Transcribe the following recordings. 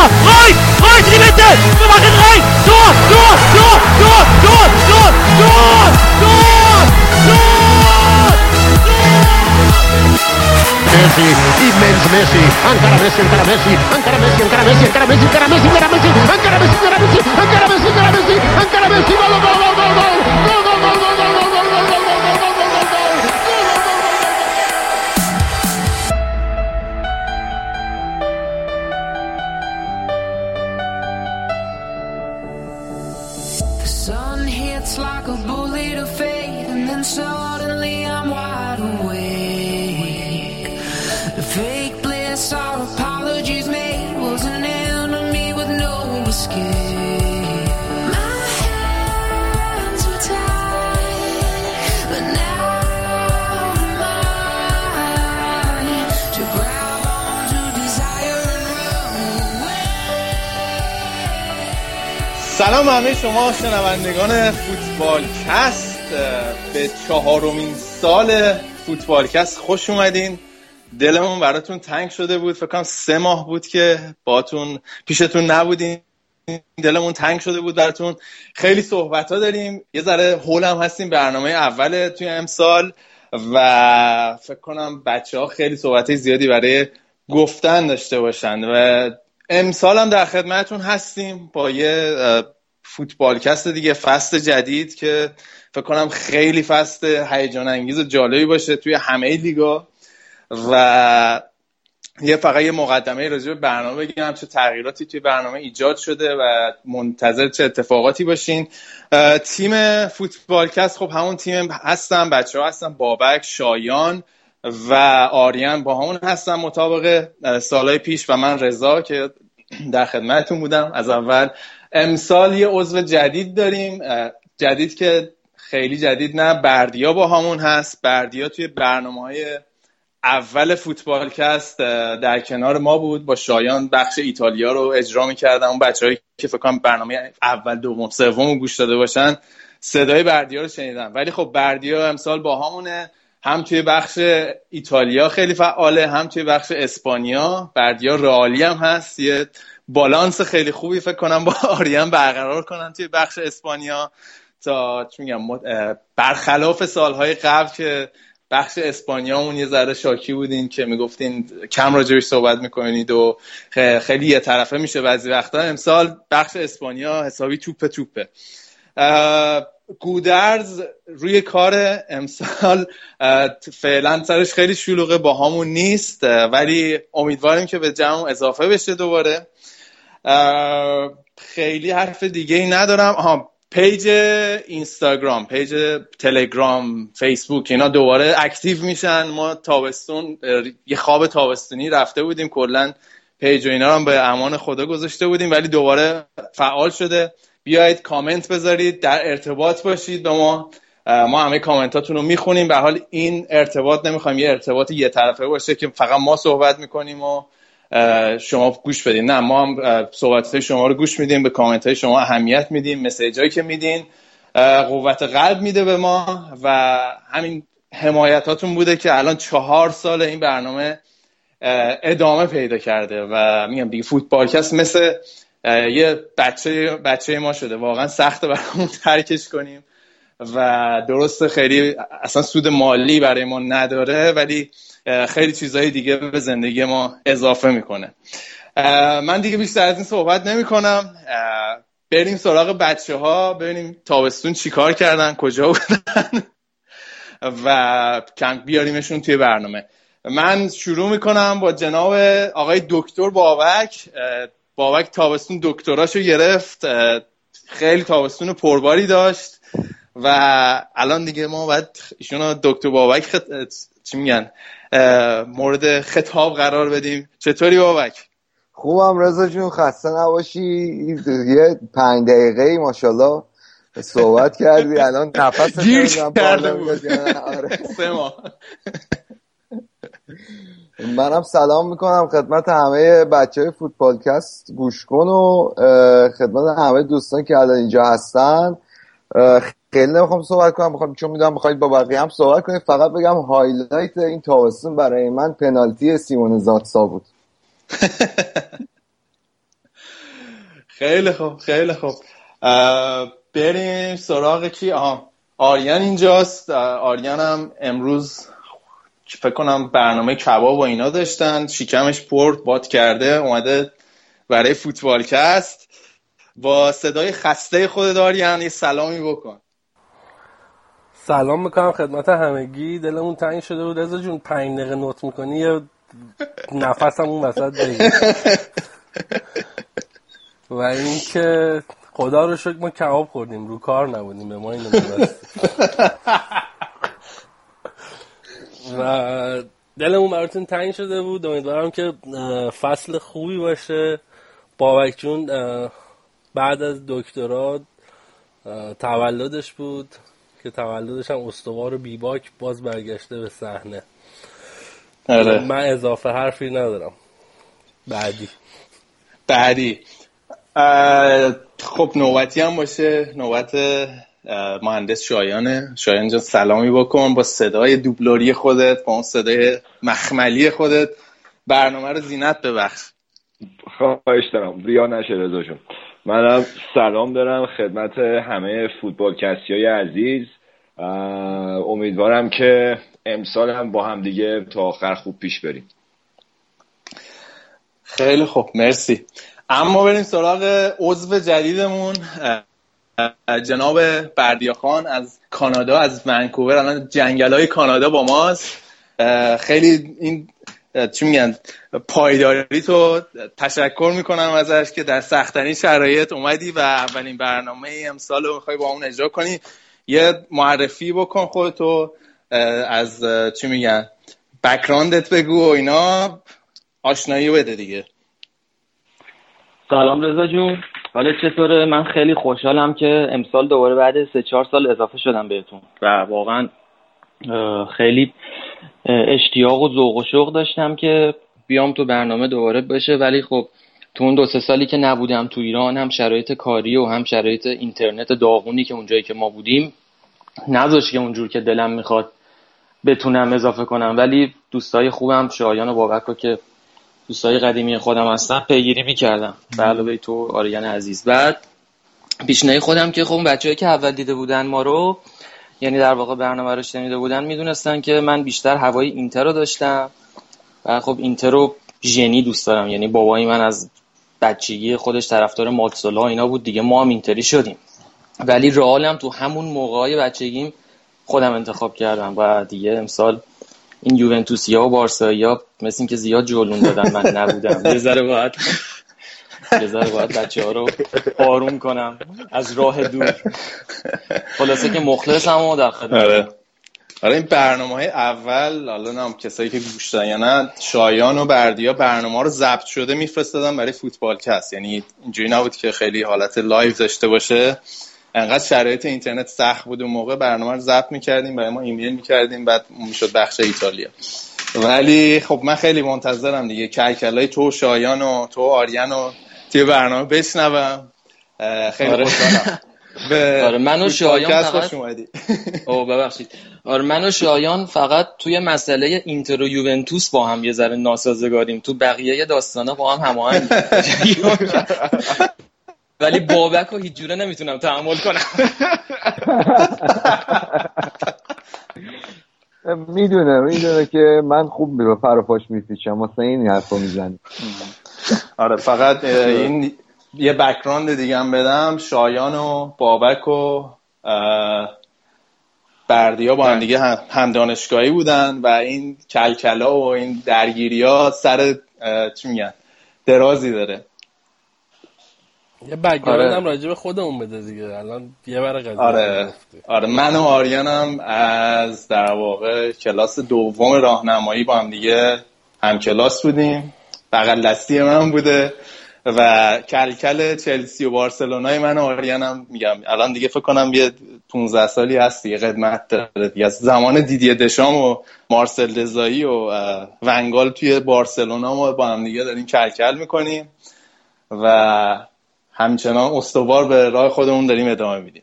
Tor! Reus! Reus in die Mitte! Wir machen rein! Tor! Tor! Tor! Tor! Tor! Tor! Tor! Tor! Tor! Messi, immens Messi, encara Messi, encara Messi, encara Messi, encara Messi, encara Messi, encara Messi, encara Messi, encara Messi, encara Messi, encara Messi, encara Messi, encara Messi, gol, gol, gol, gol, gol, gol, gol, gol, gol, سلام همه شما شنوندگان فوتبال کست به چهارمین سال فوتبال کست خوش اومدین. دلمون براتون تنگ شده بود. فکر کنم سه ماه بود که باتون پیشتون نبودیم دلمون تنگ شده بود براتون. خیلی صحبت ها داریم. یه ذره هول هم هستیم. برنامه اول توی امسال. و فکر کنم بچه ها خیلی صحبت زیادی برای گفتن داشته باشن. و امسال هم در خدمتتون هستیم با یه فوتبالکست دیگه فصل جدید که فکر کنم خیلی فصل هیجان انگیز و جالبی باشه توی همه لیگا. و یه فقط یه مقدمه راجع به برنامه بگم. چه تغییراتی توی برنامه ایجاد شده و منتظر چه اتفاقاتی باشین. تیم فوتبالکست خب همون تیم هستن بچه ها هستن بابک شایان. و آریان با همون هستن مطابق سالهای پیش و من رضا که در خدمتتون بودم. از اول امسال یه عضو جدید داریم جدید که خیلی جدید نه بردیا با همون هست. بردیا توی برنامه های اول فوتبالکست در کنار ما بود. با شایان بخش ایتالیا رو اجرا می‌کردن اون بچه‌هایی که فکر کنم برنامه اول دوم سوم گوش داده باشن صدای بردیا رو شنیدن ولی خب بردیا امسال با همونه. هم توی بخش ایتالیا خیلی فعاله هم توی بخش اسپانیا. بردیا رئالی هم هست. یه بالانس خیلی خوبی فکر کنم با آریان برقرار کنن توی بخش اسپانیا. تا میگم برخلاف سالهای قبل که بخش اسپانیامون یه ذره شاکی بودین که می‌گفتین کم راجبش صحبت می‌کنید و خیلی یه طرفه میشه بعضی وقتا. امسال بخش اسپانیا حسابی توپه. توپه گودرز روی کار امسال فعلا سرش خیلی شلوغه باهامون نیست ولی امیدواریم که به جمع اضافه بشه دوباره. خیلی حرف دیگه ای ندارم. آها page اینستاگرام page تلگرام فیسبوک اینا دوباره active میشن. ما تابستون یه خواب تابستونی رفته بودیم کلا page و اینا رو به امان خدا گذاشته بودیم ولی دوباره فعال شده. بیایید کامنت بذارید در ارتباط باشید با ما. ما همه کامنتاتون رو می‌خونیم. به حال این ارتباط نمی‌خوایم یه ارتباط یه طرفه باشه که فقط ما صحبت می‌کنیم و شما گوش بدین. نه ما هم صحبت شما رو گوش میدیم به کامنت های شما اهمیت میدیم مسیج هایی که میدین. قوت قلب میده به ما و همین حمایتاتون بوده که الان چهار سال این برنامه ادامه پیدا کرده. و میگم دیگه فوتبالکست مثل یه بچه بچه ما شده. واقعا سخته برامون ترکش کنیم و درست خیلی اصلا سود مالی برای ما نداره ولی خیلی چیزهای دیگه به زندگی ما اضافه می‌کنه. من دیگه بیشتر از این صحبت نمی کنم بریم سراغ بچه ها ببینیم تابستون چیکار کردن کجا بودن و کم بیاریمشون توی برنامه. من شروع می‌کنم با جناب آقای دکتر بابک. بابک تابستون دکتراشو گرفت خیلی تابستون پرباری داشت و الان دیگه ما باید ایشون دکتر بابک خط... چی میگن مورد خطاب قرار بدیم چطوری بابک خوبم رضا جون خسته نباشی یه پنج دقیقه ای ماشاءالله صحبت کردی الان نفس گیر کرده بود. نه. آره. سه ماه منم سلام می‌کنم خدمت همه بچه های فوتبالکست گوش کن و خدمت همه دوستان که الان اینجا هستن. خیلی نمی‌خوام صحبت کنم. می‌خوام چون می‌دونم می‌خواید با بقیه هم صحبت کنید. فقط بگم highlight این تابستون برای من پنالتی سیمون زازا بود. خیلی خوب خیلی خوب. بریم سراغ کی؟ آریان اینجاست. آریان هم امروز فکر کنم برنامه کباب و اینا داشتن شکمش پرد باد کرده اومده برای فوتبالکست با صدای خسته خود آریان یه سلامی بکن. سلام می‌کنم خدمت همگی. دلمون تنگ شده بود. ازا جون پنج دقیقه نوت می‌کنی؟ یا نفسم اون وسط بگیر. و اینکه خدا رو شکر ما کباب خوردیم. رو کار نبودیم. به ما اینو و دلمون براتون تنگ شده بود. امیدوارم که فصل خوبی باشه. بابک جون بعد از دکترا تولدش بود که تولدش هم استوار و بیباک باز برگشته به صحنه. آره. من اضافه حرفی ندارم. بعدی. بعدی. خب نوبتی هم باشه. نوبت مهندس شایانه. شایان جان سلامی بکن با صدای دوبلوری خودت با اون صدای مخملی خودت. برنامه رو زینت ببخش. خواهش دارم. ریا نشه رضا جون منم سلام دارم خدمت همه فوتبال کسی های عزیز امیدوارم که امسال هم با هم دیگه تا آخر خوب پیش بریم. خیلی خوب. مرسی. اما بریم سراغ عضو جدیدمون. جناب بردیا خان از کانادا از ونکوور. الان جنگل های کانادا با ماست. خیلی این چی میگن پایداری تو تشکر می‌کنم ازش که در سختترین شرایط اومدی و اولین برنامه امسال رو می‌خوای با اون اجرا کنی. یه معرفی بکن خودتو از چی میگن بکراندت بگو و اینا. آشنایی بده دیگه. سلام رضا جون. حالا چطوره؟ من خیلی خوشحالم که امسال دوباره بعد سه چهار سال اضافه شدم بهتون و واقعا خیلی اشتیاق و ذوق و شوق داشتم که بیام تو برنامه دوباره بشه. ولی خب تو اون دو سه سالی که نبودم تو ایران هم شرایط کاری و هم شرایط اینترنت داغونی که اونجایی که ما بودیم نذاشت که اونجور که دلم می‌خواد بتونم اضافه کنم. ولی دوستای خوبم شایان و بابک که دوستای قدیمی خودم هستن پیگیری می‌کردم. به علاوه تو آریان عزیز. بعد پیشنهی خودم که خب بچه‌ای که اول دیده بودن ما رو یعنی در واقع برنامه رو شنیده بودن می‌دونستن که من بیشتر هوای اینتر رو داشتم و خب اینتر رو ژنی دوست دارم. یعنی بابای من از بچگی خودش طرفدار ماتسولا اینا بود. دیگه ما هم اینتری شدیم. ولی رئالم تو همون موقعای بچگیم خودم انتخاب کردم و دیگه امسال این یوونتوسیا و بارسایا مثل اینکه زیاد جولون دادن من نبودم. یه ذره باید یه ذره باید بچه ها رو آروم کنم. از راه دور. خلاصه که مخلصم و در خدمت آره. آره این برنامه های اول حالا نام کسایی که گوش دادن یا نه شایان و بردیا برنامه رو ضبط شده میفرستادن برای فوتبال کست. یعنی اینجوری نبود که خیلی حالت live داشته باشه. انقدر شرایط اینترنت سخت بود اون موقع برنامه رو ضبط می‌کردیم برای ما ایمیل می‌کردیم بعد می‌شد بخش ایتالیا. ولی خب من خیلی منتظرم دیگه. کلکلای تو شایان و تو آریان و توی برنامه بشنوم. خیلی آره. خوشحالم. به آره من و شایان فقط او ببخشید. آره من و شایان فقط توی مسئله اینتر و یوونتوس با هم یه ذره ناسازگاریم. تو بقیه داستانا با هم هماهنگ ولی بابک رو هیچ جوره نمی‌تونم تحمل کنم. می‌دونه می‌دونه که من خوب به پاش میپیچم. واسه این حرفو می‌زنی. آره فقط این یه بکراند دیگه هم بدم. شایان و بابک و بردیا با هم دیگه هم, هم دانشگاهی بودن و این کلکلا و این درگیری ها سر چی میگن؟ درازی داره. یه بگراند آره. هم راجع به خودمون بده دیگه. الان یه بر قضیه آره. آره. من و آریانم از در واقع کلاس دوم راهنمایی با هم دیگه هم کلاس بودیم. بغل دستی من بوده و کلکل چلسی و بارسلونای من و آریانم میگم. الان دیگه فکر کنم یه 15 سالی هست دیگه قدمت داره دیگه. از زمان دیدی دشام و مارسل دزایی و ونگال توی بارسلونا ما با هم دیگه داریم کلکل می‌کنیم. و همچنان استوار به راه خودمون داریم ادامه میدیم.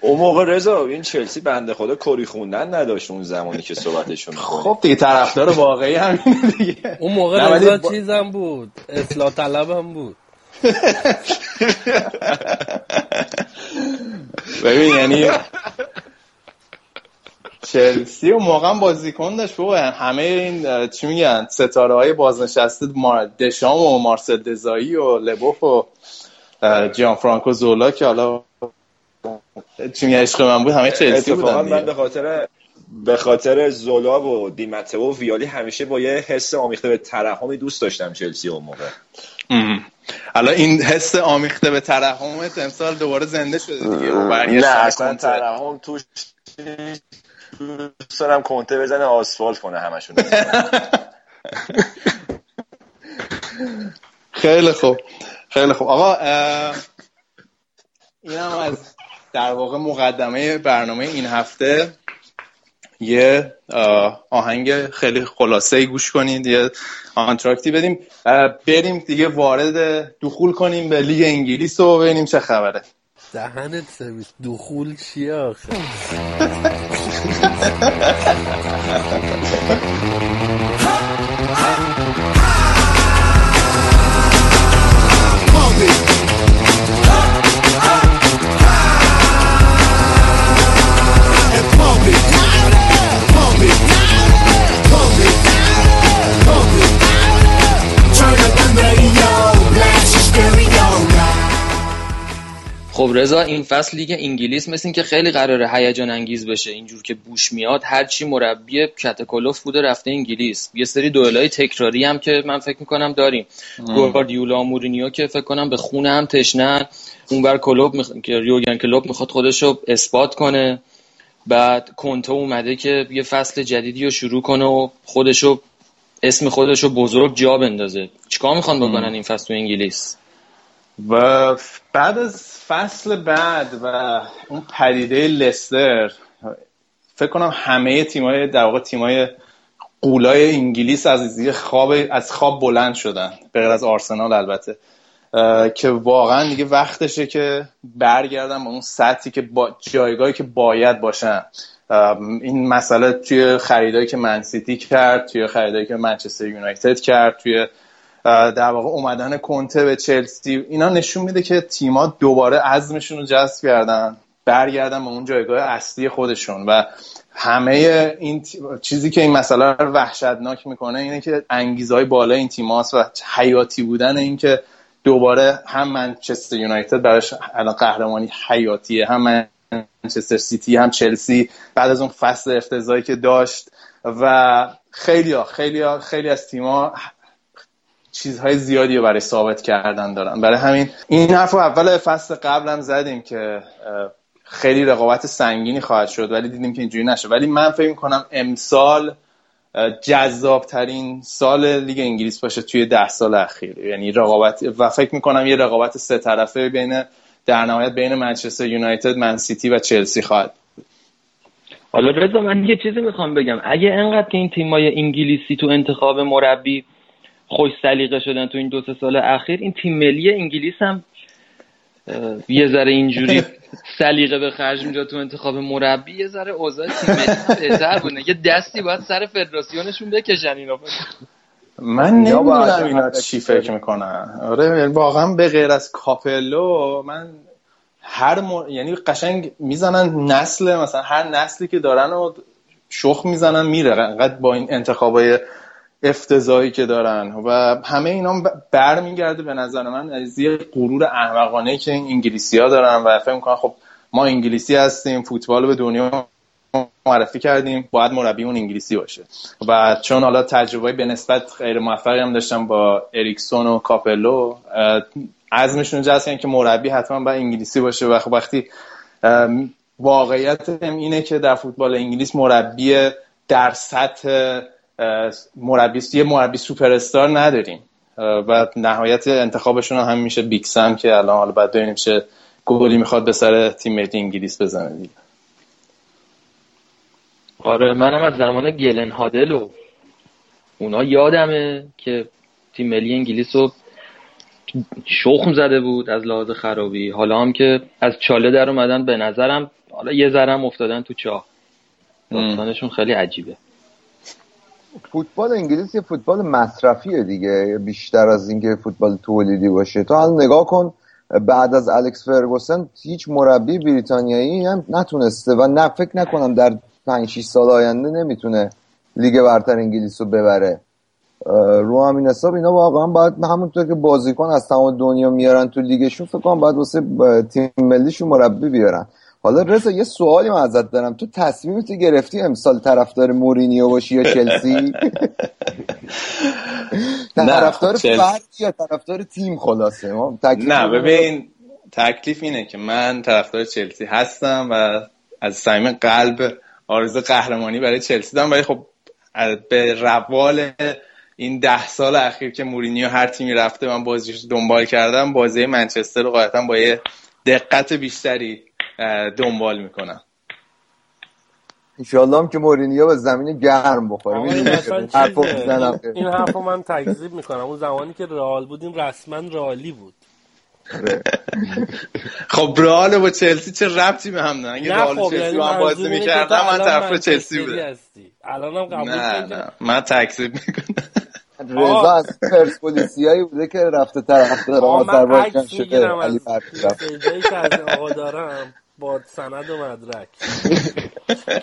اون موقع رضا این چلسی بنده خدا کری خوندن نداشت اون زمانی که صحبتشون می‌کنه خب دیگه طرفدار واقعی همینه دیگه. اون موقع رضا با- چیزم بود. اصلاح طلبم بود. ببین یعنی چلسی و موقع بازیکن داشت بابا. همه این چی میگن ستاره های بازنشسته دشام و مارسل دزایی و لبوف و جیان فرانکو زولا که حالا میگن عشق من بود همه چلسی بودن من به خاطر به خاطر زولا و دیمته و ویالی همیشه با یه حس آمیخته به ترحمی دوست داشتم چلسی اون موقع. حالا این حس آمیخته به ترحمت امسال دوباره زنده شده دیگه. نه اصلا. ترحم توش دوست دارم کنته بزنه آسفالت کنه همشون. خیلی خوب. خیلی خوب. آقا این هم از در واقع مقدمه برنامه این هفته. یه آهنگ خیلی خلاصه ای گوش کنید یه آنتراکتی بدیم. بریم دیگه وارد دخول کنیم به لیگ انگلیس و ببینیم چه خبره. دهنت سرویس. دخول چیه آخه؟ خب رضا این فصل لیگ انگلیس مثل این که خیلی قراره هیجان انگیز بشه اینجور که بوش میاد هرچی مربی کتکلوف بوده رفته انگلیس. یه سری دوئلای تکراری هم که من فکر می‌کنم داریم. گواردیولا مورینیو که فکر کنم به خونه هم تشنن. اونور کلوب میخ... که یورگن کلوب می‌خواد خودش رو اثبات کنه. بعد کنته اومده که یه فصل جدیدی رو شروع کنه و خودشو اسم خودش رو بزرگ جا بندازه. چیکار می‌خوان بکنن این فصل تو انگلیس؟ و بعد از فصل بعد و اون پدیده لستر فکر کنم همه تیمای در واقع تیمای قولای انگلیس از یه خواب از خواب بلند شدن به غیر از آرسنال البته که واقعا دیگه وقتشه که برگردن به اون سطحی که با جایگاهی که باید باشن. این مسئله توی خریدایی که منسیتی کرد توی خریدایی که منچستر یونایتد کرد توی در واقع اومدن کنته به چلسی اینا نشون میده که تیما دوباره عزمشون رو جذب کردن برگردن به اون جایگاه اصلی خودشون. و همه این چیزی که این مسئله رو وحشتناک می‌کنه اینه که انگیزه های بالا این تیماست و حیاتی بودن این که دوباره هم منچستر یونایتد براش الان قهرمانی حیاتیه هم منچستر سیتی هم چلسی بعد از اون فصل افتضاحی که داشت. و خیلی ها خیلی ها خیلی از تیما چیزهای زیادی رو برای ثابت کردن دارن. برای همین این حرف رو اول فصل قبلم زدیم که خیلی رقابت سنگینی خواهد شد ولی دیدیم که اینجوری نشد. ولی من فکر کنم امسال جذاب ترین سال لیگ انگلیس باشه توی ده سال اخیر. یعنی رقابت و فکر می‌کنم یه رقابت سه طرفه بین در نهایت بین منچستر یونایتد من سیتی و چلسی خواهد حالا رضا من یه چیزی می‌خوام بگم. اگه انقدر که این تیمای انگلیسی تو انتخاب مربی خوش سلیقه شدن تو این دو سه سال اخیر. این تیم ملی انگلیس هم یه ذره اینجوری سلیقه به خرج می‌داد تو انتخاب مربی. یه ذره اوضاع تیم ملی بهتر بود یه دستی باید سر فدراسیونشون بکشن اینا. من نمی‌دونم. اینا چی فکر می‌کنن. آره واقعا به غیر از کاپلو من هر م... یعنی قشنگ می‌زنن نسل مثلا هر نسلی که دارن و شخم می‌زنن میره انقدر با این انتخابای افتضاحی که دارن و همه اینا برمیگرده به نظر من از یه غرور احمقانه که این انگلیسی ها دارن و فکر می‌کنن خب ما انگلیسی هستیم فوتبال به دنیا معرفی کردیم باید مربی اون انگلیسی باشه. و چون حالا تجربه به نسبت غیر موفقی هم داشتم با اریکسون و کاپلو عزمشون کردن که مربی حتما باید انگلیسی باشه و خب وقتی واقعیت اینه که در فوتبال انگلیس مربی در سطح مربی یه مربی سوپر استار نداریم و نهایت انتخابشون هم میشه بیکسم که الان حالا بعد ببینیم چه گلی می‌خواد به سر تیم ملی انگلیس بزنه دیگه. آره منم از زمان گلن هادل و اونا یادمه که تیم ملی انگلیس رو شخم زده بود از لحاظ خرابی. حالا هم که از چاله در اومدن به نظرم حالا یه ذرم افتادن تو چاه. داستانشون خیلی عجیبه. فوتبال انگلیس یه فوتبال مصرفیه دیگه. بیشتر از اینکه فوتبال تولیدی باشه. تو حالا نگاه کن بعد از الکس فرگوسن هیچ مربی بریتانیایی هم نتونسته و نه فکر نکنم در 5 6 سال آینده نمی‌تونه لیگ برتر انگلیس رو ببره. رو همین حساب اینا واقعا باید همونطور که بازیکن از تمام دنیا میارن تو لیگشون فکر کنم باید واسه تیم ملیشون مربی بیارن. حالا رضا یه سوالی من ازت دارم. تو تصمیمت گرفتی امسال طرفدار مورینیو باشی یا چلسی؟ طرفدار فرد یا طرفدار تیم خلاصه؟ نه ببین تکلیف اینه که من طرفدار چلسی هستم و از صمیم قلب آرزو قهرمانی برای چلسی دارم. ولی خب به روال این ده سال اخیر که مورینیو هر تیمی رفته من بازیش دنبال کردم بازی منچستر رو قاعدتا با یه دقت بیشتری دنبال می‌کنم. انشالله هم که مورینیو به زمین گرم بخوره. این حرف من تکذیب می‌کنم. اون زمانی که رئال بودیم رسما رئالی بود. خب رئال با چلسی چه ربطی به هم دارن؟ اگه رئال خب، چلسی یعنی با هم بازی می‌کردم من طرف چلسی بودم الان هم قبول نه نه. من تکذیب می‌کنم. رضا از پرسپولیسیایی بوده که رفته طرفدار آذربایجان شده علی فرقی جایی که از آقا دارم. با سند و مدرک.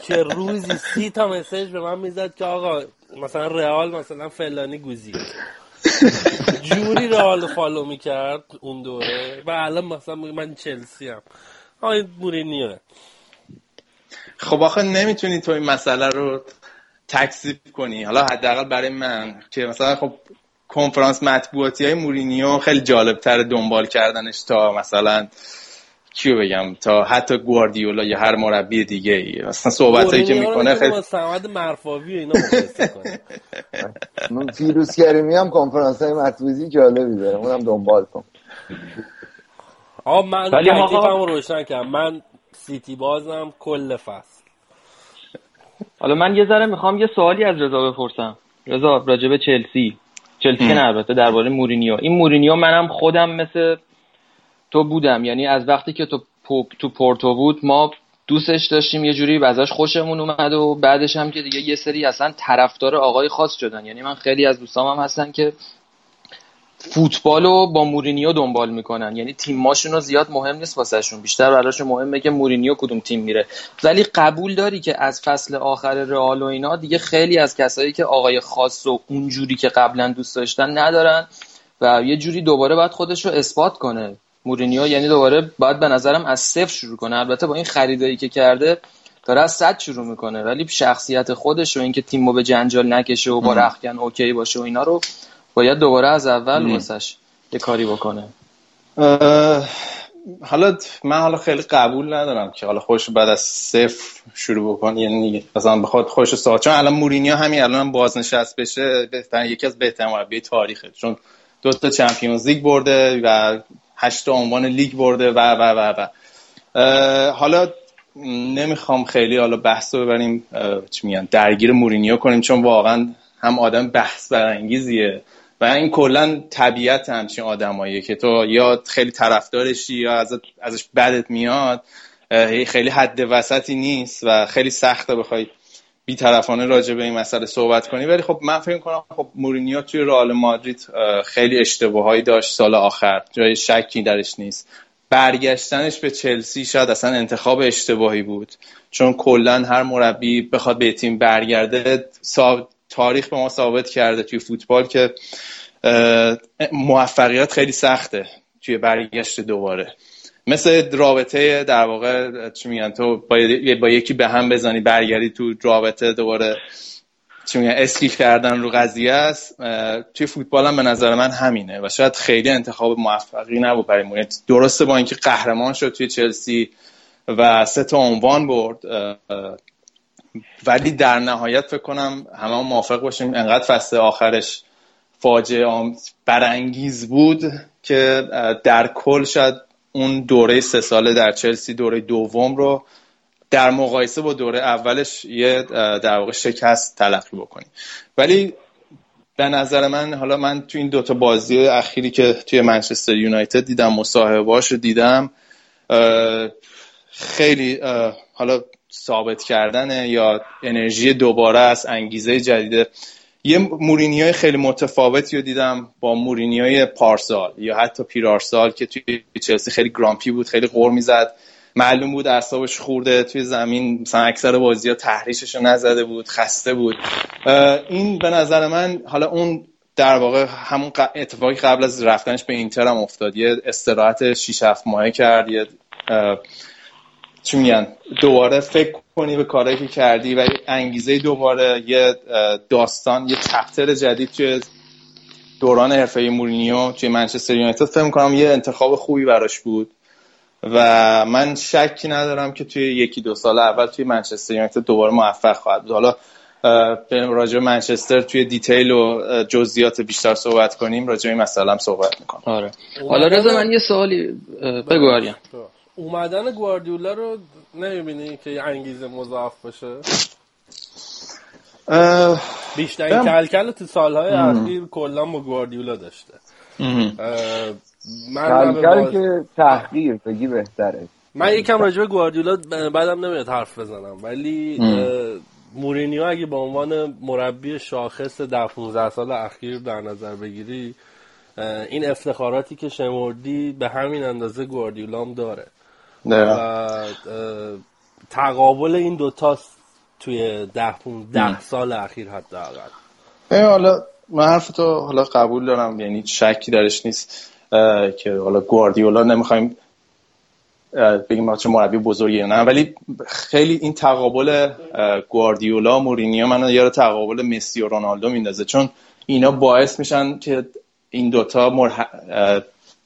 که روزی سی تا مسیج به من می‌زد که آقا مثلا رئال مثلا فلانی گوزید جوری رئال follow می‌کرد اون دوره. و الان مثلا من چلسی هم آقای مورینیو. خب آخه نمی‌تونی تو این مسئله رو تکذیب کنی. حالا حداقل برای من که مثلا خب کنفرانس مطبوعاتی های مورینیو خیلی جالب تر دنبال کردنش تا مثلا کیو بگم؟ تا حتی گواردیولا یا هر مربی دیگه ای. اصلا صحبت هایی که می‌کنه خیلی سمد مرفاوی اینا مقایسه کنه. من فیروز کریمی هم کنفرانس های مطبوعاتی جالبی داره. اونم دنبال کن. آقا من تکلیفم روشن کردم. من سیتی بازم کل فصل. حالا من یه ذره می‌خوام یه سوالی از رضا بپرسم. رضا راجب چلسی. چلسی نه البته درباره مورینیو. این مورینیو منم خودم مثل تو بودم. یعنی از وقتی که تو تو پورتو بود ما دوستش داشتیم یه جوری ازش خوشمون اومد و بعدش هم که دیگه یه سری اصلا طرفدار آقای خاص شدن. یعنی من خیلی از دوستام هم هستن که فوتبال رو با مورینیو دنبال می‌کنن. یعنی تیماشون رو زیاد مهم نیست واسهشون. بیشتر براشون مهمه که مورینیو کدوم تیم میره. ولی قبول داری که از فصل آخر رئال و اینا دیگه خیلی از کسایی که آقای خاص و اونجوری که قبلا دوست داشتن ندارن و یه جوری دوباره باید خودش رو اثبات کنه. مورینیو یعنی دوباره باید به نظرم از صفر شروع کنه. البته با این خریدایی که کرده داره از صد شروع می‌کنه. ولی شخصیت خودش و اینکه تیمو به جنجال نکشه و با رختکن OK باشه و اینا رو باید دوباره از اول واسش یه کاری بکنه. حالا من حالا خیلی قبول ندارم که حالا خوش بعد از صفر شروع بکن یعنی مثلا بخواد خوش ساعت چون الان مورینیو همین الان هم بازنشست بشه بهتر یکی از بهترین مربی تاریخه. چون دو تا چمپیونز لیگ برده و هشت عنوان لیگ برده و و و و. حالا نمی‌خوام خیلی حالا بحث رو ببریم چی میگن درگیر مورینیو کنیم چون واقعا هم آدم بحث برانگیزیه و این کلا طبیعت همچین آدماییه که تو یا خیلی طرفدارشی یا ازش بدت میاد خیلی حد وسطی نیست و خیلی سخته بخوای بیطرفانه راجع به این مسئله صحبت کنی. ولی خب من فکر کنم خب مورینیو توی رئال مادرید خیلی اشتباهایی داشت سال آخر. جای شکی درش نیست. برگشتنش به چلسی شاید اصلا انتخاب اشتباهی بود. چون کلا هر مربی بخواد به تیم برگرده تاریخ به ما ثابت کرده توی فوتبال که موفقیت خیلی سخته توی برگشت دوباره. مثل رابطه در واقع چی میگن تو با, با یکی به هم بزنی برگردی تو رابطه دوباره چی میگن اسکی کردن رو قضیه است. توی فوتبال هم به نظر من همینه و شاید خیلی انتخاب موفقی نبود برای مورینیو درسته با اینکه قهرمان شد توی چلسی و سه تا عنوان برد ولی در نهایت فکر کنم همه موافق باشیم انقدر فصل آخرش فاجعه برانگیز بود که در کل شاید اون دوره سه ساله در چلسی دوره دوم رو در مقایسه با دوره اولش یه در واقع شکست تلقی بکنیم ولی به نظر من حالا من تو این دوتا بازی اخیری که توی منچستر یونایتد دیدم مصاحبهاش رو دیدم خیلی حالا ثابت کردن یا انرژی دوباره است انگیزه جدید یه مورینیوی خیلی متفاوتی رو دیدم با مورینیوی پارسال یا حتی پیرارسال که توی چلسی خیلی گرامپی بود خیلی غور می‌زد. معلوم بود اعصابش خورده توی زمین مثلا اکثر بازی ها تحریشش رو نزده بود خسته بود. این به نظر من حالا اون در واقع همون اتفاقی قبل از رفتنش به اینتر هم افتاد. یه استراحت 6 7 ماهه کرد یه چی میگن؟ دوباره فکر کنی به کارهایی که کردی و انگیزه دوباره یه داستان یه چپتر جدید توی دوران حرفه مورینیو توی منچستر یونایتد. فکر کنم یه انتخاب خوبی براش بود و من شکی ندارم که توی یکی دو سال اول توی منچستر یونایتد دوباره موفق خواهد بود. حالا راجع منچستر توی دیتیل و جزئیات بیشتر صحبت کنیم راجع این مسئله هم صحبت می‌کنم. آره. حالا رضا من یه سوالی بگو اومدن گواردیولا رو نمی‌بینی که یه انگیزه مضاعف باشه؟ بیشترین کلکل تو سالهای اخیر کلا با گواردیولا داشته. من کلکل که تحقیر بگی بهتره. من یکم راجع به گواردیولا بعدم نمیاد حرف بزنم ولی مورینیو اگه به عنوان مربی شاخص ده 15 سال اخیر در نظر بگیری این افتخاراتی که شمردی به همین اندازه گواردیولا هم داره. و تقابل این دوتاست توی ده, ده سال اخیر حداقل. حالا من حرف تو حالا قبول دارم یعنی شکی درش نیست که حالا گواردیولا نمی‌خوایم بگیم چه مربی بزرگی نه. ولی خیلی این تقابل گواردیولا مورینیو منو یاد تقابل مسی و رونالدو میندازه. چون اینا باعث میشن که این دوتا مر...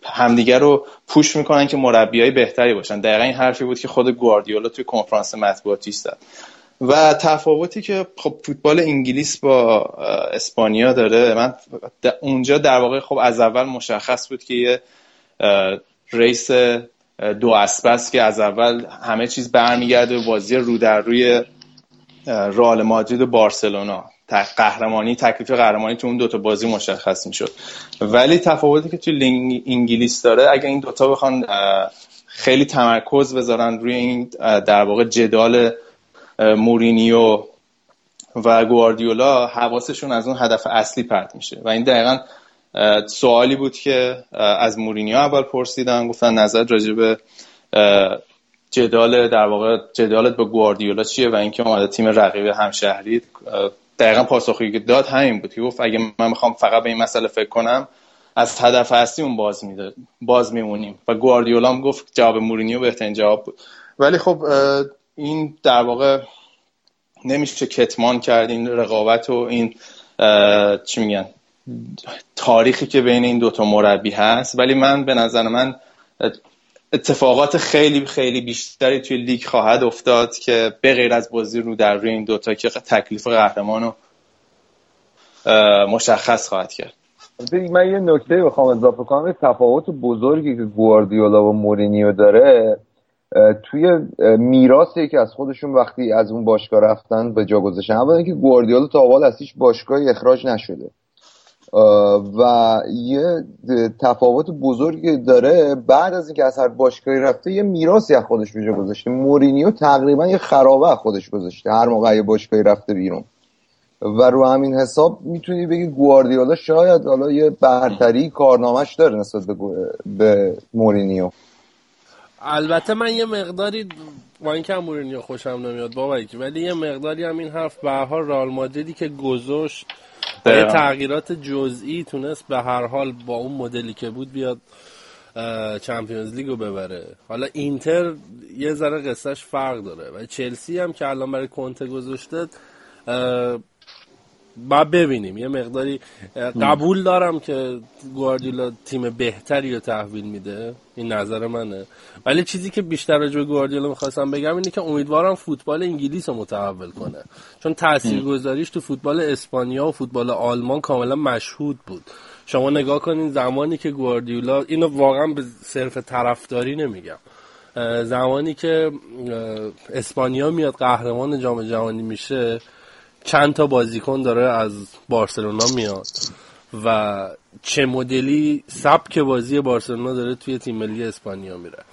همدیگه رو پوش می‌کنن که مربیای بهتری باشن. دقیقا این حرفی بود که خود گواردیولا توی کنفرانس مطبوعاتی زد. و تفاوتی که خب فوتبال انگلیس با اسپانیا داره من اونجا در واقع خب از اول مشخص بود که یه ریس دو اسبست که از اول همه چیز برمیگرده بازی رو در روی رئال مادرید و بارسلونا. قهرمانی تکلیف قهرمانی تو اون دوتا بازی مشخص می‌شد. ولی تفاوتی که لیگ انگلیس داره اگه این دوتا بخوان خیلی تمرکز بذارن روی این در واقع جدال مورینیو و گواردیولا حواسشون از اون هدف اصلی پرت میشه. و این دقیقا سوالی بود که از مورینیو اول پرسیدن گفتن نظر راجع به جدال در واقع جدالت با گواردیولا چیه و اینکه اومده تیم رقیب همشهری دقیقا پاسخی که داد همین بود. که گفت اگه من می‌خوام فقط به این مسئله فکر کنم از هدف اصلی اون باز میده باز میمونیم. و گواردیولا هم گفت جواب مورینیو بهترین جواب بود. ولی خب این در واقع نمیشه کتمان کرد این رقابت و این چی میگن تاریخی که بین این دوتا مربی هست. ولی من به نظر من اتفاقات خیلی خیلی بیشتری توی لیگ خواهد افتاد که به غیر از بازی رو در روی این دوتا که تکلیف قهرمان رو مشخص خواهد کرد. من یه نکته بخوام اضافه کنم. تفاوت بزرگی که گواردیولا و مورینیو داره توی میراثی که از خودشون وقتی از اون باشگاه رفتن به جا گذاشتن. اولا اینکه گواردیولا تا اول از هیچ باشگاهی اخراج نشده. و یه تفاوت بزرگی داره. بعد از اینکه از هر باشگاهی رفته یه میراثی از خودش جا گذاشته. مورینیو تقریبا یه خرابه از خودش گذاشته. هر موقع یه باشگاهی رفته بیرون. و رو همین حساب می‌تونی بگی گواردیولا شاید حالا یه برتری کارنامهش داره نسبت به, به مورینیو. البته من یه مقداری با اینکه مورینیو خوشم نمیاد بابک ولی یه مقداری هم این حرف به هر رئال مادریدی که گذاشت یه تغییرات جزئی تونست به هر حال با اون مدلی که بود بیاد چمپیونز لیگو ببره. حالا اینتر یه ذره قصهش فرق داره. و چلسی هم که الان برای کنته گذاشته باید ببینیم. یه مقداری قبول دارم که گواردیولا تیم بهتری رو تحویل میده. این نظر منه. ولی چیزی که بیشتر راجع به گواردیولا می‌خواستم بگم اینه که امیدوارم فوتبال انگلیس رو متحول کنه. چون تاثیرگذاریش تو فوتبال اسپانیا و فوتبال آلمان کاملا مشهود بود. شما نگاه کنین زمانی که گواردیولا اینو واقعا به صرف طرفداری نمیگم. زمانی که اسپانیا میاد قهرمان جام جهانی میشه چند تا بازیکن داره از بارسلونا میاد و چه مدلی سبک بازی بارسلونا داره توی تیم ملی اسپانیا میره.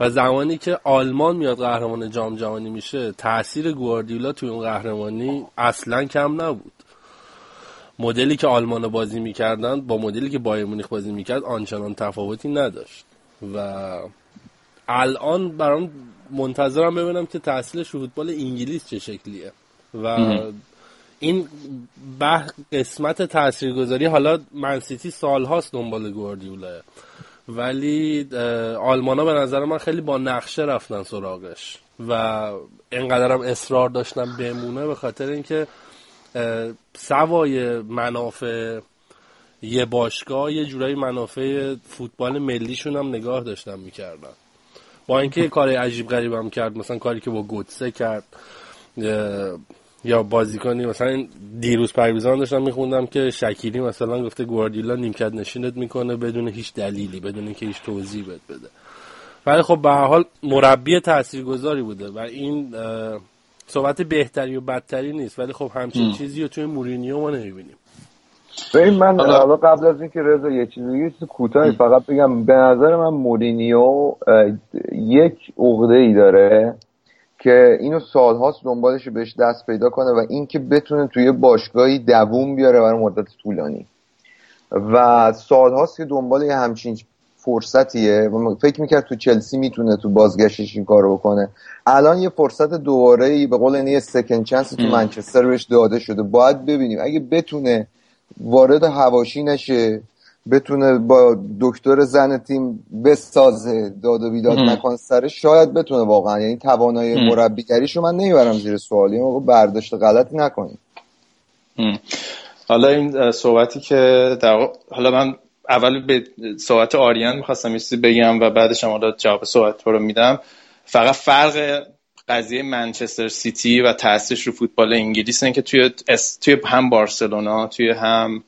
و زمانی که آلمان میاد قهرمان جام جهانی میشه تاثیر گواردیولا توی اون قهرمانی اصلا کم نبود. مدلی که آلمان بازی می‌کردن با مدلی که بایر مونیخ بازی می‌کرد آنچنان تفاوتی نداشت. و الان برام منتظرم ببینم که تحصیلش فوتبال انگلیس چه شکلیه. و این به قسمت تاثیرگذاری حالا منسیتی سالهاست دنبال گواردیولا. ولی آلمانا به نظر من خیلی با نقشه رفتن سراغش و اینقدرم اصرار داشتن بمونه به خاطر اینکه سوای منافع یه باشگاه یه جورایی منافع فوتبال ملیشون هم نگاه داشتن می‌کردن. با اینکه کار عجیب غریب هم کرد مثلا کاری که با گوتسه کرد یا بازیکنی مثلا دیروز پرویزان داشتم میخوندم که شکیری مثلا گفته گواردیولا نیمکت نشینت می‌کنه بدون هیچ دلیلی بدون اینکه هیچ توضیح بده بده. ولی خب به حال مربی تاثیرگذاری بوده و این صحبت بهتری و بدتری نیست. ولی خب همچین چیزی رو توی مورینیو ما نمی‌بینیم. ببین من حالا قبل از اینکه رضا یه چیزی یه چیز کوتاهی فقط بگم. به نظر من مورینیو یک عقده ای داره. که اینو سالهاست دنبالش بهش دست پیدا کنه و اینکه بتونه توی باشگاهی دووم بیاره برای مدت طولانی. و سالهاست که دنبال یه همچین فرصتیه فکر می‌کرد تو چلسی می‌تونه تو بازگشتش این کارو بکنه. الان یه فرصت دوباره به قول یه سکند چانس تو منچستر بهش داده شده. باید ببینیم. اگه بتونه وارد هواشی نشه بتونه با دکتر زن تیم بسازه داد و بیداد نکن سرش شاید بتونه واقعا. یعنی توانایی مربیگریشو من نمی‌برم زیر سوالی. موقع برداشت غلطی نکنیم حالا این صحبتی که در حالا من اول به صحبت آریان می‌خواستم یه بگم و بعدش هم حالا جواب صحبت رو میدم. فقط فرق قضیه منچستر سیتی و تاثیرش رو فوتبال انگلیس اینه که توی توی هم بارسلونا توی هم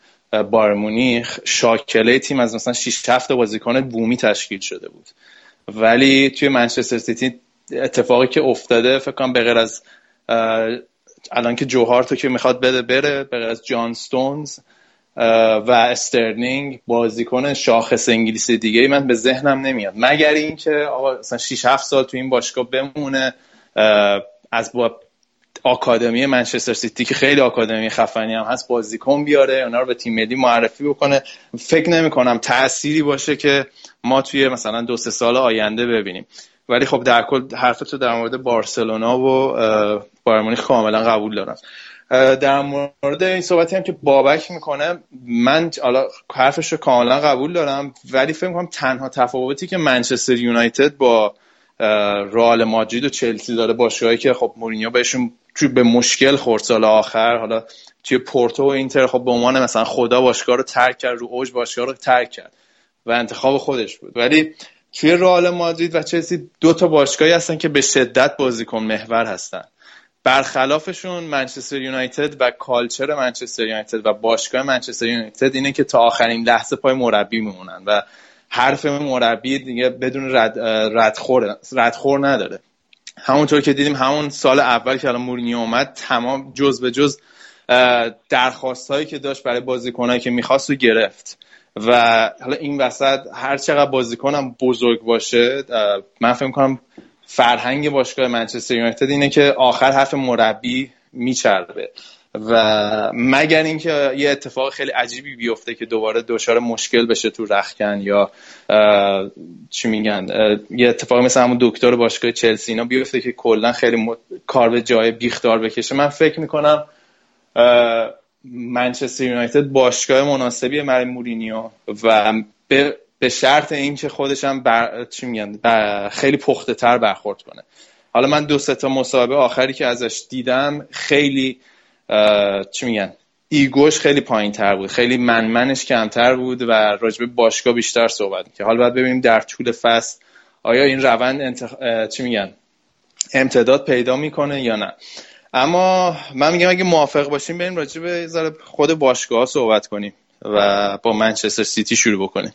بایرن مونیخ شاکله تیم از مثلا 6 7 بازیکن بومی تشکیل شده بود. ولی توی منچستر سیتی اتفاقی که افتاده فکر کنم به غیر از الان که جو هارت رو که می‌خواد بده بره. به غیر از جان استونز و استرلینگ بازیکن شاخص انگلیسی دیگه من به ذهنم نمیاد. مگر اینکه آقا مثلا 6 7 سال تو این باشگاه بمونه از با آکادمی منچستر سیتی که خیلی آکادمی خفنی هم هست بازیکن بیاره اونا رو به تیم ملی معرفی بکنه. فکر نمی کنم تأثیری باشه که ما توی مثلا دو سه سال آینده ببینیم. ولی خب در کل حرفتو در مورد بارسلونا و بایرن کاملا قبول دارم. در مورد این صحبتی هم که بابک می‌کنه من حالا حرفش رو کاملا قبول دارم ولی فکر کنم تنها تفاوتی که منچستر یونایتد با رئال مادرید و چلسی داره باشگاهی که خب مورینیو بهشون توی به مشکل خورد سال آخر. حالا توی پورتو و اینتر خب به عنوان مثلا خودش باشگاه رو ترک کرد رو اوج باشگاه رو ترک کرد و انتخاب خودش بود. ولی توی رئال مادرید و چلسی دو تا باشگاهی هستن که به شدت بازیکن محور هستن. برخلافشون منچستر یونایتد و culture منچستر یونایتد و باشگاه منچستر یونایتد اینه که تا آخرین لحظه پای مربی میمونن و حرف مربی دیگه بدون رد ردخور ردخور نداره. همونطور که دیدیم همون سال اول که الان مورینیو اومد تمام جز به جز درخواست هایی که داشت برای بازیکنایی که می‌خواست رو گرفت. و حالا این وسط هر چقدر بازیکنم بزرگ باشه من فکر کنم فرهنگ باشگاه منچستر یونایتد اینه که آخر حرف مربی میچربه. و مگر اینکه یه اتفاق خیلی عجیبی بیفته که دوباره دچار مشکل بشه تو رخکن یا چی میگن یه اتفاق مثل همون دکتر باشگاه چلسی اینا بیفته که کلا خیلی کار به جای بیختار بکشه. من فکر می‌کنم منچستر یونایتد باشگاه مناسبی برای مورینیو و به به شرط اینکه خودش هم بر... چی میگن خیلی پخته تر برخورد کنه. حالا من دو سه تا مسابقه آخری که ازش دیدم خیلی چی میگن؟ ایگوش خیلی پایین تر بود. خیلی منمنش کمتر بود و راجبه باشگاه بیشتر صحبت که حالا باید ببینیم در طول فصل آیا این روند انتخ... چی میگن؟ امتداد پیدا می‌کنه یا نه. اما من میگم اگه موافق باشیم بریم راجبه خود باشگاه صحبت کنیم و با منچستر سیتی شروع بکنیم.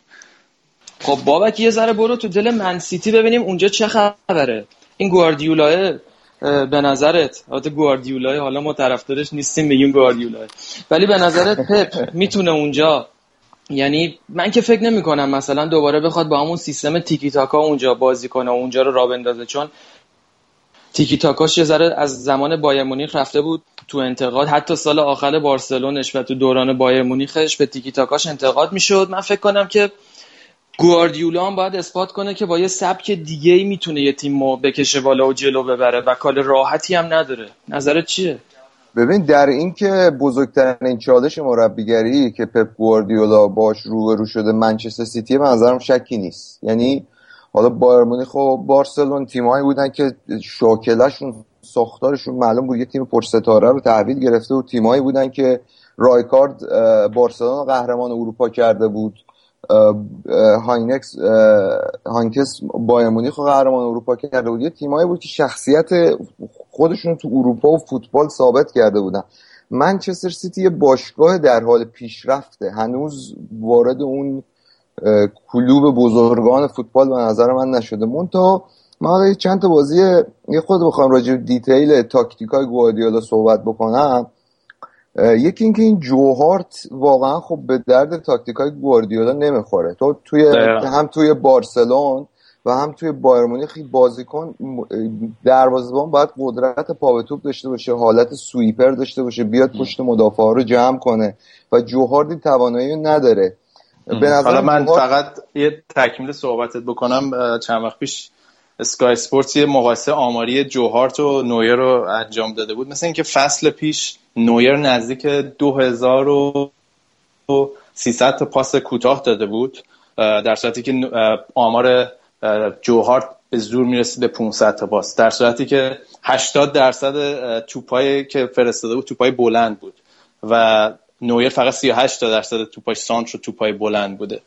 خب بابک یه ذره برو تو دل من سیتی ببینیم اونجا چه خبره. این گواردیولاه به نظرت البته گواردیولا حالا ما طرفدارش نیستیم بگیم گواردیولا ولی به نظرت پپ می‌تونه اونجا یعنی من که فکر نمی کنم مثلا دوباره بخواد با همون سیستم تیکی تاکا اونجا بازی کنه و اونجا رو را بندازه چون تیکی تاکاش یه ذره از زمان بایر مونیخ رفته بود تو انتقاد. حتی سال آخر بارسلونش و تو دوران بایر مونیخش به تیکی تاکاش انتقاد می‌شد. من فکر کنم که گواردیولا هم باید اثبات کنه که با یه سبک دیگه ای می‌تونه یه تیم بکشه بالا و جلو ببره و کال راحتی هم نداره. نظرت چیه؟ ببین در این که بزرگترین چالش مربیگری که پپ گواردیولا باش روبرو شده منچستر سیتی به نظرم شکی نیست. یعنی حالا بایرن مونیخ و بارسلون تیمایی بودن که شاکلشون ساختارشون معلوم بود یه تیم پرستاره رو تحویل گرفته و تیمایی بودن که رایکارد بارسلون قهرمان اروپا کرده بود. هاینکس هانکس بایرن مونیخ قهرمان اروپا کرده بود. یه تیمایی بود که شخصیت خودشون تو اروپا و فوتبال ثابت کرده بودن. منچستر سیتی یه باشگاه در حال پیشرفته. هنوز وارد اون کلوب بزرگان فوتبال به نظر من نشده. منتها من چند تا بازی یه خورده بخوام راجع detail تاکتیکای گواردیولا صحبت بکنم. یکی اینکه این جو هارت واقعا خب به درد تاکتیکای گواردیولا نمی‌خوره. تو توی هم توی بارسلون و هم توی بایرن مونیخ بازیکن دروازه‌بان باید قدرت پا به توپ داشته باشه حالت sweeper داشته باشه بیاد پشت مدافعا رو جمع کنه و جو هارت این توانایی نداره. به حالا من فقط یه تکمیل صحبتت بکنم چند وقت پیش اسکای اسپورتس یه مقایسه آماری جو هارت و نویر رو انجام داده بود. مثل اینکه فصل پیش نویر نزدیک 2300 تا پاس کوتاه داده بود در صورتی که آمار جوهارت به زور می‌رسید به 500 تا پاس. در صورتی که 80 درصد توپایی که فرستاده بود توپای بلند بود و نویر فقط 38 درصد توپای سانتر و توپای بلند بوده.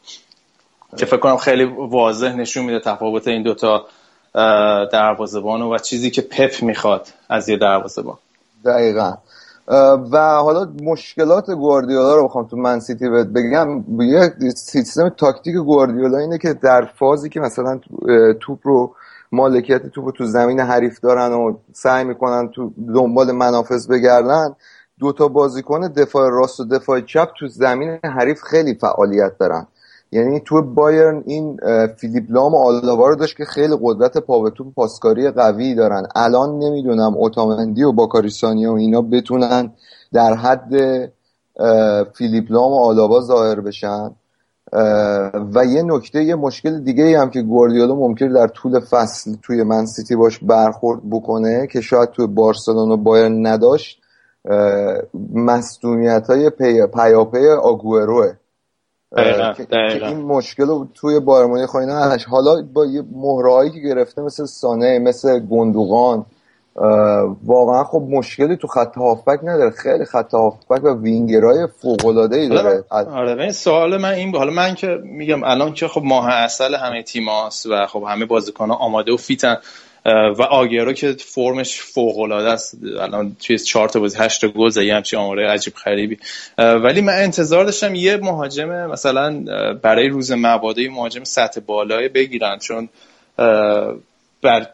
که فکر کنم خیلی واضح نشون میده تفاوت این دوتا دروازه‌بان و چیزی که پپ می‌خواد از یه دروازه‌بان. دقیقا. و حالا مشکلات گواردیولا رو بخوام تو من سیتی بگم. یه سیستم تاکتیک گواردیولا اینه که در فازی که مثلا توپ رو مالکیت توپ رو تو زمین حریف دارن و سعی می‌کنن تو دنبال منافذ بگردن دو تا بازیکن دفاع راست و دفاع چپ تو زمین حریف خیلی فعالیت دارن. یعنی تو بایرن این فیلیپ لام و آلاوا رو داشت که خیلی قدرت پا پاسکاری قوی دارن. الان نمی‌دونم اوتامندی و باکاریسانی و اینا بتونن در حد فیلیپ لام و آلاوا ظاهر بشن. و یه نکته یه مشکل دیگه هم که گواردیولا ممکن در طول فصل توی منسیتی باش برخورد بکنه که شاید توی بارسلون و بایرن نداشت مصدومیت های پی... پیاپی که این مشکل رو توی بایرن مونیخ هی حالا با یه مهره‌هایی که گرفته مثل سانه مثل گندوغان واقعا خب مشکلی تو خط هافبک نداره. خیلی خط هافبک و وینگرای فوق العاده ای داره آره این سوال من این حالا من که میگم الان که خب ماه عسل همه تیماست و خب همه بازیکن‌ها آماده و fit ن. و آگوئرو که فرمش فوق العاده است. الان توی چهار تا بازی 8 گل زد همچین آماره عجیب غریبی. ولی من انتظار داشتم یه مهاجم مثلا برای روز مبادا مهاجم سطح بالای بگیرن چون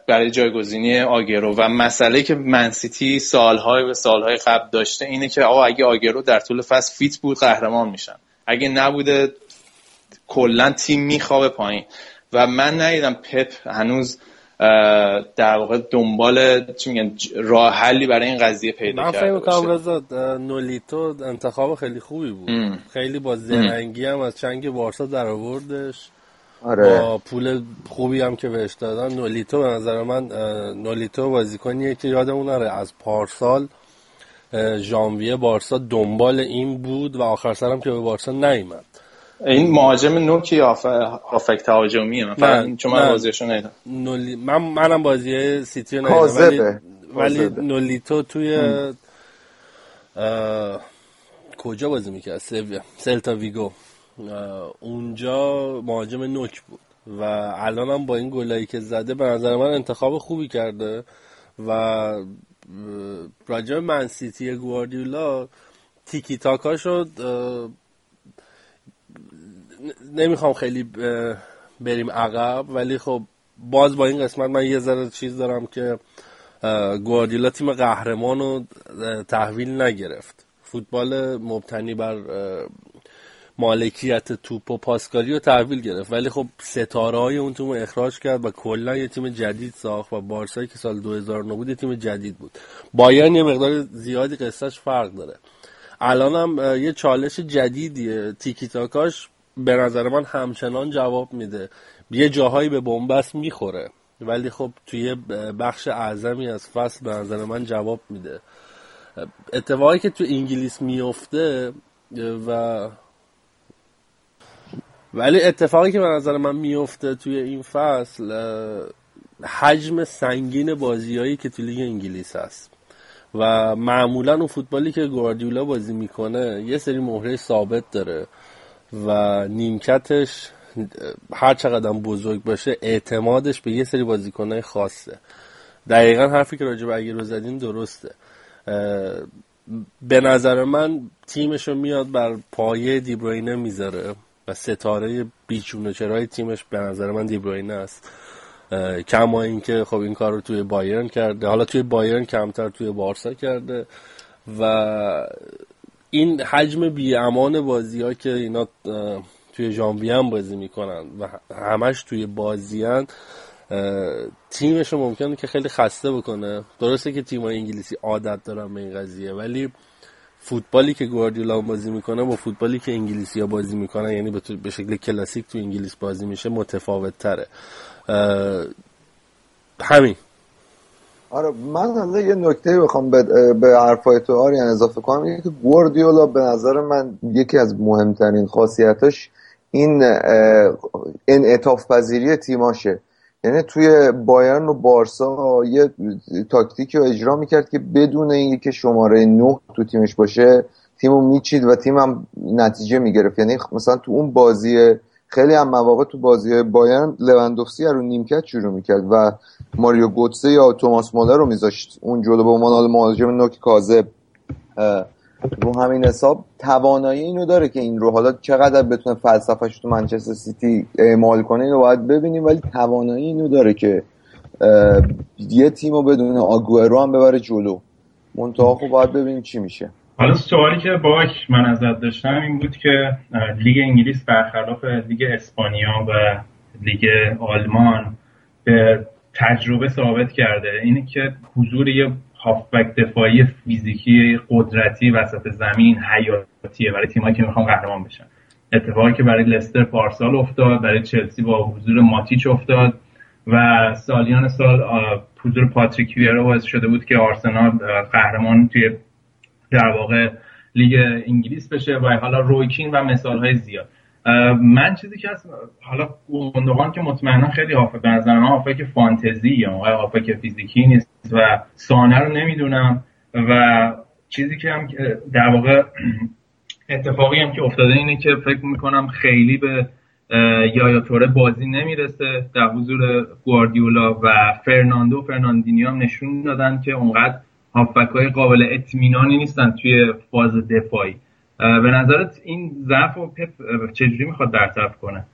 برای جایگزینی آگوئرو و مسئله که منسیتی سالهای و سالهای قبل داشته اینه که آقا اگه آگوئرو در طول فصل fit بود قهرمان میشن. اگه نبوده کلا تیم میخوابه پایین. و من ندیدم پپ هنوز در واقع دنبال چی میگن راه حلی برای این قضیه پیدا کرده من فکر رضا نولیتو انتخاب خیلی خوبی بود. ام. خیلی با زرنگی هم از چنگ بارسا در آوردش آره. با پول خوبی هم که بهش دادن. نولیتو به نظر من نولیتو بازیکنیه که یادمون نره از پارسال ژانویه بارسا دنبال این بود و آخر سرم که به بارسا نیومد. این مهاجم نوکی آفک تهاجمیه من فقط چون من بازیشو ندیدم. نولی... من منم بازی سیتی رو ندیدم ولی, ولی نولیتو توی اه... کجا بازی می‌کرد؟ سویا سلتا ویگو. اونجا مهاجم نوک بود. و الان هم با این گلایی که زده به نظر من انتخاب خوبی کرده. و راجع من سیتی گواردیولا تیکی تاکا شد نمی‌خوام خیلی بریم عقب ولی خب باز با این قسمت من یه ذره چیز دارم که گواردیولا تیم قهرمان رو تحویل نگرفت. فوتبال مبتنی بر مالکیت توپ و پاسکاری رو تحویل گرفت. ولی خب ستاره های اون تیم رو اخراج کرد و کلا یه تیم جدید ساخت و بارسایی که سال 2009 بود یه تیم جدید بود. بایرن یه مقدار زیادی قصهش فرق داره. الان هم یه چالش جدیدیه. تیکی تاکاش به نظر من همچنان جواب میده. یه جاهایی به بنبست می‌خوره ولی خب توی بخش اعظمی از فصل به نظر من جواب میده. اتفاقی که تو انگلیس میفته و ولی اتفاقی که به نظر من میفته توی این فصل حجم سنگین بازیایی که تو لیگ انگلیس هست. و معمولا اون فوتبالی که گواردیولا بازی می‌کنه یه سری مهره ثابت داره. و نیمکتش هر چقدر بزرگ باشه اعتمادش به یه سری بازیکنهای خاصه. دقیقا حرفی که راجع به رو زدین درسته. به نظر من تیمش میاد بر پایه دیبروینه می‌ذاره و ستاره بیچون چرای تیمش به نظر من دیبروینه است. کما اینکه خب این کار رو توی بایرن کرده. حالا توی بایرن کمتر توی بارسا کرده و این حجم بی امان بازی ها که اینا توی ژانویه هم بازی می‌کنن و همش توی بازیان تیمش رو ممکنه که خیلی خسته بکنه. درسته که تیم انگلیسی عادت دارن به این قضیه ولی فوتبالی که گواردیولا بازی می‌کنه با فوتبالی که انگلیسی ها بازی می‌کنن یعنی به شکل کلاسیک تو انگلیس بازی میشه متفاوت تره همین. آره من حالا یه نکته بخوام به, به حرفای تو آریان اضافه کنم اینه که گواردیولا به نظر من یکی از مهمترین خاصیتش این انعطاف پذیری تیماشه. یعنی توی بایرن و بارسا یه تاکتیکی رو اجرا می‌کرد که بدون اینکه شماره نه تو تیمش باشه تیمو میچید و تیمم نتیجه می‌گرفت. یعنی مثلا تو اون بازی خیلی هم مواقع تو بازی بایرن لوندوفسکی رو نیمکت شروع می‌کرد و ماریو گوتسه یا توماس مولر رو میذاشت اون جلو به عنوان مهاجم نوک کاذب. رو همین حساب توانایی اینو داره که این رو. حالا چقدر بتونه فلسفهش تو منچستر سیتی اعمال کنه اینو باید ببینیم ولی توانایی اینو داره که یه تیم رو بدون آگوئرو هم ببره جلو. منتها خب باید ببینیم چی میشه. حالا سوالی که باک من ازت داشتم این بود که لیگ انگلیس برخلاف لیگ اسپانیا و لیگ آلمان به تجربه ثابت کرده. اینه که حضور یه هافبک دفاعی فیزیکی قدرتی وسط زمین حیاتیه برای تیمایی که می‌خوان قهرمان بشن. اتفاقی که برای لستر پارسال افتاد برای چلسی با حضور ماتیچ افتاد و سالیان سال حضور پاتریک ویرا باعث شده بود که آرسنال قهرمان توی در واقع لیگ انگلیس بشه و حالا رویکین و مثال های زیاد من چیزی که از حالا گوندوغان که مطمئنا خیلی حافظ به نظر من که فانتزی یا که فیزیکی نیست و سانه رو نمی‌دونم و چیزی که هم در واقع اتفاقی هم که افتاده اینه که فکر می‌کنم خیلی به یا توره بازی نمی‌رسه. در حضور گواردیولا و فرناندو فرناندینیو هم نشون دادن که اونقدر هافبک های قابل اطمینانی نیستن توی فاز دفاعی. به نظرت این ضعف و پپ چجوری می‌خواد برطرف کنه؟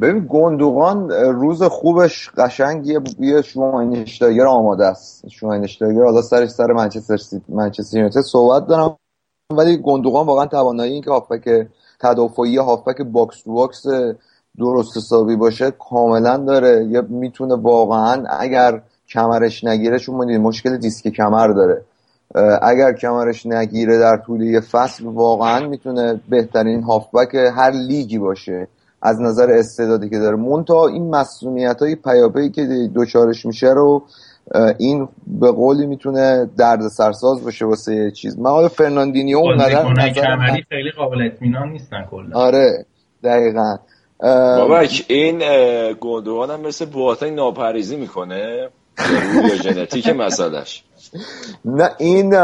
ببین گندوغان روز خوبش قشنگ یه یه شواین‌اشتایگر آماده است. شواین‌اشتایگر حالا سرش سر منچستر منچستر یونایتد صحبت دارم ولی گندوغان واقعا توانایی این که هافبک تدافعی هافبک box to box درست حسابی باشه کاملا داره. یا می‌تونه واقعا اگر کمرش نگیره چون مشکل دیسک کمر داره. اگر کمرش نگیره در طول یه فصل واقعا می‌تونه بهترین هافبک هر لیگی باشه. از نظر استعدادی که داره. منتها این مصدومیت های پیاپی که دچارش میشه رو این به قولی می‌تونه دردسرساز باشه واسه یه چیز. من حالا فرناندینیو اونقدر خیلی قابل اطمینان نیستن کلا. آره دقیقا. بابک این گندوان هم مثل بواتنگ ناپریزی می‌کنه؟ یا ژنتیک مسئلهش. نه این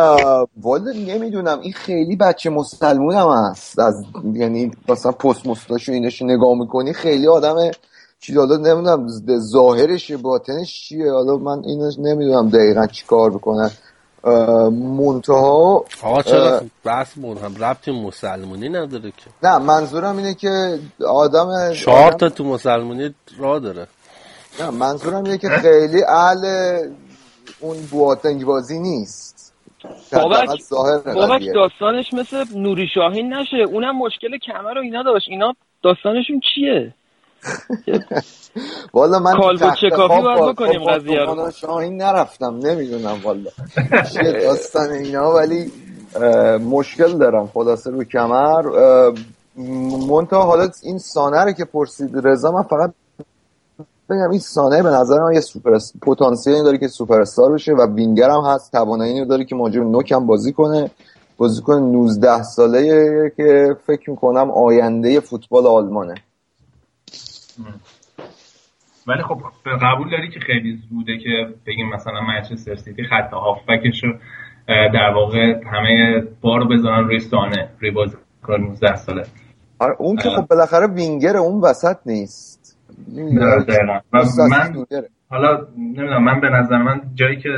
والا نمی‌دونم این خیلی بچه مسلمون هم هست. از یعنی مثلا پست مستاشو اینش نگاه می‌کنی خیلی آدم چی حالا نمی‌دونم ظاهرش باطنش چیه؟ حالا من اینو نمی‌دونم دقیقا چی کار بکنن منتها آقا چرا بحث هم؟ ربط مسلمونی نداره که. نه منظورم اینه که آدم چهار تا تو مسلمونی را داره. نه منظورم اینه که خیلی اهل اون بواتنگ بازی نیست بابک بابک. داستانش مثل نوری شاهین نشه. اونم مشکل کمر و اینا داشت. اینا داستانشون چیه؟ والا من چکاپی خب باید با- بکنیم قضیه رو. شاهین نرفتم. نمی‌دونم والا چیه داستان اینا ولی مشکل دارم. خلاصه رو کمر. منتها حالا این سانه رو که پرسید. رضا من فقط بگم این سانه به نظر من یه سوپر پتانسیلی داره که سوپر استار بشه و وینگر هم هست توانایی داره که مهاجم نوک هم بازی کنه. بازیکن 19 ساله که فکر می‌کنم آینده فوتبال آلمانه. ولی خب قبول داری که خیلی زوده که بگیم مثلا منچستر سیتی خط هافبکش رو در واقع همه بار بزنن روی سانه روی بازیکن 19 ساله. آره اون که. خب بالاخره وینگر اون وسط نیست. من. حالا نمی‌دونم من به نظر من جایی که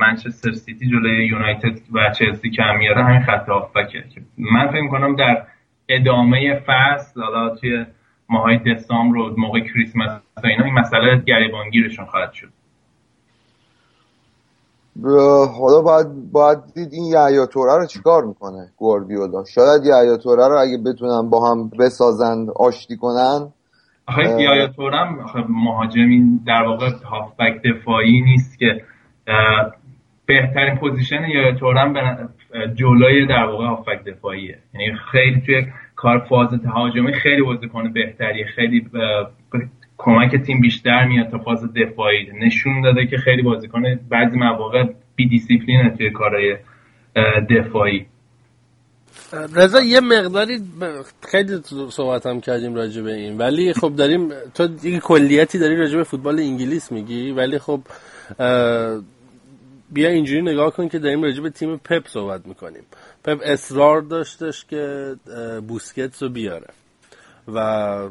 منچستر سیتی جلوی یونایتد و چلسی کم میاره همین خط هافبکه. که من فکر کنم در ادامه فصل حالا توی ماهای دسامبر و موقع کریسمس و اینا این مسئله گریبانگیرشون خواهد شد. حالا باید, باید دید این یایا توره رو چیکار می‌کنه گواردیولا؟ شاید توره رو اگه بتونن با هم بسازن آشتی کنن آخه اه. یایا توره‌م آخه مهاجمی در واقع هافبک دفاعی نیست که بهترین position یایا توره‌م جلوی در واقع هافبک دفاعیه یعنی خیلی توی کار فاز تهاجمی خیلی بازیکن بهتری خیلی اه، کمک تیم بیشتر میاد تا فاز دفاعی نشون داده که خیلی بازیکن بعضی مواقع بی دیسیپلینه توی کارهای دفاعی رضا یه مقداری خیلی صحبت هم کردیم راجع به این. ولی خب داریم تو یه کلیتی داری راجع به فوتبال انگلیس میگی. ولی خب بیا اینجوری نگاه کن که داریم راجع به تیم پپ صحبت می‌کنیم. پپ اصرار داشتش که بوسکتس رو بیاره. و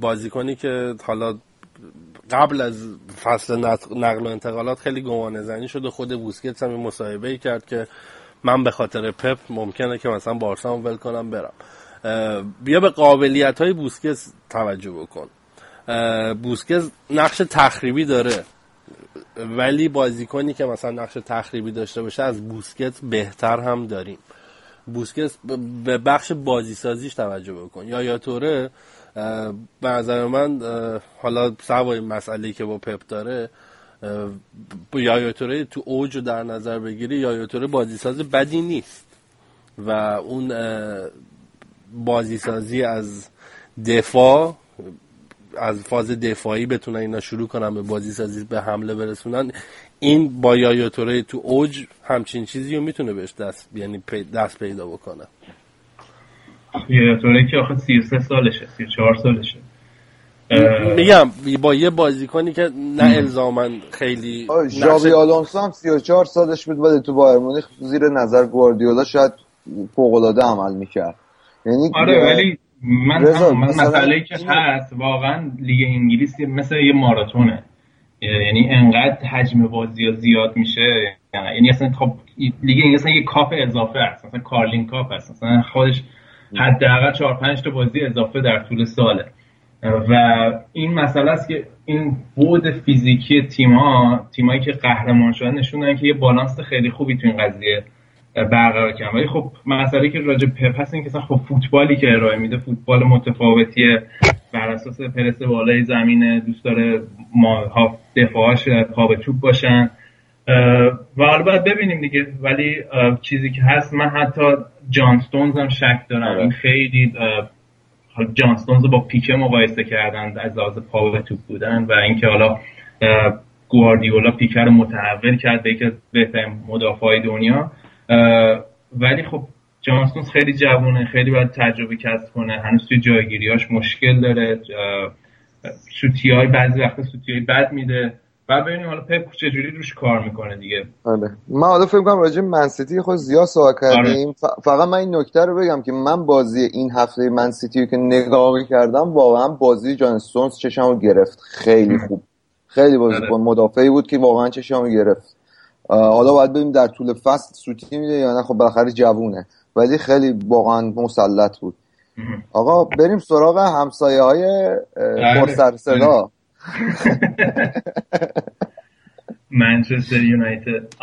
بازیکنی که حالا قبل از فصل نقل و انتقالات خیلی گمانه زنی شد و خود بوسکتس هم مصاحبه کرد که من به خاطر پپ ممکنه که مثلا بارسا ول کنم برم. بیا به قابلیت های بوسکتس توجه بکن. اه، بوسکتس نقش تخریبی داره. ولی بازیکنی که مثلا نقش تخریبی داشته باشه از بوسکتس بهتر هم داریم. بوسکتس ب- به بخش بازی سازیش توجه بکن. یا یا توره به نظر من حالا سوای مسئله که با پپ داره اه، ب- یا یا توره تو اوج در نظر بگیری یا یا توره بازی ساز بدی نیست. و اون اه، بازی سازی از دفاع از فاز دفاعی بتونن اینا شروع کنن به بازی سازی به حمله برسونن این با یایا توره تو اوج همچین چیزی رو می‌تونه بهش دست یعنی دست پیدا بکنه. یایا توره که آخه 33 سالشه 34 سالشه. میگم با یه بازیکنی که نه الزامن خیلی ژاوی آلونسو هم 34 سالش بود ولی تو بایر مونیخ زیر نظر گواردیولا شاید فوق العاده عمل می‌کرد. یعنی آره ولی من هم من مسئله که هست واقعا لیگ انگلیس مثل یه ماراتونه. یعنی انقدر حجم بازی ها زیاد میشه یعنی اصلا خب لیگ انگلیس اصلا یه کاپ اضافه هست مثلا کارلینگ کاپ هست مثلا خودش حداقل 4 5 تا بازی اضافه در طول ساله. و این مسئله است که این بعد فیزیکی تیم‌ها تیمایی که قهرمان شدن نشون دادن که یه بالانس خیلی خوبی تو این قضیه برقرار کردن. ولی خب مسئله که راجع هست این که خب فوتبالی که ارائه میده فوتبال متفاوتیه بر اساس پرس بالای زمین دوست داره ما ها دفاعاش پا به توپ باشن. و حالا باید ببینیم دیگه. ولی چیزی که هست من حتی جان ستونز هم شک دارم. آره. این خیلی اه، حالا جان ستونز رو با پیکه مقایسه کردن از لحاظ پا به توپ بودن و اینکه حالا گواردیولا پیکه رو متحول کرد به یکی از بهترین مدافعای دنیا. ولی خب جان ستونز خیلی جوونه خیلی باید تجربه کسب کنه. هنوز توی جایگیریاش مشکل داره. سوتی بعضی وقتا سوتی های بد میده. و ببینیم حالا پپ چجوری روش کار می‌کنه دیگه. آره. من حالا فکر کنم راجع منسیتی خود زیاد صحبت کردیم. ف- فقط من این نکته رو بگم که من بازی این هفته منسیتی رو که نگاه کردم واقعا بازی جان استونز چشم رو گرفت. خیلی خوب. خیلی بازی آره. مدافعی بود که واقعا چشم رو گرفت حالا باید ببینیم در طول فصل سوتی میده یا نه؟ خب بالاخره جوونه. ولی خیلی واقعا مسلط بود. آقا بریم سراغ همسایه های. پرسر صدا. منچستر یونایتد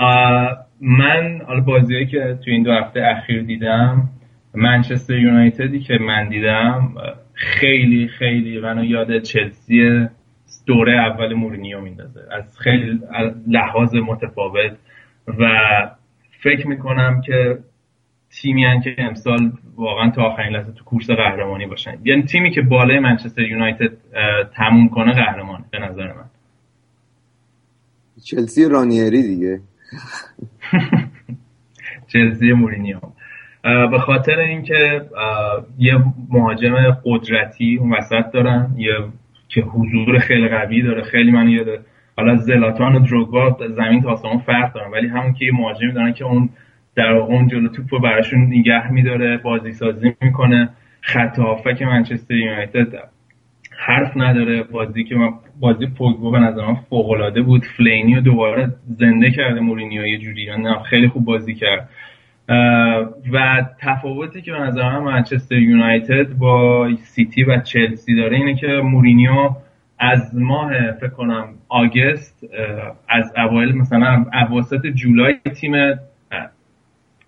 من حالا بازیهایی که تو این دو هفته اخیر دیدم منچستر یونایتدی که من دیدم خیلی خیلی منو یاد چلسی دوره اول مورینیو میندازه. از خیلی لحاظ متفاوت. و فکر می‌کنم که تیمی هن که امسال واقعا تا آخرین لحظه تو کورس قهرمانی باشن. یعنی تیمی که بالای منچستر یونایتد تموم کنه قهرمان به نظر من. چلسی رانیری دیگه. چلسی مورینیو. به خاطر اینکه یه مهاجم قدرتی اون وسط دارن یه که حضور خیلی قوی داره خیلی من یاده حالا زلاتان و دروگبا زمین تا آسمون فرق دارن ولی همون که یه مهاجمی دارن که اون در اون جلو توپ رو براشون نگه میداره بازی سازی می‌کنه. خط هافک منچستر یونایتد حرف نداره. بازی که من بازی پوگبا به نظر من فوق العاده بود. فلینی رو دوباره زنده کرده. مورینیو یه جوری یعنی خیلی خوب بازی کرد. و تفاوتی که به نظر من منچستر یونایتد با سیتی و چلسی داره اینه که مورینیو از ماه فکر کنم August از اوایل مثلا اواسط جولای تیم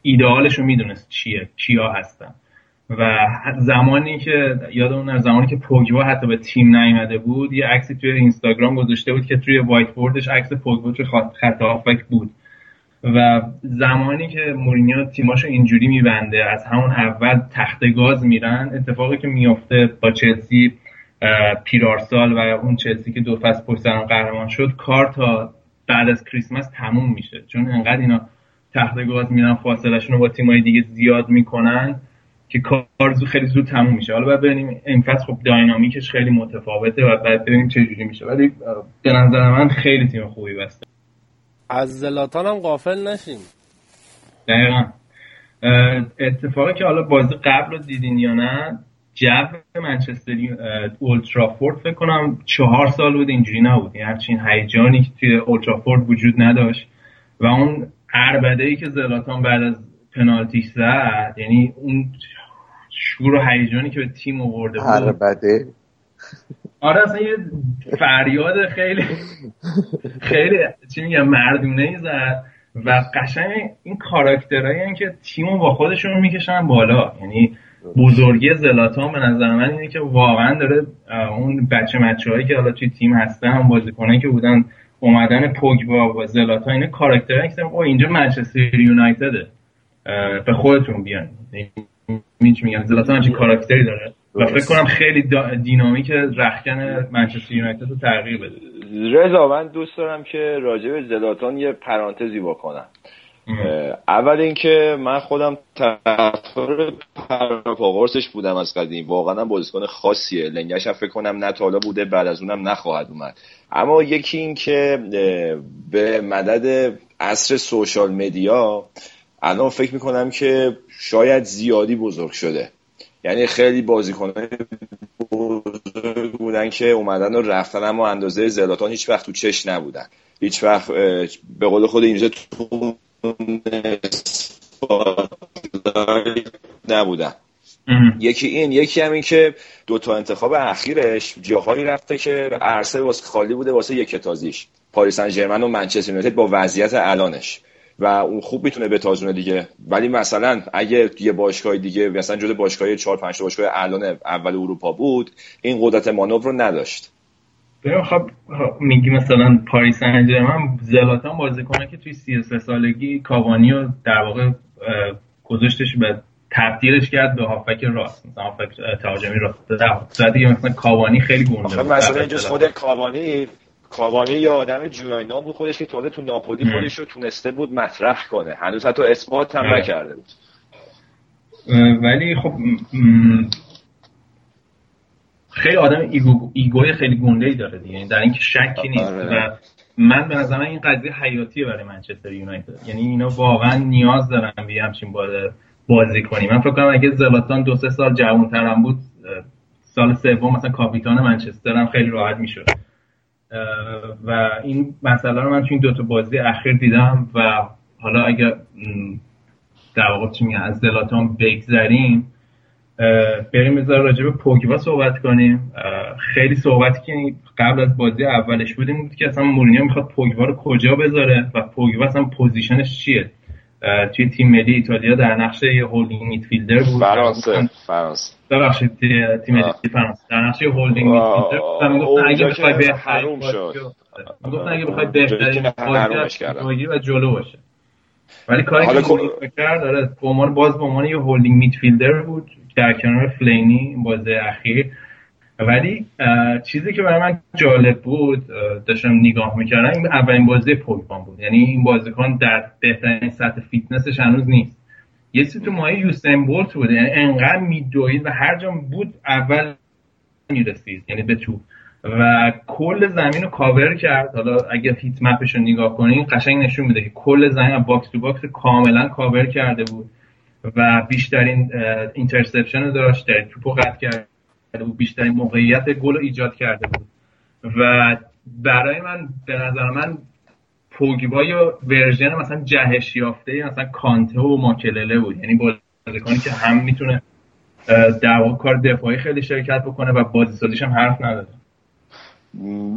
ایدئالش رو می‌دونست چیه کیا هستن. و زمانی که یادمون زمانی که پوگبا حتی به تیم نیومده بود یه عکسی توی اینستاگرام گذاشته بود که توی whiteboard ش عکس پوگبا توی خط هافک بود. و زمانی که مورینیو تیماشو اینجوری میبنده از همون اول تخت گاز میرن اتفاقی که میافته با چلسی پیرارسال و اون چلسی که دو فصل پشت قهرمان شد کار تا بعد از کریسمس تموم میشه. چون انقدر اینا تخت گاز میرن فاصلهشون رو با تیمای دیگه زیاد می‌کنن که کار خیلی زود تموم میشه. حالا باید ببینیم این فصل خب داینامیکش خیلی متفاوته و بعد ببینیم چه جوری میشه. ولی به نظر من خیلی تیم خوبی بسته. از زلاتان هم غافل نشیم. دقیقا. اتفاقی که حالا بازی قبل رو دیدین یا نه جو منچستری اولترافورد فکر کنم چهار سال بود اینجوری نبود. یعنی همچین هیجانی که توی اولترافورد وجود نداشت. و اون عربده ای که زلاتان بعد از پنالتیش زد یعنی اون شور و هیجانی که به تیم آورده بود. عربده. آره اصلا یه فریاد خیلی خیلی چی میگم مردونه ای زد. و قشنگ این کاراکترهایی که تیمو با خودشون می‌کشن بالا. یعنی بزرگی زلاتان به نظر من اینه که واقعا داره اون بچه مچه هایی که حالا توی تیم هستن هم بازیکنایی که بودن اومدن پوگبا و زلاتان اینه کاراکترهایی که اینجا منچستر یونایتده. به خودتون بیان. میگم زلاتان همچین کاراکتری داره. و فکر کنم خیلی دینامیک رخکن منچستر یونایتد رو تغییر بده. رضا من دوست دارم که راجع به زلاتان یه پرانتزی بکنم. اول اینکه من خودم طرفدار پاقورسش بودم از قدیم. واقعا بازیکن خاصیه. لنگش فکر کنم نه حالا بوده بعد از اونم نخواهد اومد. اما یکی این که به مدد عصر سوشال مدیا الان فکر می‌کنم که شاید زیادی بزرگ شده. یعنی خیلی بازیکن بزرگ بودن که اومدن و رفتن اما اندازه زلاتان هیچ وقت تو چش نبودن. هیچ وقت به قول خود اینجا تو نبودن. یکی این یکی هم این که دو تا انتخاب اخیرش جاهایی رفته که عرصه واسه خالی بوده واسه یک تازیش. پاریس سن و منچستر یونایتد با وضعیت الانش. و اون خوب می‌تونه بتازونه دیگه. ولی مثلا اگه یه باشگاه دیگه مثلا جدا باشگاه 4 5 باشگاه الان اول اروپا بود این قدرت مانور رو نداشت. خب میگی مثلا پاریس سن زلاتان بازیکنه که توی 33 سالگی کاوانی رو در واقع گذاشتش به تبدیلش کرد به هافک راست مثلا هافک تهاجمی راست. زدی مثلا کاوانی خیلی گنده مثلا اینجا خود کاوانی کاوانی یه آدم جویای نام بود خودش که تازه تو ناپولی خودش رو تونسته بود مطرح کنه. هنوز حتی اثبات هم نکرده بود. ولی خب خیلی آدم ego ego ی خیلی گنده ای داره دیگه. در اینکه شکی نیست. آره. و من به نظر این قضیه حیاتیه برای منچستر یونایتد. یعنی اینا واقعا نیاز دارن به همچین بازی کنی من فکر کنم اگه زلاتان دو سه سال جوانترم بود سال سوم مثلا کاپیتان منچستر هم خیلی راحت می‌شد. و این مسئله رو من تو این دوتا بازی اخیر دیدم و حالا اگر در واقع چی از زلاتان بگذریم بریم بذار راجع به پوگبا صحبت کنیم. خیلی صحبتی که قبل از بازی اولش بودیم بود که اصلا مورینیو می‌خواد پوگبا رو کجا بذاره و پوگبا اصلا position ش چیه؟ توی تیم ملی ایتالیا در نقش یه holding midfielder بود. فرانسه فرانسه. ببخشید تی- تیم ملی. فرانسه. در نقش holding midfielder بود. اگه بخوای بهترین حروم شد. اگه بخوای بهترین بازی و جلو باشه. ولی کاری که کو- مورینیو کرد داره به عنوان باز به عنوان یه holding midfielder بود. در کنار فلینی بازی اخیر. ولی چیزی که برای من جالب بود داشتم نگاه می‌کردم این اولین بازی پوگبا بود. یعنی این بازیکن در بهترین سطح فیتنسش هنوز نیست. یه چیزی تو مایه یوسین بولت بود. یعنی انقدر میدوید و هر جا بود اول می‌رسید. یعنی به تو. و کل زمین رو کاور کرد. حالا اگه heat map ش رو نگاه کنین قشنگ نشون میده که کل زمین box to box کاملا کاور کرده بود. و بیشترین interception رو داشت در توپ رو قطع کرده بود بیشترین موقعیت گل ایجاد کرده بود. و برای من به نظر من پوگبا یا ورژن مثلا جهش یافته مثلا کانته و ماکلله بود. یعنی بازیکنی که هم می‌تونه در کار دفاعی خیلی شرکت بکنه و بازی سازیش هم حرف نداره.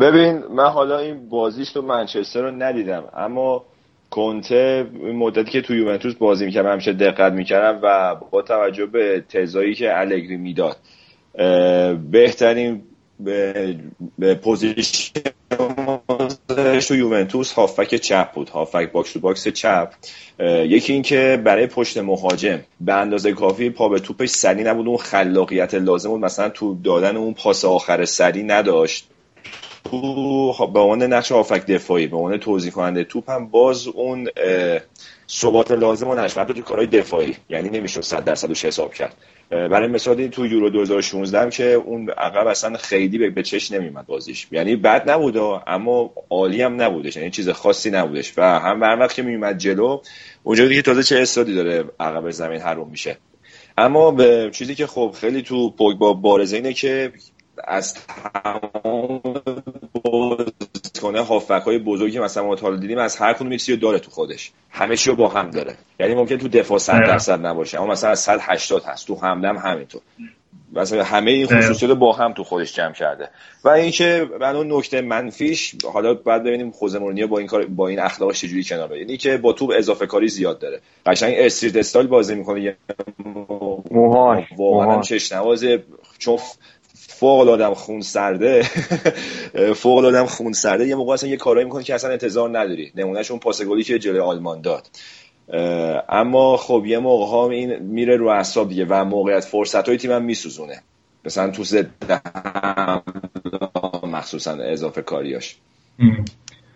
ببین من حالا این بازیش تو منچستر رو ندیدم اما کنته مدتی که تو یوونتوس بازی می‌کردم همیشه دقت می‌کردم و با توجه به تزایی که الگری می‌داد بهترین به, position تو یوونتوس هافبک چپ بود. هافبک box to box چپ. یکی این که برای پشت مهاجم به اندازه کافی پا به توپش سریع نبود. اون خلاقیت لازم بود. مثلا تو دادن اون پاس آخر سری نداشت. تو به عنوان نقش هافبک دفاعی به عنوان توزیع کننده توپ هم باز اون ثبات لازم نداشت حتی تو کارهای دفاعی یعنی نمی‌شد 100 درصدش حساب کرد. برای مثال تو یورو 2016 هم که اون عقب اصلا خیلی به- چش نمیومد بازیش. یعنی بد نبود اما عالی هم نبودش یعنی چیز خاصی نبودش. و هم هر وقت که میومد جلو اونجا دیگه تازه چه استادی داره عقب زمین حروم میشه. اما به چیزی که خب خیلی تو پوگبا بارزه اینه که از تمام بازیکنه هافبک های بزرگی مثلا ما تا حالا دیدیم از هر کدوم یه چیزی داره تو خودش. همه چی رو با هم داره. یعنی ممکن تو دفاع 100 درصد نباشه اما مثلا از 180 هست. تو حمله هم همینطور. مثلا همه این خصوصیات رو با هم تو خودش جمع کرده. و اینکه من اون نکته منفیش حالا بعد ببینیم خوزه مورینیو با این کار با این اخلاقش چجوری کنار بیاد یعنی که با توپ اضافه کاری زیاد داره. قشنگ استریت استایل بازی می‌کنه. یه موهاش. واقعا هم موهاش. چشنوازه چون فوق العاده خون سرده فوق العاده خون سرده یه موقع اصلا یه کارایی می‌کنه که اصلا انتظار نداری. نمونهش اون پاس گلی که جلوی آلمان داد. اما خب یه موقع ها این میره رو اعصاب دیگه و موقعیت فرصت های تیم هم میسوزونه. مثلا تو ضد مخصوصا اضافه کاریاش.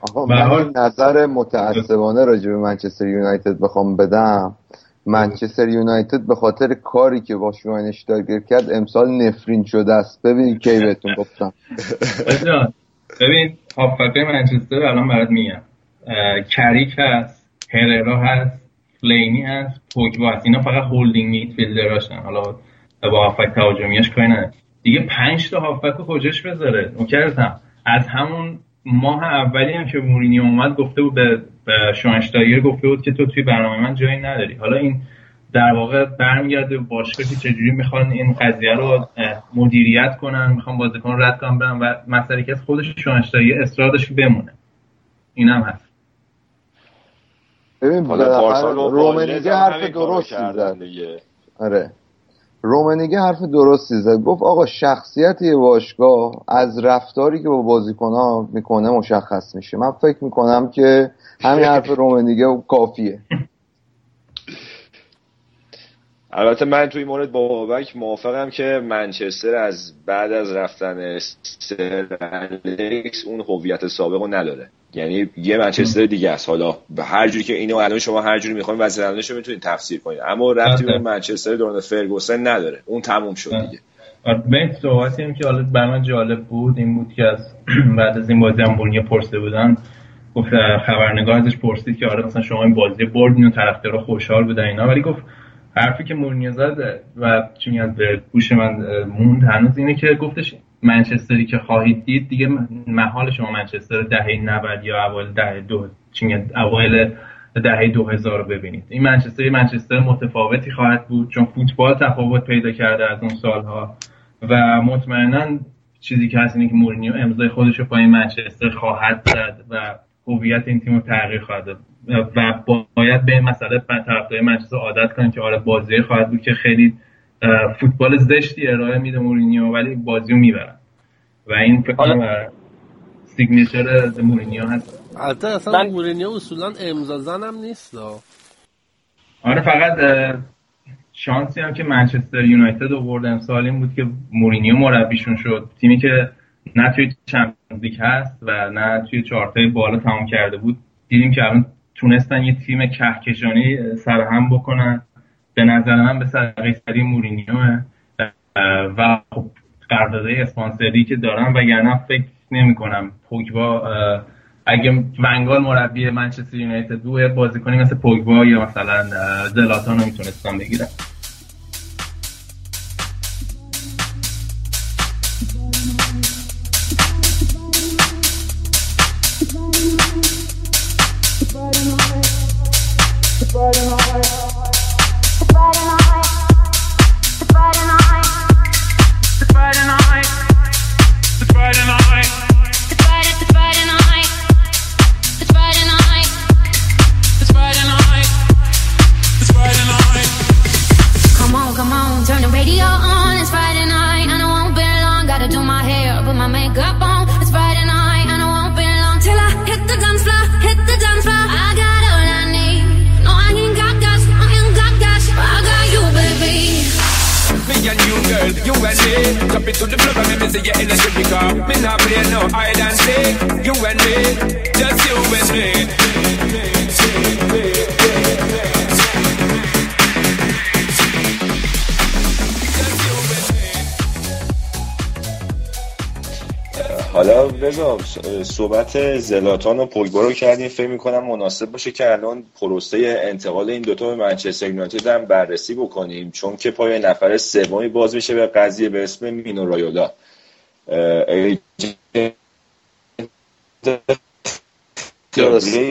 آقا به من نظر متعصبانه راجع به منچستر یونایتد بخوام بدم. منچستر یونایتد به خاطر کاری که با شواینشتاگر کرد امسال نفرین شده است. ببین کی بهتون گفتم. ببین هافبک منچستر الان برات میگم. کریک هست هررا هست فلینی هست پوگبا هست. اینا فقط holding midfielder اشن حالا با هافبک تهاجمیاش کاری دیگه پنج تا هافبک رو کجاش بذاره. نوکرتم از همون ماه اولی هم که مورینیو اومد گفته بود به, به شواینشتایگر گفته بود که تو توی برنامه من جایی نداری. حالا این در واقع برمیگرده به باشگاه که چجوری می‌خوان این قضیه رو مدیریت کنن می‌خوان بازیکن رد کنن برن و مسئله که از خودش شواینشتایگر اصرار داشت که بمونه. اینم هست. ببین حالا پارسال با رومنیگه حرف همین کارو درستی کردن زد دیگه. آره. رومنیگه حرف درستی زد گفت آقا شخصیت یه باشگاه از رفتاری که با بازیکن ها می‌کنه مشخص میشه. من فکر می‌کنم که همین حرف رومنیگه کافیه. البته من توی مورد با بابک موافقم که منچستر از بعد از رفتن سر اون هویت سابق رو نداره. یعنی یه منچستر دیگه است. حالا به هر جوری که اینو الان شما هر جوری می‌خواین وزیر رو می‌تونید تفسیر کنید. اما رفتی به بله. منچستر دوران فرگوسن نداره. اون تموم شد بله. دیگه. آره، به این که حالا بر من جالب بود این بود که از بعد از این بازی هم پرسیده بودن. گفت خبرنگار ازش پرسید که آره مثلا شما این بازی بردین و طرفدارا خوشحال بودن اینا. ولی گفت حرفی که مورینیو زد و چون از به گوش من موند هنوز اینه که گفتش منچستری که خواهید دید دیگه محال شما منچستر دهه 90 یا اوایل دهه دو اوایل دهه 2000 رو ببینید. این منچستر منچستر متفاوتی خواهد بود چون فوتبال تفاوت پیدا کرده از اون سالها و مطمئنا چیزی که هست اینه که مورینیو امضای خودش رو پای منچستر خواهد زد و هویت این تیم رو تغییر خواهد داد. و باید به این مسئله طرفدارای منچستر عادت کنیم که آره بازی خواهد بود که خیلی فوتبال زشتی ارائه میده مورینیو ولی بازی رو می‌برن. و این فکر کنم signature مورینیو هست. البته اصلا مورینیو اصولا امضا زنم نیست آره فقط شانسی هم که منچستر یونایتد آورد امسال این بود که مورینیو مربیشون شد. تیمی که نه توی Champions League هست و نه توی چهارتای بالا تمام کرده بود. دیدیم که الان تونستن یه تیم کهکشانی سرهم بکنن. به نظر من به سری مورینیو و خب قراردادهای اسپانسری که دارن و یعنی فکر نمی کنم پوگبا اگه ونگال مربی منچستر یونایتد بود بازیکنی مثل پوگبا یا مثلا زلاتان رو می‌تونستن بگیرن صحبت زلاتان و پوگبا رو کردیم. فکر می‌کنم مناسب باشه که الان پروسه انتقال این دوتا به منچستر یونایتد هم بررسی بکنیم. چون که پای نفر سومی باز میشه به قضیه به اسم مینو رایولا.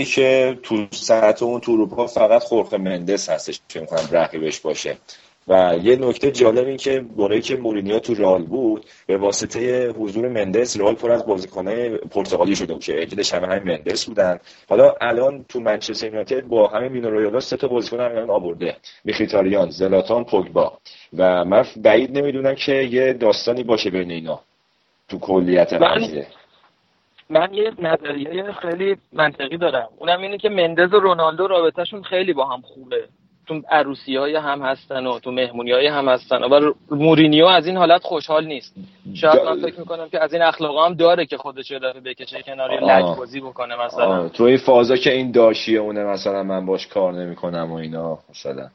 که تو ساعت اون تو اروپا فقط خورخ مندس هستش فکر کنم رقیبش باشه. و یه نکته جالب این که برای که مورینیو تو رال بود به واسطه حضور مندس رال پر از بازیکنای پرتغالی شده بود که اجدش همه همین مندس بودن. حالا الان تو منچستر یونایتد با همین مینو رویالا سه تا بازیکن هم آورده. میخیتاریان زلاتان پوگبا. و من بعید نمی‌دونم که یه داستانی باشه بین اینا. تو کلیت قضیه من یه نظریه خیلی منطقی دارم. اونم اینه که مندز و رونالدو رابطهشون خیلی با هم خوبه. تو عروسی های هم هستن و تو مهمونی های هم هستن و مورینیو از این حالت خوشحال نیست. شاید من فکر می‌کنم که از این اخلاق هم داره که خودش داره بکشه کنار لج بازی بکنه مثلا. تو این فازا که این داشیه اونه مثلا من باش کار نمی‌کنم و اینا مثلا.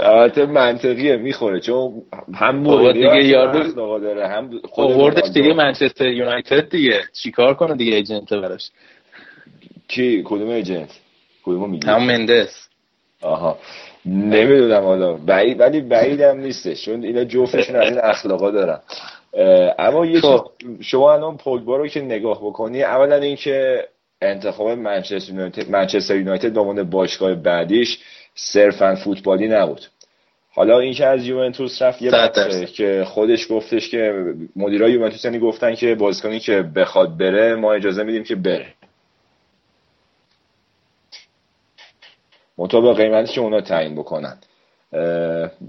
البته منطقیه می‌خوره. چون هم مورینیو دیگه یارو داره هم خود دیگه منچستر یونایتد دیگه. چیکار کنه دیگه ایجنت براش؟ کی؟ کدوم ایجنت؟ کدوم میگی؟ هم مندس. آها. نمی‌دونم حالا. بعید ولی بعیدم نیستش. چون اینا جفتشون از این اخلاقا دارن. اما یه خب. شما الان پوگبا رو که نگاه بکنی اولا اینکه انتخاب منچستر یونایتد منچستر یونایتد به باشگاه بعدیش صرفا فوتبالی نبود. حالا اینکه از یوونتوس رفت یه که خودش گفتش که مدیرای یوونتوس یعنی گفتن که بازیکنی که بخواد بره ما اجازه میدیم که بره. مطابق قیمتی که اونا تعیین بکنن.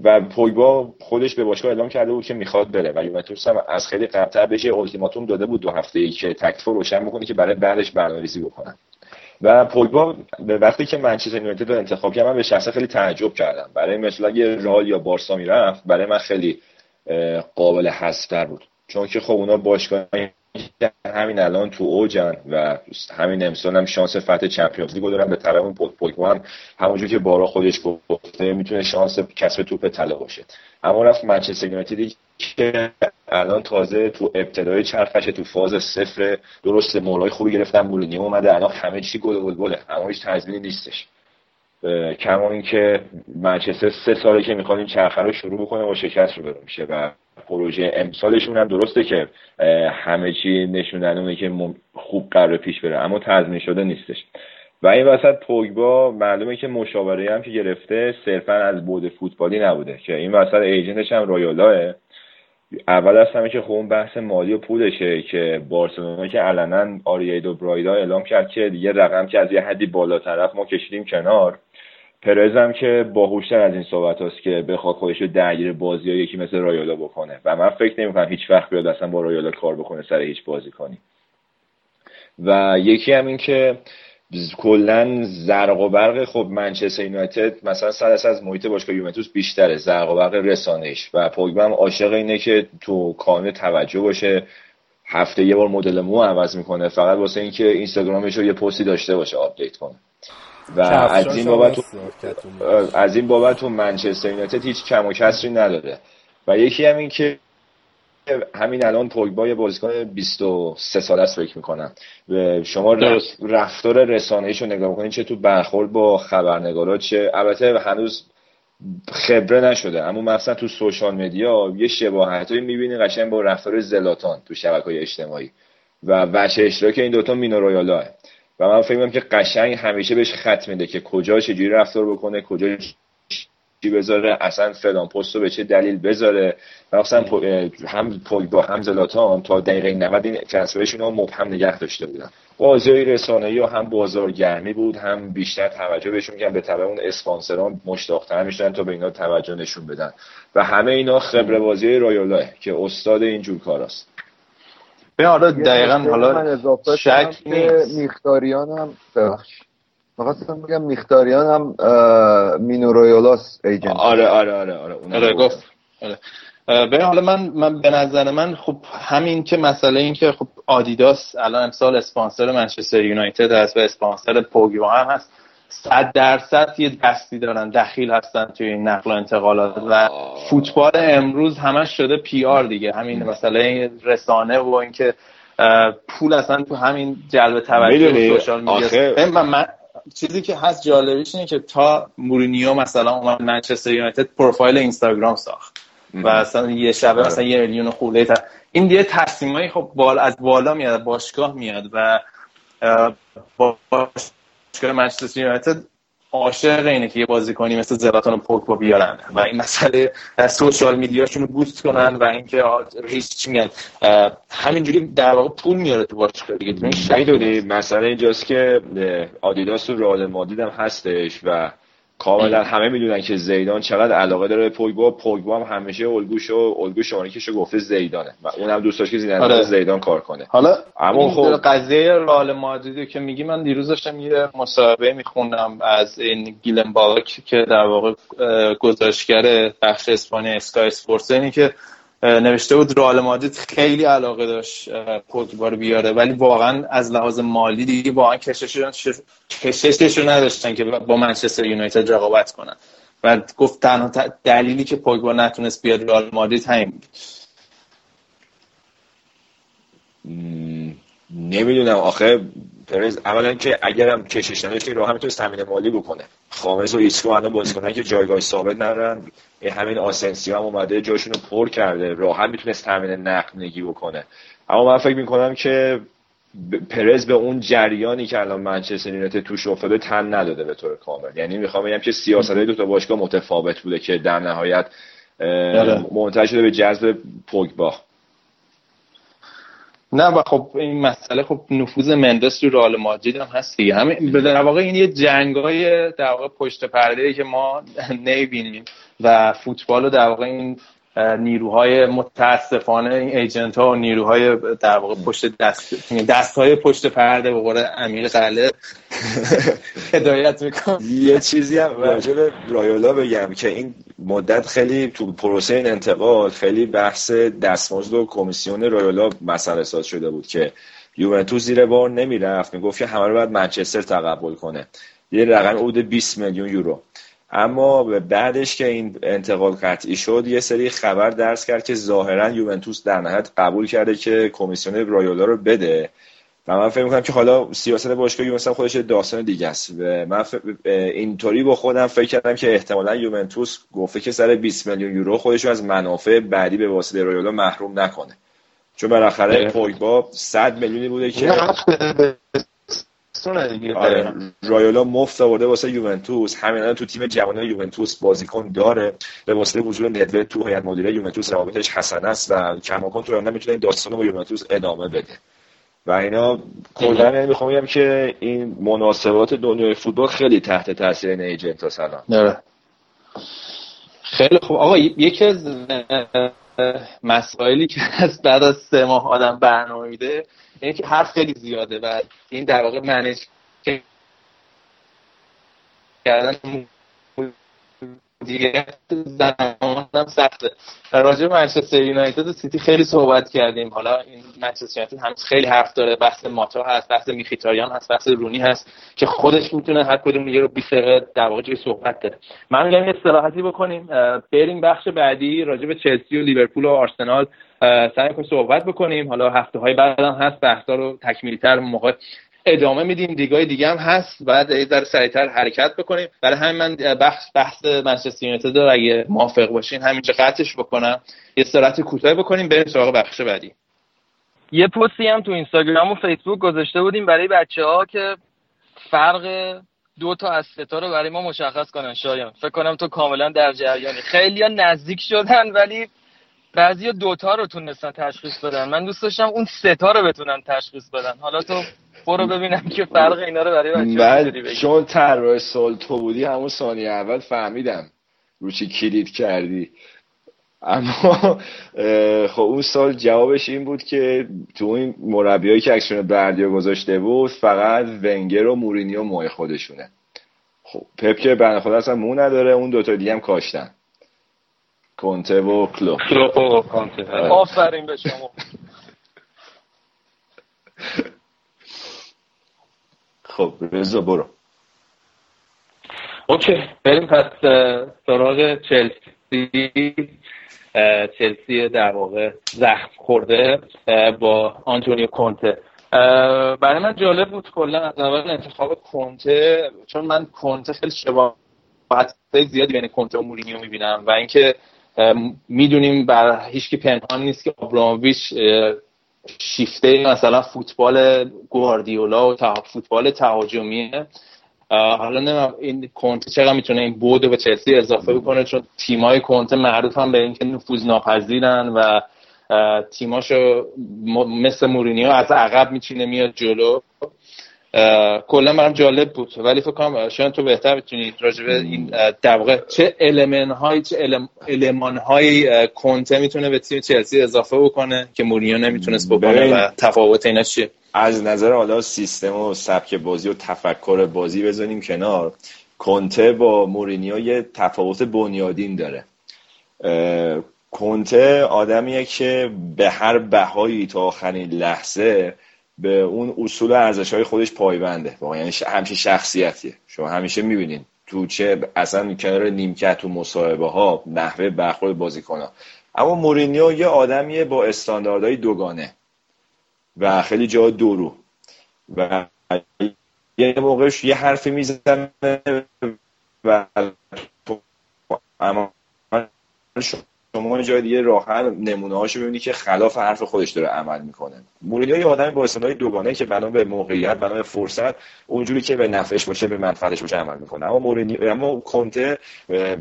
و پویبا خودش به باشگاه اعلام کرده بود که می‌خواد بره. و یوونتوس هم از خیلی قبلتر بهش اولتیماتوم داده بود دو هفته ای که تکلیف روشن بکنه که برای بعدش برنامه‌ریزی بکنن. و پویبا به وقتی که منچستر یونایتد رو انتخاب کردم به شخصه خیلی تعجب کردم. برای مثلا اگه رال یا بارسا می‌رفت برای من خیلی قابل حذفتر بود. چون که خب اونا باشگاه همین الان تو اوجن و همین امسال هم شانس فتح چمپیونز لیگو دارن به طرف اون پوگبا هم. همونجور که بارا خودش گفته می‌تونه شانس کسب توپ طلا باشه. اما رفت منچستر یونایتد که الان تازه تو ابتدای چرخش تو فاز صفر درست مولای خوبی گرفتن مورینیو اومده الان همه چی گل گل گله اما هیچ تضمینی نیستش. کما اینکه منچستر سه ساله که می‌خواد این چرخه رو شروع بکنه با شکست رو برو میشه. و پروژه امسالشون هم درسته که همه چی نشوندن که خوب قرار پیش بره اما تضمین شده نیستش. و این وسط پوگبا معلومه که مشاوره هم که گرفته صرفا از بود فوتبالی نبوده که این وسط ایجنتش هم رایولاه اول از همه که خب اون بحث مالی و پولشه که بارسلونا که علنا آرییدو برایدا اعلام کرد که دیگه رقم که از یه حدی بالا طرف ما کشیدیم کنار. پرز هم که باهوشتر از این صحبت هست که بخواد خودش رو درگیر بازی ها یکی مثل رایولا بکنه. و من فکر نمی کنم هیچ وقت بیاد اصلا با رایولا کار بکنه سر هیچ بازی کنی. و یکی هم این که کلا زرق و برق خب منچستر یونایتد مثلا سر از محیط باشگاه یوونتوس بیشتره. زرق و برق رسانه‌ش و پوگبا هم عاشق اینه که تو کانون توجه باشه. هفته یه بار مدل مو عوض می‌کنه. فقط واسه اینکه اینستاگرامش رو یه پستی داشته باشه update کنه. و از این بابت از این بابت تو منچستر یونایتد هیچ کم و کسری نداره. و یکی هم این که همین الان پوگبا یه بازیکن 23 ساله است فکر می‌کنم. شما رفتار رسانه‌ایشو نگاه کنید چه تو برخورد با خبرنگارا چه البته هنوز خبره نشده اما مثلا تو سوشال مدیا یه شباهتایی می‌بینی قشنگ با رفتار زلاتان تو شبکه‌های اجتماعی. و وجه اشتراک این دوتا مینو رویالا و من فکر که قشنگ همیشه بهش خط میده که کجا چجوری رفتار بکنه کجا چی بذاره اصلا فلان پست رو به چه دلیل بذاره. اصلا هم با هم زلاتان تا دقیقه 90 این تصویرشون رو مبهم نگه داشته بودن. بازی رسانه‌ای و هم بازارگرمی بود هم بیشتر توجه بهشون میگن به تبع اون اسپانسران مشتاق‌تر می‌شدن تا به اینا توجه نشون بدن. و همه اینا خبره بازی رایولاه که استاد اینجور کاراست. به حالا دقیقا حالا شک نیست. میختاریان هم ببخش می‌خواستم بگم میختاریان هم مینو رویولاس ایجنت. آره آره آره آره آره گفت. آره. به حالا من من به نظر من خب همین که مسئله این که خب آدیداس الان امسال اسپانسر منچستر یونایتد هست و اسپانسر پوگبا هم هست. صد درصد یه دستی دارن دخیل هستن توی این نقل و انتقالات و فوتبال امروز همش شده پی آر دیگه. همین مسئله رسانه و اینکه پول اصلا تو همین جلب توجه سوشال میدیا. من چیزی که هست جالبیش اینه که تا مورینیو مثلا اومد منچستر یونایتد پروفایل اینستاگرام ساخت. و اصلا یه شبه مثلا یه میلیون خورده تا این یه تصمیمایی خب بال از بالا میاد باشگاه میاد و باشگاه منچستر یونایتد عاشق اینه که یه بازیکنی مثل زلاتان و پوگبا بیارن. و این مسئله سوشال میدیاشون رو بوست کنن و اینکه ریش چی میگن؟ همینجوری در واقع پول میاره تو باشگاه دیگه. می‌دونی مسئله اینجاست که آدیداس و رئال مادرید هم هستش و کاملا همه می‌دونن که زیدان چقدر علاقه داره به پوگبا. پوگبا هم همیشه الگوش و الگو شو گفته زیدانه. و اونم دوست داشت که زیدان آره. زیدان کار کنه. حالا اما خب قضیه رئال مادرید که میگی من دیروز داشتم یه مصاحبه میخوندم از این گیلن بالاک که در واقع گزارشگر بخش اسپانیا اسکای اسپورتس اینی که نوشته بود رئال مادرید خیلی علاقه داشت پوگبا رو بیاره. ولی واقعا از لحاظ مالی دیگه واقعا کشششون کشششون نداشتن که با منچستر یونایتد رقابت کنن. و گفت تنها دلیلی که پوگبا نتونست بیاد رئال مادرید همین بود. نمی‌دونم. آخه پرز اولا که اگرم کشش نداشت که هم می‌تونست تامین مالی بکنه. خامس و ایسکو الان بازیکنن که جایگاه ثابت ندارن. همین آسنسیو هم اومده جاشون رو پر کرده راحت می‌تونست تامین نقدینگی بکنه. اما من فکر می‌کنم که پرز به اون جریانی که الان منچستر یونایتد توش افتاده تن نداده به طور کامل. یعنی می‌خوام بگم که سیاست دو تا باشگاه متفاوت بوده که در نهایت آره. منتهی شده به جذب پوگبا. نه و خب این مسئله خب نفوذ مندس رو رئال مادرید هم هست دیگه. همین در واقع این یه جنگای در واقع پشت پرده که ما نمی‌بینیم. و فوتبال رو در واقع این نیروهای متاسفانه این ایجنت ها و نیروهای در واقع پشت دست دست های پشت پرده به قول امیر قله هدایت می‌کنم یه چیزی هم راجع به رایولا بگم که این مدت خیلی تو پروسه این انتقال خیلی بحث دستمزد و کمیسیون رایولا مسئله ساز شده بود که یوونتوس زیر بار نمی‌رفت. می‌گفت که همه رو باید منچستر تقبل کنه. یه رقم عود 20 میلیون یورو. اما بعدش که این انتقال قطعی شد یه سری خبر درس کرد که ظاهرا یوونتوس در نهایت قبول کرده که کمیسیون رایولا رو بده. و من فکر می‌کنم که حالا سیاست باشگاه یوونتوس خودش داستان دیگه است. و من اینطوری با خودم فکر کردم که احتمالا یوونتوس گفته که سر 20 میلیون یورو خودش از منافع بعدی به واسطه رایولا محروم نکنه. چون بالاخره پوگبا 100 میلیونی بوده که ترسونه دیگه. آره. رایولا مفت آورده واسه یوونتوس. همین تو تیم جوانان یوونتوس بازیکن داره. به واسطه وجود ندوه تو هیئت مدیره یوونتوس روابطش حسن است و کماکان تو می‌تونه این داستان با یوونتوس ادامه بده. و اینا کلا می‌خوام بگم که این مناسبات دنیای فوتبال خیلی تحت تاثیر این ایجنت سلام داره خیلی خوب. آقا یکی از مسائلی که از بعد از سه ماه آدم برنامه میده اینه که حرف خیلی زیاده و این در واقع منیج کردن دیگه زمان هم سخته راجع منچستر یونایتد و سیتی خیلی صحبت کردیم. حالا این منچستر یونایتد هم خیلی حرف داره. بحث ماتا هست بحث میخیتاریان هست بحث رونی هست که خودش می‌تونه هر کدوم یه رو 20 دقیقه در واقع صحبت داره. من میگم یه استراحتی بکنیم. بریم بخش بعدی راجع به چلسی و لیورپول و آرسنال. سعی کنیم صحبت بکنیم. حالا هفته های بعد هم هست بحثا رو تکمیلی تر موقع ادامه میدیم. دیگای دیگه هم هست. بعد ذره سریعتر حرکت بکنیم. برای همین من بحث بحث منچستر یونایتد رو اگه موافق باشین همینجا قطعش بکنم. یه استراحت کوتاه بکنیم بریم سراغ بخش بعدی. یه پستی هم تو اینستاگرام و فیسبوک گذاشته بودیم برای بچه ها که فرق دو تا از ستا رو برای ما مشخص کنن شایان. فکر کنم تو کاملا در جریانی. خیلی نزدیک شدن ولی بعضی دوتا رو تونستن تشخیص بدن. من دوست داشتم اون ستا رو بتونن تشخیص بدن. حالا تو برو ببینم که فرق اینا رو برای بچه‌ها بعد چون طراح سؤال تو بودی همون ثانیه اول فهمیدم رو چی کلید کردی. اما خب اون سؤال جوابش این بود که تو این مربیایی که عکسشون بردیا گذاشته بود فقط ونگر و مورینیو موی خودشونه. خب پپ که بنده خدا اصلا مو نداره اون دوتا دیگه هم کاشتن. کنته و کلوپ کلوپ و کنته. آفرین به شما. خب رضا برو. okay بریم پس سراغ چلسی. چلسی در واقع زخم خورده با آنتونیو کونته برای من جالب بود کلا از اول انتخاب کونته چون من کونته خیلی شباهت زیادی بین کونته و مورینیو می‌بینم و اینکه می‌دونیم بر هیچ پنهان نیست که آبراموویچ شیفته مثلا فوتبال گواردیولا و فوتبال تهاجمیه. حالا نمیم این کنته چقدر می‌تونه این بود به چلسی اضافه بکنه چون تیمای کنته معروف هم به اینکه نفوذ ناپذیرن و تیماشو مثل مورینیو از عقب میچینه میاد جلو. کلا برام جالب بود. ولی فکر کنم شاید تو بهتر بتونید راجع به این در واقع چه المن های چه المان های کنته می‌تونه به تیم چلسی اضافه بکنه که مورینیو نمی‌تونست بکنه و تفاوت اینا چیه؟ از نظر حالا سیستم و سبک بازی و تفکر بازی بزنیم کنار. کنته با مورینیو یه تفاوت بنیادین داره. کنته آدمیه که به هر بهایی تا آخرین لحظه به اون اصول ارزش های خودش پایبنده. واقعا یعنی همچین شخصیتیه. شما همیشه می‌بینین تو چه اصلا کنار نیمکت تو مصاحبه ها نحوه برخورد بازیکن ها اما مورینیو یه آدمیه با استانداردهای دوگانه و خیلی جا دورو. و یه موقعش یه حرفی می‌زنه و اما شما جای دیگه راحت نمونه هاشو ببینی که خلاف حرف خودش داره عمل می‌کنه. مورینیو یه آدمی با استعداد دوگانه که بنا به موقعیت بنا به فرصت اونجوری که به نفعش باشه به منفعتش باشه عمل می‌کنه. اما مورینیو اما کنته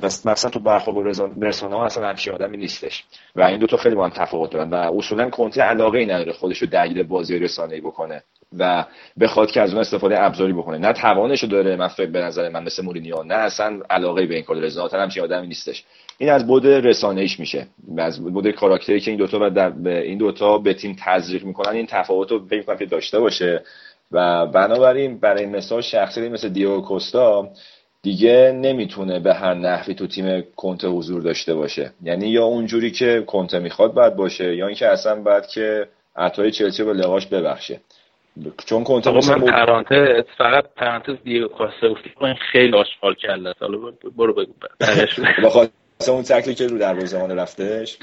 بس مثلا تو برخورد با ها اصلا همچین آدمی نیستش. و این دو تا خیلی با هم تفاوت دارن. و اصولا کنته علاقه ای نداره خودش رو درگیر بازی رسانه‌ای بکنه و بخواد که از اون استفاده ابزاری بکنه. نه توانشو داره من فکر به نظر من مثل مورینیو نه اصلا علاقه به این کار داره ذاتا هم آدمی نیستش. این از بود رسانه‌ایش میشه. از بود کاراکتری که این دوتا و در این دوتا به تیم تزریق می‌کنن این تفاوت رو فکر که داشته باشه. و بنابراین برای مثال شخصی مثل دیو کوستا دیگه نمی‌تونه به هر نحوی تو تیم کنته حضور داشته باشه. یعنی یا اونجوری که کنته می‌خواد باید باشه یا اینکه اصلا باید که عطای چلسی به لواش ببخشه. چون کنته من پرانتز فقط پرانتز دیگه خواسته گفتی خیلی آشغال کرده حالا برو بگو. بخاطر اون تکلی که رو دروازه‌بان رفتش.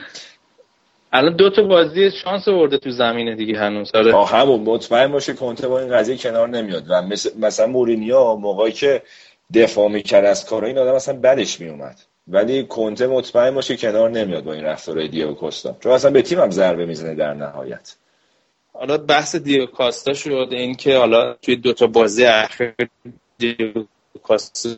الان دو تا بازی شانس ورده تو زمینه دیگه هنوز. آره. همون. مطمئن باشه کنته با این قضیه کنار نمیاد. و مثلا مورینیو موقعی که دفاع می‌کرد از کارا این آدم اصلا بدش میومد ولی کنته مطمئن باشه کنار نمیاد با این رفتارهای دیگو کوستا. چون اصلا به تیم هم ضربه می‌زنه در نهایت. حالا بحث دیگو کاستا شد. این که حالا توی دوتا بازی اخیر دیگو کاستا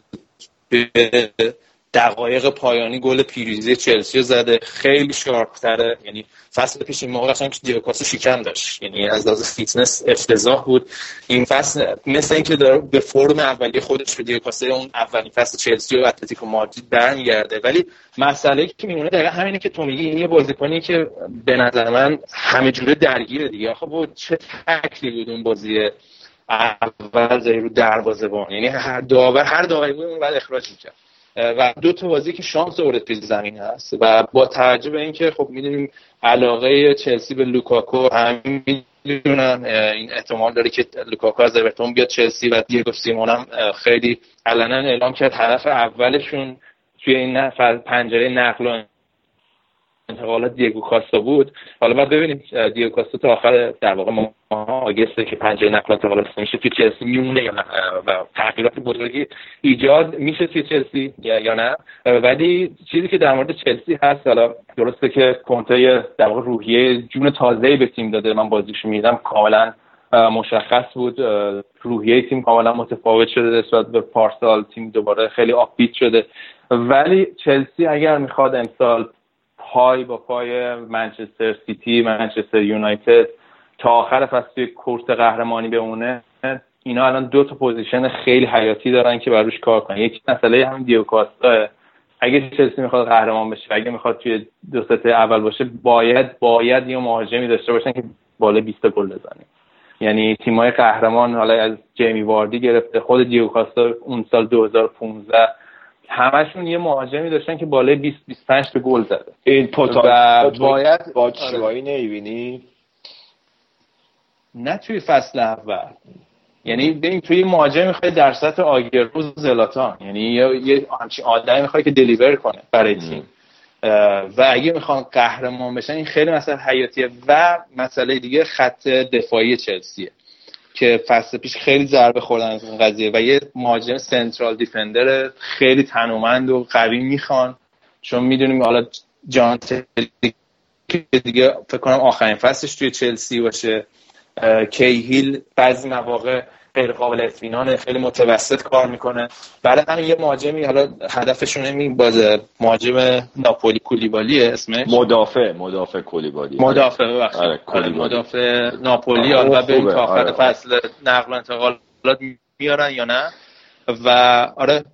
دقایق پایانی گل پیروزی چلسی رو زده. خیلی sharp تره. یعنی فصل پیش این موقع قشنگ دیگو کاستا شیکم داشت. یعنی از لحاظ فیتنس افتضاح بود. این فصل مثل اینکه داره به فرم اولیه خودش به دیوکاسو اون اولین فصل چلسی و اتلتیکو مادرید برمیگرده. ولی مسئله که میمونه دقیقا همینه که تو میگی این یه بازیکنی که به نظر من همه جوره درگیره دیگه. آخه چه تکلی بود اون بازی اول زیر رو دروازه‌بان. یعنی هر داور هر داوری بود بعد اخراج می‌کرد. و دو تا بازی که شانس آورد پیش زمین هست و با توجه به اینکه خب می‌دونیم علاقه چلسی به لوکاکو هم می‌دونن این احتمال داره که لوکاکو از اورتون بیاد چلسی و دیگو سیمون هم خیلی علنا اعلام کرد. هدف اولشون توی این پنجره نقل و انتقالات دیگو کاستا بود. حالا باید ببینیم دیگو کاستا تا آخر در واقع ماه آگسته که پنجره نقل انتقالات میشه توی چلسی میمونه یا نه؟ و تغییرات بزرگی ایجاد میشه توی چلسی یا نه؟ ولی چیزی که در مورد چلسی هست حالا درسته که کنته در واقع روحیه جون تازه‌ای به تیم داده. من بازیش میدم کاملا مشخص بود. روحیه تیم کاملا متفاوت شده نسبت به پارسال. تیم دوباره خیلی update شده. ولی چلسی اگر می‌خواد امسال پای با پای منچستر سیتی منچستر یونایتد تا آخر فصل توی کورس قهرمانی بمونه اینا الان دو تا position خیلی حیاتی دارن که بروش کار کنن. یک مسئله هم دیگو کاستا اگه چلسی می‌خواد قهرمان بشه اگه می‌خواد توی دو سطح اول باشه باید باید یه مهاجمی داشته باشن که بالا 20 گل بزنه. یعنی تیمای قهرمان حالا از جیمی واردی گرفته خود دیوکاستا اون سال 2015 همشون یه مهاجمی داشتن که بالای 20 25 تا گل زده. این پوتا و باید با چوایی نمی‌بینی؟ نه توی فصل اول. یعنی ببین توی مهاجم می‌خوای در سطح آگرو زلاتان. یعنی یه همچین آدمی می‌خوای که دلیور کنه برای تیم. و اگه می‌خوان قهرمان بشن این خیلی مسئله حیاتیه و مسئله دیگه خط دفاعی چلسیه. که فصل پیش خیلی ضربه خوردن از اون قضیه و یه مهاجم سنترال دیفندر خیلی تنومند و قوی می‌خوان. چون می‌دونیم حالا جان که دیگه فکر کنم آخرین فصلش توی چلسی باشه. کیهیل بعضی مواقع غیر قابل اطمینانه خیلی متوسط کار می‌کنه. برای همین یه مهاجمی حالا هدفشون همین باز مهاجم ناپولی کولیبالیه اسمش؟ مدافع مدافع کولیبالی. مدافع ببخشید. آره، کولیبالی. مدافع ناپولی حالا آره، خوبه، تا آخر آره. فصل نقل و انتقالات میارن یا نه؟ و آره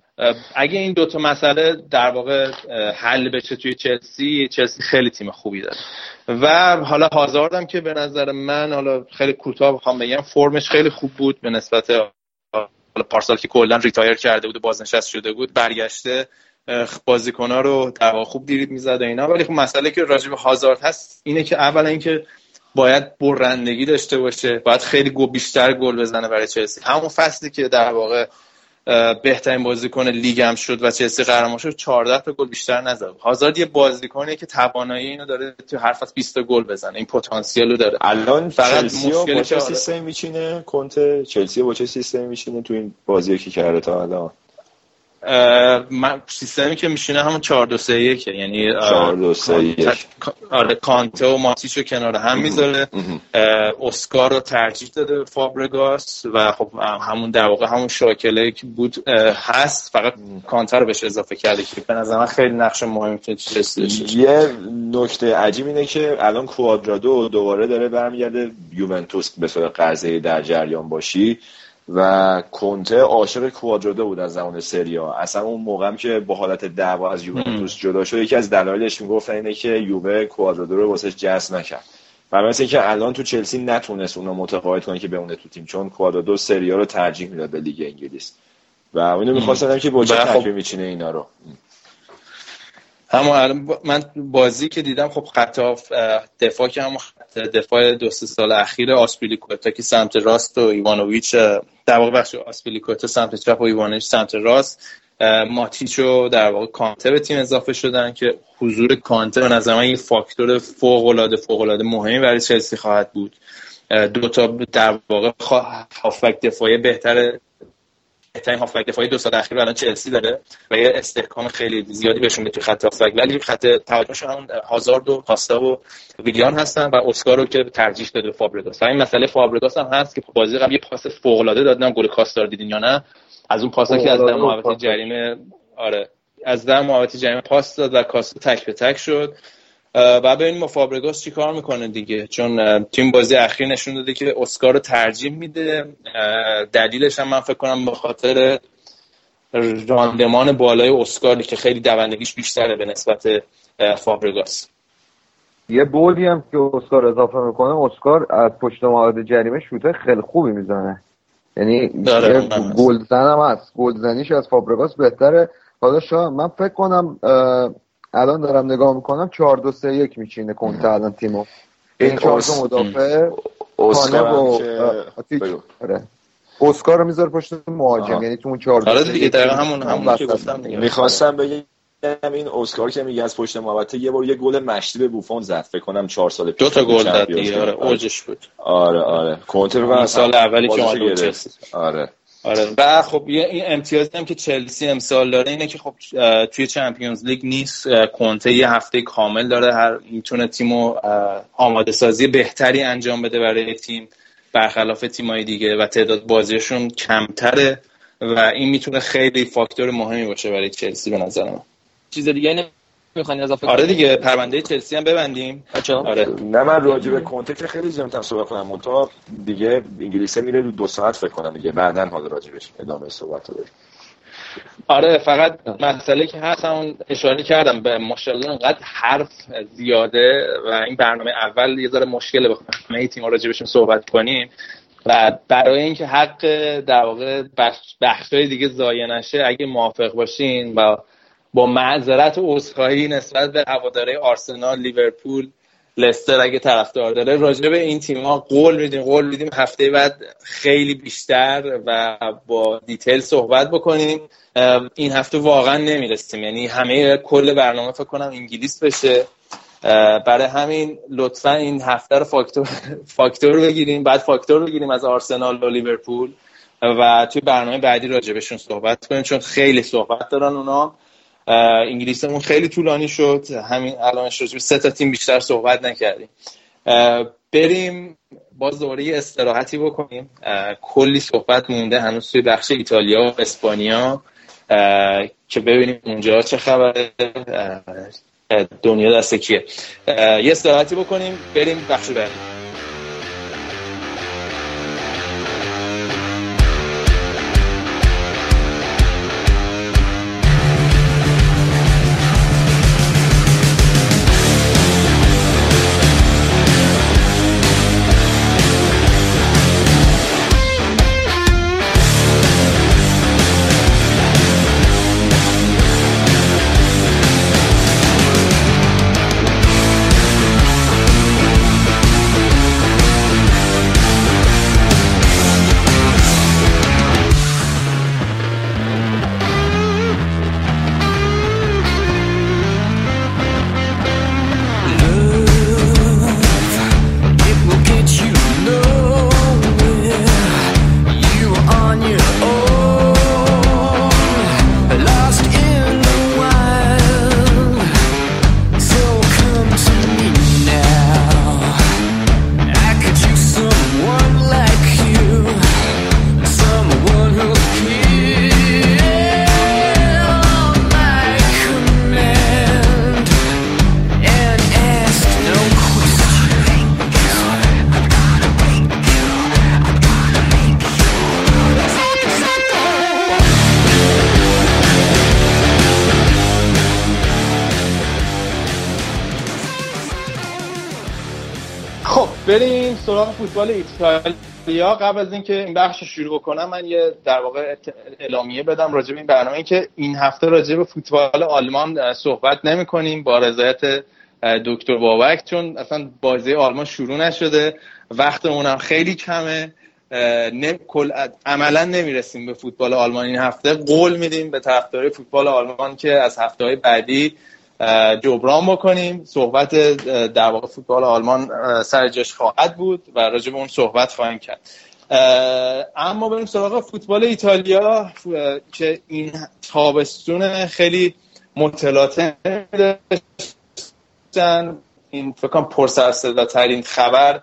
اگه این دوتا مسئله در واقع حل بشه توی چلسی چلسی خیلی تیم خوبی داره. و حالا هازاردم که به نظر من حالا خیلی کوتاه بخوام بگم فرمش خیلی خوب بود به نسبت حالا پارسال که کلا retire کرده بود و بازنشست شده بود برگشته بازیکن ها رو در خوب دریبل می‌زد و اینا. ولی خب مسئله که راجع به هازارد هست اینه که اولا اینکه باید برندگی داشته باشه باید خیلی گو بیشتر گل بزنه برای چلسی. همون فصلی که در واقع بهترین بازیکن لیگ هم شد و چلسی قهرمان شد 14 تا گل بیشتر نزد. هازارد یه بازیکنه که توانایی اینو داره تو هر فصل 20 تا گل بزنه. این پتانسیل رو داره. الان فقط با چه. سیستمی میچینه؟ کنته چلسی با چه سیستمی میچینه تو این بازی که کرده تا الان؟ سیستمی که میشینه همون 4 2 3 1 یعنی اه، 4 2 3 1 کانت- آره کانته و ماتیچ رو کنار هم می‌ذاره. اسکار رو ترجیح داده فابرگاس و خب همون در واقع همون شاکله که بود هست. فقط کانتر رو بهش اضافه کرده که به نظر من خیلی نقش مهمی باشه. یه نکته عجیب اینه که الان کوادرادو دوباره داره برمیگرده. یوونتوس به صورت قرضه در جریان باشی. و کنته عاشق کوادرادو بود از زمان سریا. اصلا اون موقع هم که با حالت دعوا از یوونتوس جدا شد یکی از دلایلش می‌گفتن اینه که یووه کوادرادو رو واسش جذب نکرد. و مثل اینکه الان تو چلسی نتونست اونو متقاعد کنه که بمونه تو تیم چون کوادرادو سریا رو ترجیح می‌داد به لیگ انگلیس. و اونو می‌خواستم که با چه خب- میچینه اینا رو. اما الان من بازی که دیدم خب خط هاف، اه، دفاع که همون خط دفاع دو سه سال اخیر آسپیلیکوتا که سمت راست و ایوانوویچ در واقع بخش آسپیلیکوتا سمت چپ و ایوانوویچ سمت راست ماتیچ و در واقع کانته به تیم اضافه شدن که حضور کانته به نظر من یه فاکتور فوق العاده فوق العاده مهمی برای چلسی خواهد بود. دو تا در واقع هافبک دفاعی بهتر بهترین هافبک دفاعی دو سال اخیر الان چلسی داره و یه استحکام خیلی زیادی بهشون میده توی خط هافبک. ولی خط توجهشون همون هازارد و کاستا و ویلیان هستن و اسکار رو که ترجیح داده فابرگاس. این مسئله فابرگاس هم هست که بازی قبل یه پاس فوق العاده دادن گل کاستا رو دیدین یا نه؟ از اون پاسا که از در محوطه جریمه آره. از در محوطه جریمه پاس داد و کاستا تک به تک شد. و ببینیم فابرگاس چی کار می‌کنه دیگه. چون تیم بازی اخیر نشون داده که اسکار رو ترجیح میده. دلیلش هم من فکر کنم به خاطر راندمان بالای اسکاری که خیلی دوندگیش بیشتره به نسبت فابرگاس. یه بولی هم که اسکار اضافه می‌کنه اسکار از پشت محوطه جریمه شوته خیلی خوبی می‌زنه. یعنی گلزن هم هست. گلزنیش از فابرگاس بهتره. حالا شا من فکر کنم الان دارم نگاه می‌کنم 4 2 3 1 میچینه کنته الان تیمو. این چهار تا مدافع اسکار و آره. اسکار رو می‌ذاره پشت مهاجم یعنی تو اون 4 آره دیگه دقیقاً همون همون که گفتم می‌خواستم بگم این اسکار که میگه از پشت محوطه یه بار یه گل مشتی به بوفون زد. فکر کنم 4 سال پیش دو تا گل زد دیگه. آره اوجش بود. آره آره. کنته سال اولی که اومد آره. آره. و خب این امتیازی هم که چلسی امسال داره اینه که خب توی چمپیونز لیگ نیست. کنته یه هفته کامل داره. هر می‌تونه تیمو آماده سازی بهتری انجام بده برای تیم. برخلاف تیمای دیگه و تعداد بازیشون کمتره و این می‌تونه خیلی فاکتور مهمی باشه برای چلسی به نظر من. چیز دیگه می‌خواین اضافه آره دیگه پرونده چلسی هم ببندیم. آره. نه من راجع به کنته که خیلی زیادتر صحبت کنم. منتها دیگه انگلیسه میره دو, دو ساعت فکر کنم دیگه. بعدا حالا راجبش ادامه صحبت رو آره فقط مسئله که هست همون اشاره کردم به ماشاءالله انقدر حرف زیاده و این برنامه اول یه ذره مشکله بخوام همه تیم راجبشون صحبت کنیم. و برای اینکه حق در واقع بخشای دیگه ضایع نشه اگه موافق باشین و با معذرت و عذرخواهی نسبت به هواداره آرسنال لیورپول لستر اگه طرفدار داره راجع به این تیم ها قول میدیم قول میدیم. هفته بعد خیلی بیشتر و با دیتیل صحبت بکنیم. این هفته واقعا نمی‌رسیم. یعنی همه کل برنامه فکر کنم انگلیس بشه. برای همین لطفا این هفته رو فاکتور فاکتور بگیریم. بعد فاکتور بگیریم از آرسنال و لیورپول. و توی برنامه بعدی راجبشون صحبت کنیم چون خیلی صحبت دارن اونا. انگلیسمون خیلی طولانی شد. همین الان شد. سه تا تیم بیشتر صحبت نکردیم. بریم باز دوباره استراحتی بکنیم. کلی صحبت مونده هنوز توی بخش ایتالیا و اسپانیا. که ببینیم اونجا چه خبره. دنیا دست کیه. یه استراحتی بکنیم. بریم بخش بعدی. فوتبال ایتالیا قبل از اینکه این بخش رو شروع کنم من یه در واقع اعلامیه بدم راجع به این برنامه که این هفته راجع به فوتبال آلمان صحبت نمی کنیم با رضایت دکتر بابک چون اصلا بازی آلمان شروع نشده وقتمون هم خیلی کمه کل عملا نمی‌رسیم به فوتبال آلمان این هفته قول میدیم به طرفدارای فوتبال آلمان که از هفته های بعدی جبران بکنیم. صحبت در واقع فوتبال آلمان سر جاش خواهد بود و راجع به اون صحبت خواهیم کرد. اما بریم سراغ فوتبال ایتالیا که این تابستون خیلی متلاطم داشتن. این فکر کنم پرسر ترین خبر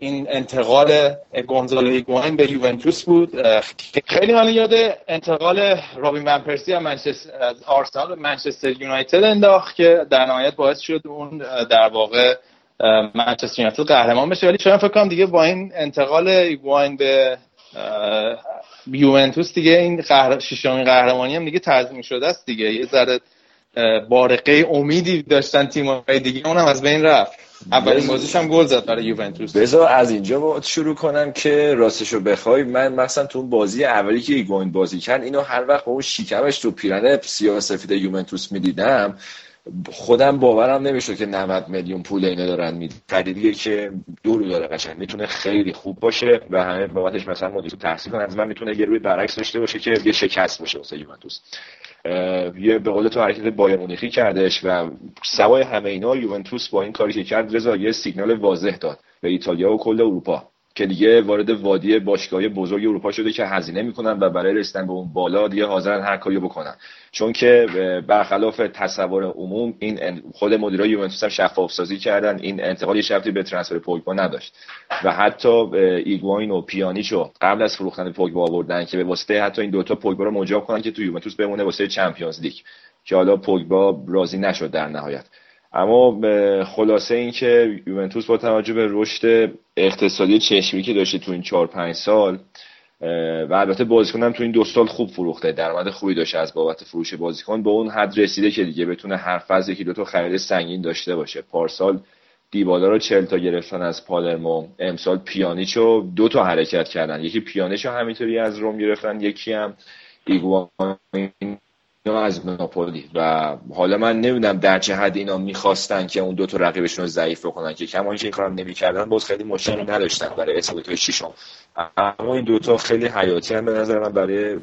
این انتقال گونزالو ایگواین به یوونتوس بود. خیلی من یاد انتقال رابین ون پرسی از آرسنال به منچستر یونایتد انداخت که در نهایت باعث شد اون در واقع منچستر یونایتد قهرمان بشه. ولی شاید فکر کنم دیگه با این انتقال ایگواین به یوونتوس دیگه این قهر... ششمین قهرمانی هم دیگه تضمین شده است دیگه. یه ذره بارقه امیدی داشتن تیم‌های دیگه اونم از بین رفت. اولین بازیش هم گل زد برای یوونتوس. بذار از اینجا با شروع کنم که راستشو بخوای. من مثلا تو اون بازی اولی که ایگوین بازی کرد اینو هر وقت با اون شیکمش تو پیرهن سیاه سفید یوونتوس می‌دیدم. خودم باورم نمی‌شد که 90 میلیون پول اینو دارن میدن. خریدیه که دورو داره قشنگ. می‌تونه خیلی خوب باشه و همه بابتش مثلا مدیر تحصیل کنه از من می‌تونه یه روی برعکس داشته باشه که یه شکست باشه واسه یوونتوس. یه به قول تو حرکت بایر مونیخی کردش و سوای همه اینا یوونتوس با این کاری که کرد رضا یه سیگنال واضح داد به ایتالیا و کل اروپا. که دیگه وارد وادی باشگاه بزرگ اروپا شده که هزینه می‌کنن و برای رسیدن به اون بالا دیگه حاضرن هر کاری بکنن. چون که برخلاف تصور عموم این خود مدیرای یوونتوس هم شفاف سازی کردن. این انتقال شرطی به ترنسفر پوگبا نداشت. و حتی ایگواین و پیانیچو قبل از فروختن پوگبا آوردن که به واسطه حتی این دوتا پوگبا رو مجاب کنن که تو یوونتوس بمونه واسه چمپیونز لیگ. که حالا پوگبا راضی نشد در نهایت. اما خلاصه این که یوونتوس با توجه به رشد اقتصادی چشمی که داشته تو این 4 5 سال و البته بازیکن تو این دو سال خوب فروخته درآمد خوبی داشته از بابت فروش بازیکن به اون حد رسیده که دیگه بتونه هر فاز یکی دو تا خرید سنگین داشته باشه. پارسال دیبالا رو 40 تا گرفتن از پالرمو امسال پیانیچو دو تا حرکت کردن. یکی پیانیچو همینطوری از روم گرفتن یکی هم ایگواین از ناپولی. و حالا من نمی‌دونم در چه حد اینا می‌خواستن که اون دو تا رقیبشون رو ضعیف بکنن. که کما اینکه این کارم نمی‌کردن باز خیلی مشکلی نداشتن برای اصابت ششم. اما این دوتا خیلی حیاتی هم به نظر من برای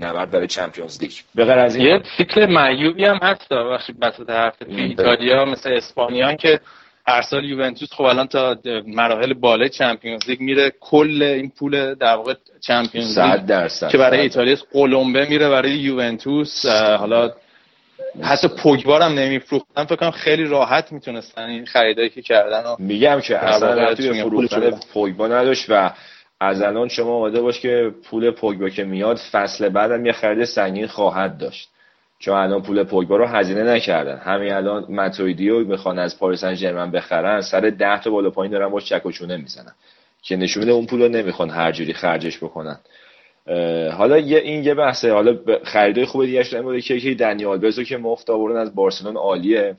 نبرد برای Champions League. به غیر از این یه سیکل معیوبی هم هست ببخشید وسط حرف ایتالیا مثل اسپانیان که هر سال یوونتوس خب الان تا مراحل بالای Champions League میره کل این پول در واقع Champions League که برای ایتالیا قلمبه میره برای یوونتوس. حالا حتی پوگبا هم نمیفروختن فکر کنم خیلی راحت می‌تونستن این خریدایی که کردن و میگم که اصلا توی فروختن پوگبا نداشت و از الان شما آماده باش که پول پوگبا که میاد فصل بعدم یه خرید سنگین خواهد داشت. چون الان پول پوگبا رو هزینه نکردن. همین الان ماتویدی رو می‌خوان از پاریس سن ژرمن بخرن سر 10 تا بالا پایین دارن باش چک و چونه می‌زنن. که نشون میده اون پول رو نمی‌خوان هر جوری خرجش بکنن. حالا یه این یه بحثه. حالا خریدای خوب دیگه اش بوده که یکی دنیال بزو که مفت آوردن از بارسلون عالیه.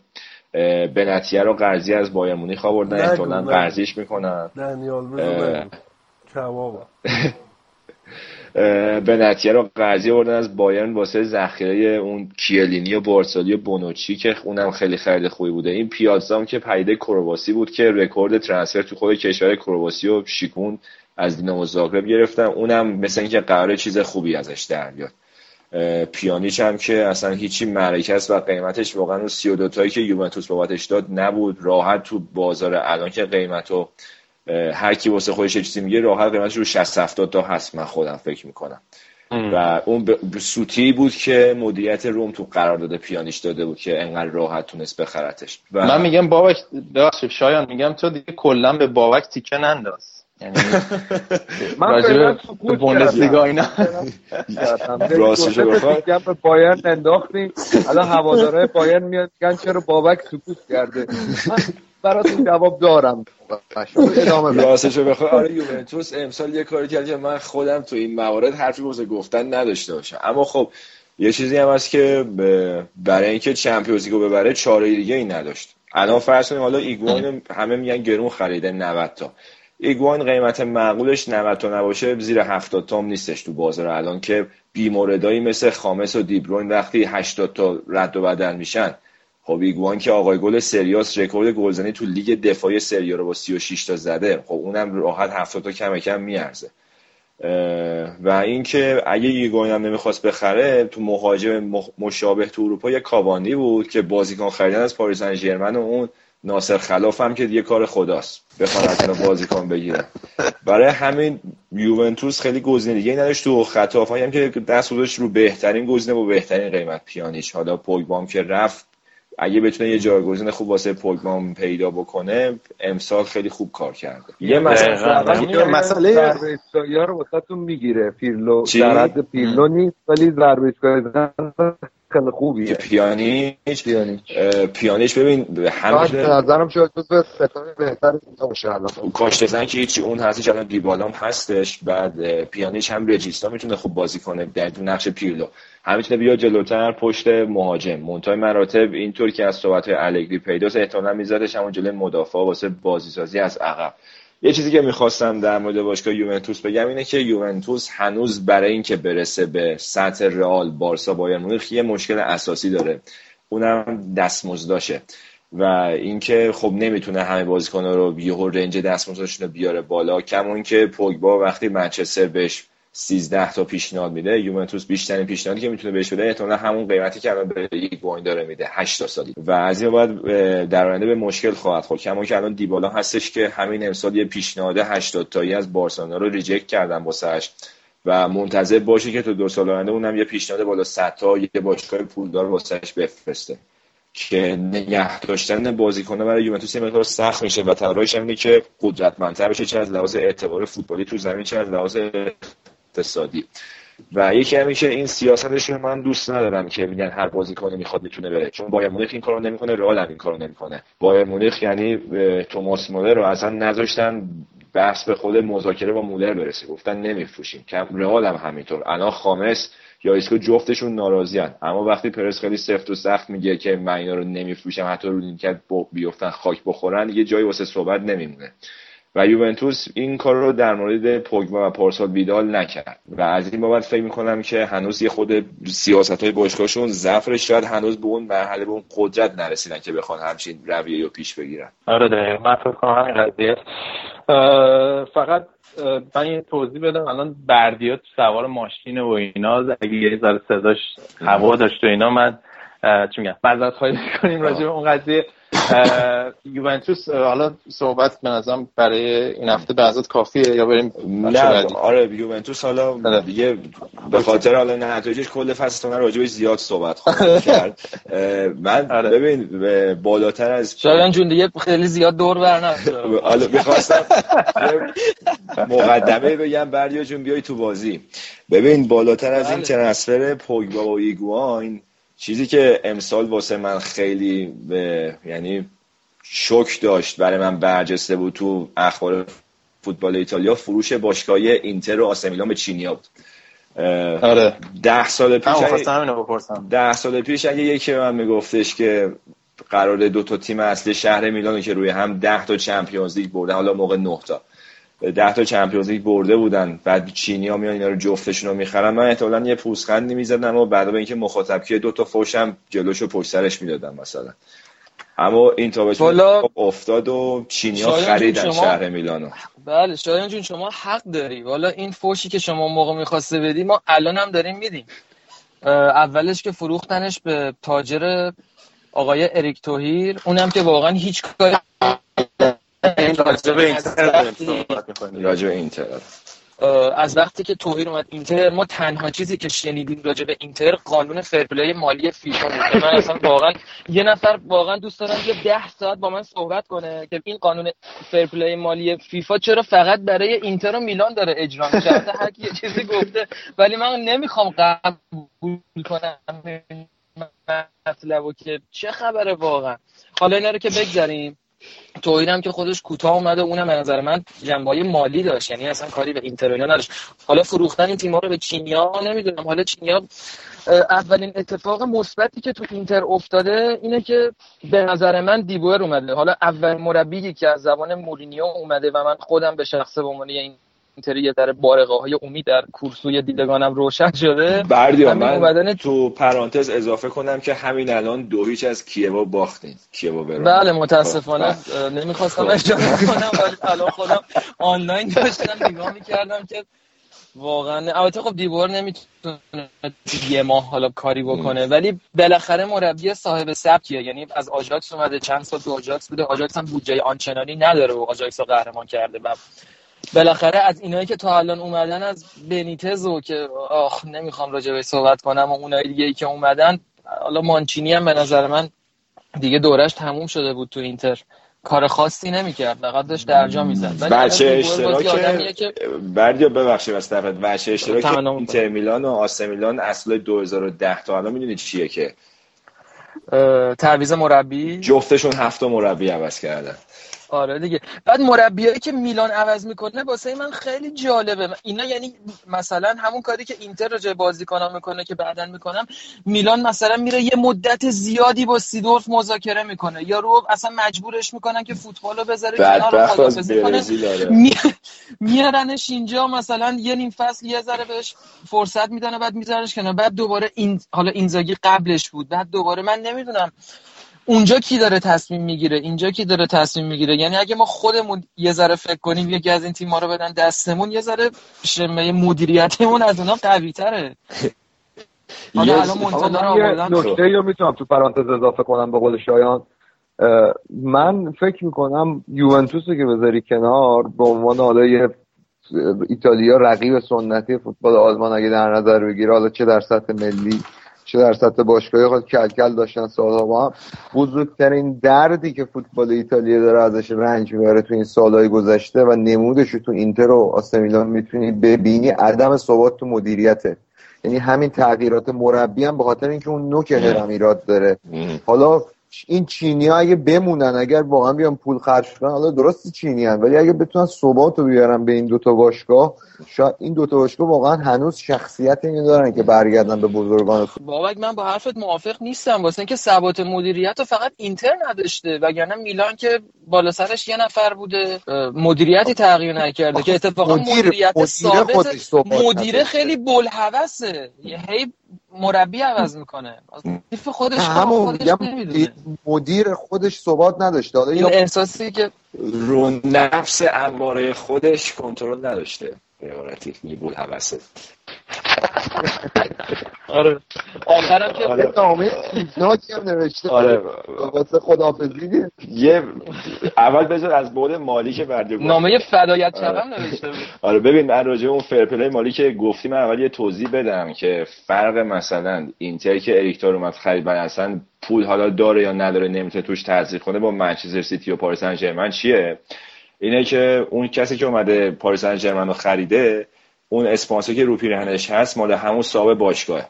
بنتیه رو قرضی از بایر مونیخ آوردن. احتمالاً قرضیش می‌کنن. دنیال بزو به نتیه رو قرضی آوردن از بایرن واسه ذخیره اون کیلینی و بارسالی و بونوچی که اونم خیلی خرید خوبی بوده. این پیازام که پیده کرواسی بود که رکورد ترانسفر تو خود کشور کرواسی و شیکون از دینامو زاگرب گرفتن. اونم مثل اینکه قرار چیز خوبی ازش در بیاد. پیانیچ هم که اصلا هیچی مرکز و قیمتش واقعا اون 32 تایی که یوونتوس بابتش داد نبود. راحت تو بازار الان که قیمتو هر کی واسه خودش چیزی میگه راحت قیمتش رو 60 70 تا هست من خودم فکر می‌کنم. و اون به سوتی بود که مدیریت روم تو قرار داده پیانیش داده بود که انقدر راحت تونست بخرتش. و من میگم بابک ببخشید شایان میگم تو دیگه کلا به بابک تیکه ننداز. یعنی من به بوندسلیگا اینا. راستش میگم به بایرن انداختیم. الان هوادارهای بایرن میاد میگن چرا بابک سکوت کرده؟ براتون جواب دارم. ادامه راستشو بخوای. آره یوونتوس امسال یه کاری کرد که من خودم تو این موارد حرفی واسه گفتن نداشته باشم. اما خب یه چیزی هم هست که برای اینکه چمپیونز لیگو ببره چاره دیگه ای نداشت. الان فرض کنیم حالا ایگوان همه میگن گرون خریده 90 تا. ایگواین قیمت معقولش 90 تا نباشه زیر 70 تا نیستش تو بازار الان که بیموردایی مثل خامس و دی‌بروین وقتی 80 تا رد و بدل میشن. خب ایگواین که آقای گل سری آس رکورد گلزنی تو لیگ دفاعی سری آ رو با 36 تا زده. خب اونم راحت 70 تا کم کم میارزه. و اینکه اگه ایگواین هم نمی‌خواست بخره تو مهاجم مشابه تو اروپا یه کاوانی بود که بازیکن خریدن از پاریس سن و اون ناصر خلاف هم که دیگه کار خداست. بخواد از بازیکن بگیره. برای همین یوونتوس خیلی گزینه دیگه نداشت. تو خط هم که دست رو بهترین گزینه و بهترین قیمت پیانیش حالا پوگبام که رفت اگه بتونه یه جایگزین خوب واسه پوگبام پیدا بکنه امسال خیلی خوب کار کرده. یه مسئله مسئله رو واسهتون می‌گیره. پیرلو در حد پیرلو نیست ولی ضربه خیلی خوبیه. پیانیچ پیانیچ پیانیچ ببین همین به نظرم شاید به ستاره بهتر باشه الان. کاشتزن که هیچی اون هستش الان دیبالام هستش. بعد پیانیچ هم رجیستا می‌تونه خوب بازی کنه در نقش پیرلو. هم می‌تونه بیا جلوتر پشت مهاجم. منتهای مراتب اینطور که از صحبت های الگری پیداست احتمالاً میذارش همون جلوی مدافع واسه بازی سازی از عقب. یه چیزی که می‌خواستم در مورد باشگاه یوونتوس بگم اینه که یوونتوس هنوز برای اینکه برسه به سطح رئال بارسا بایر مونیخ یه مشکل اساسی داره. اونم دستمزداشه. و اینکه خب نمی‌تونه همه بازیکن‌ها رو یهو رنج دستمزدشون رو بیاره بالا کمون که پوگبا وقتی منچستر بهش 13 تا پیشنهاد میده. یوونتوس بیشترین پیشنهادی که می‌تونه بهش بده احتمالاً همون قیمتی که الان به بوین داره میده. 8 تا سالی. و از این بعد در آینده به مشکل خواهد خورد. کما که الان دیبالا هستش که همین امسال یه پیشنهاد 80 تایی از بارسلونا رو ریجکت کردن واسش و منتظر باشه که تو دو سال آینده اونم یه پیشنهاد بالا 100 تا یه باشگاه پولدار واسش بفرسته. که نگه داشتن بازیکن‌ها برای یوونتوس یه مقدار سخت میشه. و تلاش اینه که قدرتمندتر بشه چه از لحاظ اعتبار فوتبالی تو زمین چه از لحاظ اقتصادی. و یکی همین که این سیاستش من دوست ندارم که میگن هر بازیکنی می‌خواد می‌تونه بره. چون بایر مونیخ این کارو نمی‌کنه رئال هم این کارو نمی‌کنه. بایر مونیخ یعنی توماس مولر رو اصلا نذاشتن بحث به خود مذاکره با مولر برسه. گفتن نمیفروشیم. که رئال هم همینطور. الان خامس یا ایسکو جفتشون ناراضیان. اما وقتی پرز خیلی سفت و سخت میگه که من اینا رو نمیفروشم حتی رو نیمکت بیفتن خاک بخورن یه جایی واسه صحبت نمیمونه. و یوونتوس این کار رو در مورد پوگبا و پارسال ویدال نکرد. و از این بابت فکر می‌کنم که هنوز یه خود سیاست های باشگاهشون ضعفش شاید هنوز به اون مرحله به اون قدرت نرسیدن که بخوان همچین رویه رو پیش بگیرن. آره فکر فقط من یه توضیح بدم. الان بردیات سوار ماشینه و اینا اگه یه ذره صداش هوا داشت و اینا من چون میگم بعضت خواهی کنیم راجع به اون قضیه. یوونتوس حالا صحبت به نظرم برای این هفته به کافیه یا بریم نه آره یوونتوس حالا دیگه به خاطر حالا نتایجش کل فصل راجع به زیاد صحبت کرد. من آره. ببین بالاتر از شایان جون دیگه خیلی زیاد دور بر حالا می‌خواستم مقدمه بگم بردیا جون بیای تو بازی. ببین بالاتر از این بله. ترنسفر پوگبا و ایگواین چیزی که امسال واسه من خیلی به یعنی شک داشت برای من برجسته بود تو اخبار فوتبال ایتالیا فروش باشگاهی اینتر و آسمیلان به چینیا بود. آره. ده سال پیش ده سال پیش اگه یکی به من میگفتش که قرار دو تا تیم اصلی شهر میلان که روی هم ده تا چمپیونز لیگ بردن حالا موقع نه تا. ده تا چمپیونز لیگ برده بودن. بعد چینی ها میان اینا رو جفتشون رو می‌خرن. من احتمالاً یه پوزخندی می‌زدم و بعد به اینکه مخاطب که دو تا فوشم جلوشو پشت سرش می‌دادم مثلا. اما این تابش افتاد و چینی ها خریدن شما... شهر میلانو بله شایان جون شما حق داری. والا این فوشی که شما موقع می‌خواسته بدی ما الان هم داریم میدیم. اولش که فروختنش به تاجر آقای اریک توهیر اونم که واقعا هیچ کاری اینتر. از وقتی که توهیر اومد اینتر ما تنها چیزی که شنیدیم راجع به اینتر قانون fair play مالی فیفا بود من اصلا واقعا یه نفر واقعا دوست دارم یه ده ساعت با من صحبت کنه که این قانون fair play مالی فیفا چرا فقط برای اینتر و میلان داره اجرا میشه؟ هر کی یه چیزی گفته ولی من نمی‌خوام قبول کنم مطلبو که چه خبره واقعا؟ حالا اینا رو که بگذاریم. توهین که خودش کوتاه اومده اونم به نظر من جنبه مالی داشت. یعنی اصلا کاری به اینتر نداشت. حالا فروختن این تیم‌ها رو به چینیا نمی‌دونم. حالا چینیا اولین اتفاق مثبتی که تو اینتر افتاده اینه که به نظر من دیبوئر اومده. حالا اول مربی که از زبان مورینیو اومده و من خودم به شخص به عنوان این اینتری یه ذره بارقه های امید در کورسوی دیدگانم روشن شده. بردیا من. تو پرانتز اضافه کنم که همین الان دو هیچ از کیوو باختین. کیوو برام بله متاسفانه خب، نمی‌خواستم خب. اشاره کنم ولی الان خودم آنلاین داشتم نگاه می‌کردم که واقعا البته خب دی بوئر نمی‌تونه یه ماه حالا کاری بکنه ولی بالاخره مربی صاحب سبکیه. یعنی از آژاکس اومده چند سال تو آژاکس بوده. آژاکس هم بودجه آنچنانی نداره و آژاکس رو قهرمان کرده و بالاخره از اینایی که تا الان اومدن از بنیتز و که آخ نمی‌خوام راجع به صحبت کنم و اونایی دیگه ای که اومدن حالا مانچینی هم به نظر من دیگه دورش تموم شده بود تو اینتر. کار خاصی نمی‌کرد فقط داشت درجا می‌زد. بچه اشتراک. بردیا ببخشید واسه بچه اشتراک اینتر میلان و آسه میلان اصل 2010 تا. الان می‌دونید چیه که؟ تعویض مربی؟ جفتشون هفت مربی عوض کردن. آره دیگه. بعد مربیایی که میلان عوض می‌کنه واسه من خیلی جالبه. اینا یعنی مثلا همون کاری که اینتر راجع بازیکنان می‌کنه که بعدا می‌کنم میلان مثلا میره یه مدت زیادی با سیدورف مذاکره می‌کنه. یا رو اصلا مجبورش می‌کنن که فوتبالو بذاره کنار کنه. می... میارنش اینجا مثلا یه نیم فصل یه ذره بهش فرصت میدن بعد میذارنش کنار. بعد دوباره این حالا اینزاگی قبلش بود. بعد دوباره من نمی‌دونم اونجا کی داره تصمیم می‌گیره؟ اینجا کی داره تصمیم می‌گیره؟ یعنی اگه ما خودمون یه ذره فکر کنیم یکی از این تیم ما رو بدن دستمون یه ذره شمه مدیریتمون از اونا قوی تره حالا الان نکته رو می‌تونم تو پرانتز اضافه کنم به قول شایان. من فکر می‌کنم یوونتوس که بذاری کنار به عنوان حالا یه ایتالیا رقیب سنتی فوتبال آلمان اگه در نظر بگیره حالا چه در سطح ملی چه در سطح باشگاهی خود کلکل داشتن سالها با هم. بزرگترین دردی که فوتبال ایتالیا داره ازش رنج می‌بره تو این سالهای گذشته و نمودش تو اینتر و آسمیلان می‌تونی ببینی. عدم ثبات تو مدیریته. یعنی همین تغییرات مربی هم به خاطر اینکه اون نوک هرم ایراد داره. حالا این چینی ها اگه بمونن اگر واقعا بیان پول خرج کنن حالا درست چینی هن ولی اگه بتونن ثبات رو بیارن به این دوتا باشگاه شاید این دوتا باشگاه واقعا هنوز شخصیت اینو دارن که برگردن به بزرگان بابک من با حرفت موافق نیستم. واسه اینکه ثبات مدیریت رو فقط اینتر نداشته وگرنه میلان که بالا سرش یه نفر بوده مدیریتی تغییر نکرده که اتفاقا مدیریت ثابت مدیر خیلی بلحوثه هی مربی عوض می‌کنه. خودش همون مدیر خودش ثبات نداشته. این احساسی که رو نفس اماره خودش کنترل نداشته. عبارتی میبول حوثه. آره. آخرم که آره. نامه چیزناکی هم نوشته. آره. واسه خدافزی یه اول بذار از بود مالی که بردی. نامه فدایت شبم نوشته بود. آره. ببین من راجع اون فرپلی مالی که گفتی من اول یه توضیح بدم که فرق مثلا اینتر که اریکتور اومد خرید بعد اصلا پول حالا داره یا نداره نمی‌تونه توش تزریق کنه با منچستر سیتی و پاریس سن چیه؟ اینه که اون کسی که اومده پاریس سن رو خریده اون اسپانسر که رو پیرهنش هست مال همون صاحب باشگاه.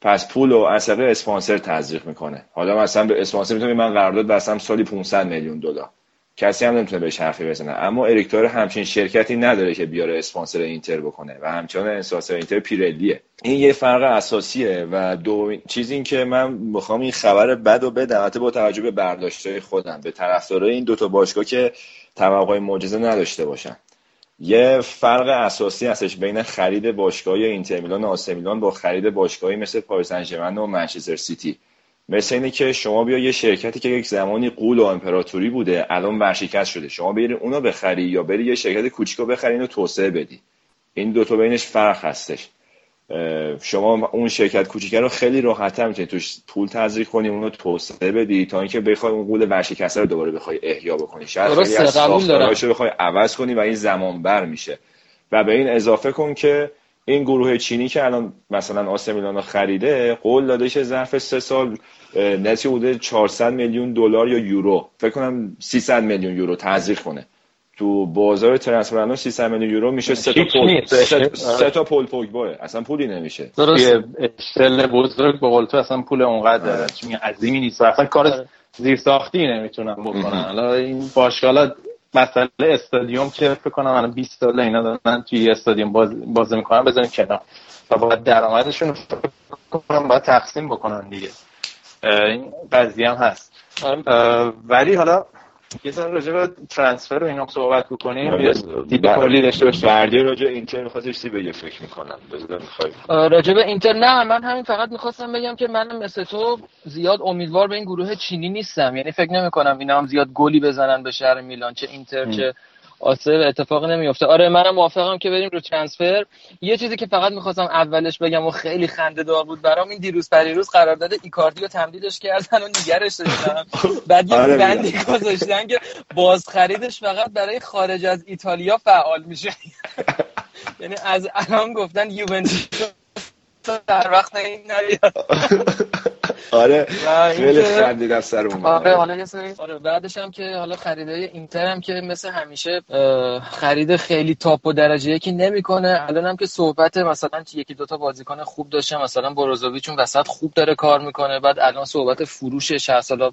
پس پول و اثر اسپانسر تزریق می‌کنه. حالا مثلا به اسپانسر می‌تونه من قرارداد بستم سالی 500 میلیون دلار. کسی هم نمی‌تونه بهش حرفی بزنه. اما اریکتور همچین شرکتی نداره که بیاره اسپانسر اینتر بکنه و همچنان اسپانسر اینتر پیرلیه. این یه فرق اساسیه و دو چیزی که من می‌خوام این خبر بد و بدم. با توجه به برداشتهای خودم به طرفدارای این دوتا باشگاه که توقع معجزه نداشته باشن. یه فرق اساسی هستش بین خرید باشگاهی اینتر میلان و آسه میلان با خرید باشگاهی مثل پاریس سن و منچستر سیتی. مثل اینه که شما بیا یه شرکتی که یک زمانی قول و امپراتوری بوده الان ورشکست شده. شما بری اونو بخری یا بری یه شرکت کوچیکو بخری اینو توسعه بدی. این دوتا بینش فرق هستش. شما اون شرکت کوچیکه رو خیلی راحت‌تر می‌تونید توش پول تزریق کنی اونو توسعه بدی تا اینکه بخوای اون قول ورشکسته رو دوباره بخوای احیا بکنی. شاید خیلی از بخوای عوض کنی و این زمان بر میشه. و به این اضافه کن که این گروه چینی که الان مثلا آسه میلان خریده قول داده که ظرف سه سال نتی بوده 400 میلیون دلار یا یورو فکر کنم 300 میلیون یورو تزریق کنه. تو بازار ترنسفر 300 میلیون یورو میشه سه تا پول سه تا پول پوگبا اصلا پولی نمیشه. درست. استل بزرگ به قول تو اصلا پول اونقدر آره. چون عظیمی نیست اصلا کار آره. زیر ساختی نمی‌تونن بکنن. حالا این باشگاه مسئله استادیوم که فکر کنم الان 20 سال اینا دارن توی استادیوم باز بازی می‌کنن بزنین کنار. و باید درآمدشون کنم باید تقسیم بکنن دیگه. این قضیه هم هست. آره. ولی حالا یه ذره راجع به ترانسفر و اینا صحبت بکنیم. آره. دید کلی داشته باشیم. بردی راجع اینتر می‌خواستش چی بگه؟ فکر می‌کنم. بذار راجع به اینتر نه من همین فقط می‌خواستم بگم که من مثل تو زیاد امیدوار به این گروه چینی نیستم. یعنی فکر نمی‌کنم اینا هم زیاد گلی بزنن به شهر میلان چه اینتر چه آسه اتفاق نمیفته آره منم موافقم که بریم رو ترانسفر. یه چیزی که فقط می‌خواستم اولش بگم و خیلی خنده دار بود برام این دیروز پریروز قرارداد ایکاردی رو تمدیدش کردن و نگرش داشتن. بعد یه آره بندی گذاشتن که باز خریدش فقط برای خارج از ایتالیا فعال میشه. یعنی از الان گفتن یوونتوس در وقت این نیاد آره خیلی خندیدم سر اون آره حالا یه سری آره بعدش هم که حالا خریدای اینتر هم که مثل همیشه خرید خیلی تاپ و درجه یکی نمی‌کنه. الان هم که صحبت مثلا یکی دوتا بازیکن خوب داشته مثلا بروزوویچ اون وسط خوب داره کار می‌کنه بعد الان صحبت فروش 60 سالا.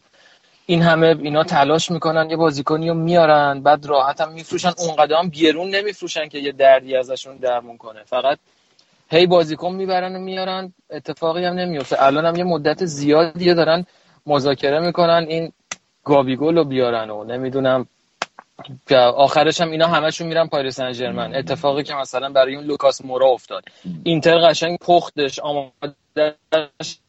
این همه اینا تلاش می‌کنن یه بازیکنی رو میارن بعد راحت هم میفروشن. اونقدر هم گرون نمیفروشن که یه دردی ازشون درمون کنه. فقط هی بازیکن می‌برن و میارن اتفاقی هم نمیفته. الان هم یه مدت زیادیه دارن مذاکره می‌کنن این گابیگول رو بیارن و نمی‌دونم. که آخرش هم اینا همشون میرن پاریس سن ژرمن اتفاقی که مثلا برای اون لوکاس مورا افتاد. اینتر قشنگ پختش آمادش